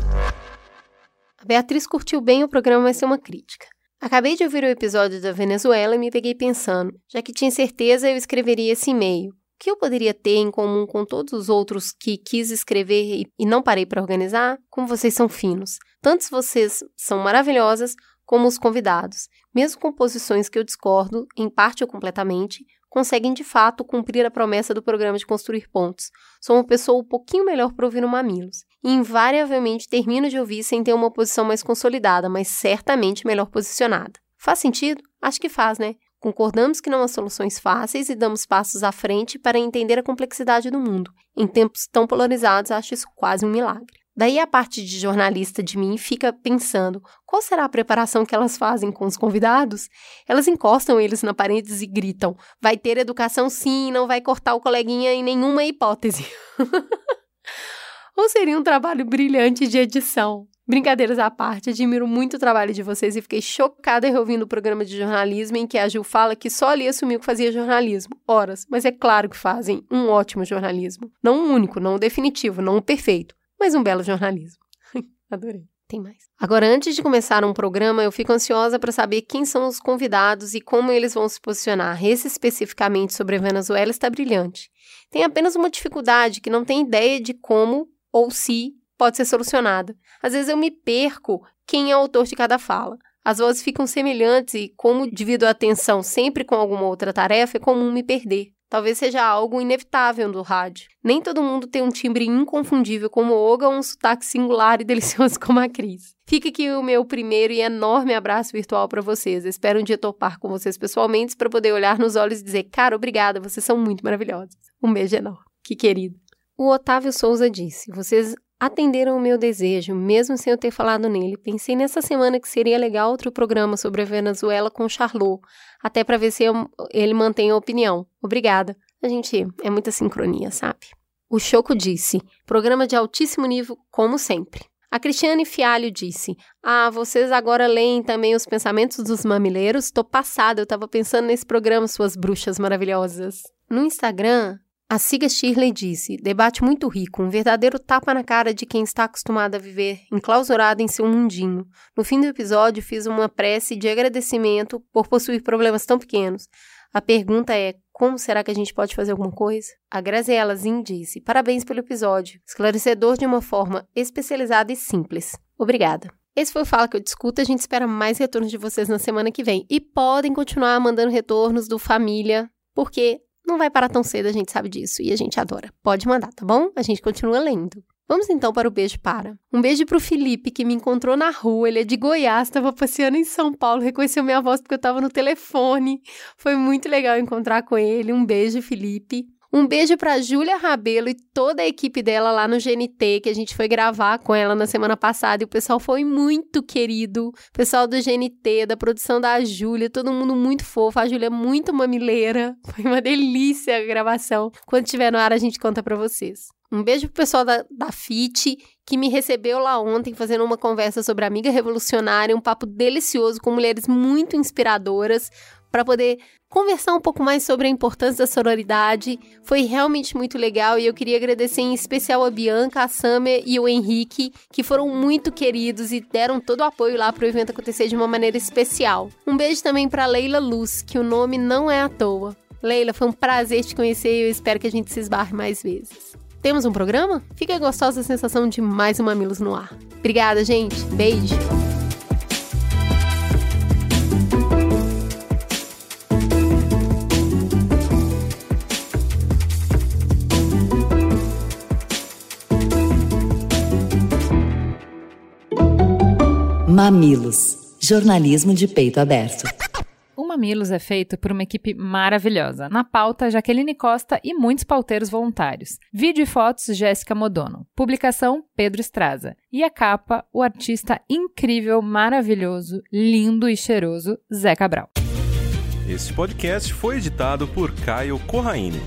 A Beatriz curtiu bem o programa, mas tem uma crítica. Acabei de ouvir o episódio da Venezuela e me peguei pensando, já que tinha certeza eu escreveria esse e-mail. O que eu poderia ter em comum com todos os outros que quis escrever e- não parei para organizar? Como vocês são finos. Tantos vocês são maravilhosas como os convidados. Mesmo com posições que eu discordo, em parte ou completamente, conseguem de fato cumprir a promessa do programa de construir pontos. Sou uma pessoa um pouquinho melhor para ouvir no Mamilos. E invariavelmente termino de ouvir sem ter uma posição mais consolidada, mas certamente melhor posicionada. Faz sentido? Acho que faz, né? Concordamos que não há soluções fáceis e damos passos à frente para entender a complexidade do mundo. Em tempos tão polarizados, acho isso quase um milagre. Daí a parte de jornalista de mim fica pensando: qual será a preparação que elas fazem com os convidados? Elas encostam eles na parede e gritam: vai ter educação sim, não vai cortar o coleguinha em nenhuma hipótese. Ou seria um trabalho brilhante de edição? Brincadeiras à parte, admiro muito o trabalho de vocês e fiquei chocada reouvindo o programa de jornalismo em que a Gil fala que só ali assumiu que fazia jornalismo. Horas, mas é claro que fazem um ótimo jornalismo. Não um único, não o definitivo, não o perfeito, mas um belo jornalismo. Adorei. Tem mais. Agora, antes de começar um programa, eu fico ansiosa para saber quem são os convidados e como eles vão se posicionar. Esse especificamente sobre a Venezuela está brilhante. Tem apenas uma dificuldade que não tem ideia de como ou se pode ser solucionada. Às vezes eu me perco quem é o autor de cada fala. As vozes ficam semelhantes e, como divido a atenção sempre com alguma outra tarefa, é comum me perder. Talvez seja algo inevitável do rádio. Nem todo mundo tem um timbre inconfundível como o Olga ou um sotaque singular e delicioso como a Cris. Fica aqui o meu primeiro e enorme abraço virtual para vocês. Espero um dia topar com vocês pessoalmente para poder olhar nos olhos e dizer: Cara, obrigada, vocês são muito maravilhosos. Um beijo enorme. Que querido. O Otávio Souza disse: Vocês atenderam o meu desejo, mesmo sem eu ter falado nele. Pensei nessa semana que seria legal outro programa sobre a Venezuela com o Charlot, até para ver se eu- ele mantém a opinião. Obrigada. A gente é muita sincronia, sabe? O Choco disse: programa de altíssimo nível, como sempre. A Cristiane Fialho disse: Ah, vocês agora leem também os pensamentos dos mamileiros? Tô passada, eu tava pensando nesse programa, suas bruxas maravilhosas. No Instagram, a Siga Shirley disse: debate muito rico, um verdadeiro tapa na cara de quem está acostumado a viver enclausurado em seu mundinho. No fim do episódio, fiz uma prece de agradecimento por possuir problemas tão pequenos. A pergunta é: como será que a gente pode fazer alguma coisa? A Graziela Zin disse: Parabéns pelo episódio, esclarecedor de uma forma especializada e simples. Obrigada. Esse foi o Fala que eu discuto. A gente espera mais retornos de vocês na semana que vem. E podem continuar mandando retornos do família, porque não vai parar tão cedo, a gente sabe disso e a gente adora. Pode mandar, tá bom? A gente continua lendo. Vamos então para o beijo para. Um beijo para o Felipe, que me encontrou na rua. Ele é de Goiás, estava passeando em São Paulo, reconheceu minha voz porque eu estava no telefone. Foi muito legal encontrar com ele. Um beijo, Felipe. Um beijo para Júlia Rabelo e toda a equipe dela lá no GNT, que a gente foi gravar com ela na semana passada e o pessoal foi muito querido. O pessoal do GNT, da produção da Júlia, todo mundo muito fofo. A Júlia é muito mamileira. Foi uma delícia a gravação. Quando estiver no ar, a gente conta para vocês. Um beijo pro pessoal da, da FIT, que me recebeu lá ontem fazendo uma conversa sobre Amiga Revolucionária, um papo delicioso com mulheres muito inspiradoras para poder conversar um pouco mais sobre a importância da sororidade. Foi realmente muito legal e eu queria agradecer em especial a Bianca, a Samer e o Henrique, que foram muito queridos e deram todo o apoio lá para o evento acontecer de uma maneira especial. Um beijo também para Leila Luz, que o nome não é à toa. Leila, foi um prazer te conhecer e eu espero que a gente se esbarre mais vezes. Temos um programa? Fica gostosa a sensação de mais um Mamilos no ar. Obrigada, gente. Beijo. Mamilos. Jornalismo de peito aberto. O Mamilos é feito por uma equipe maravilhosa. Na pauta, Jaqueline Costa e muitos pauteiros voluntários. Vídeo e fotos, Jéssica Modono. Publicação, Pedro Estraza. E a capa, o artista incrível, maravilhoso, lindo e cheiroso, Zé Cabral. Este podcast foi editado por Caio Corraine.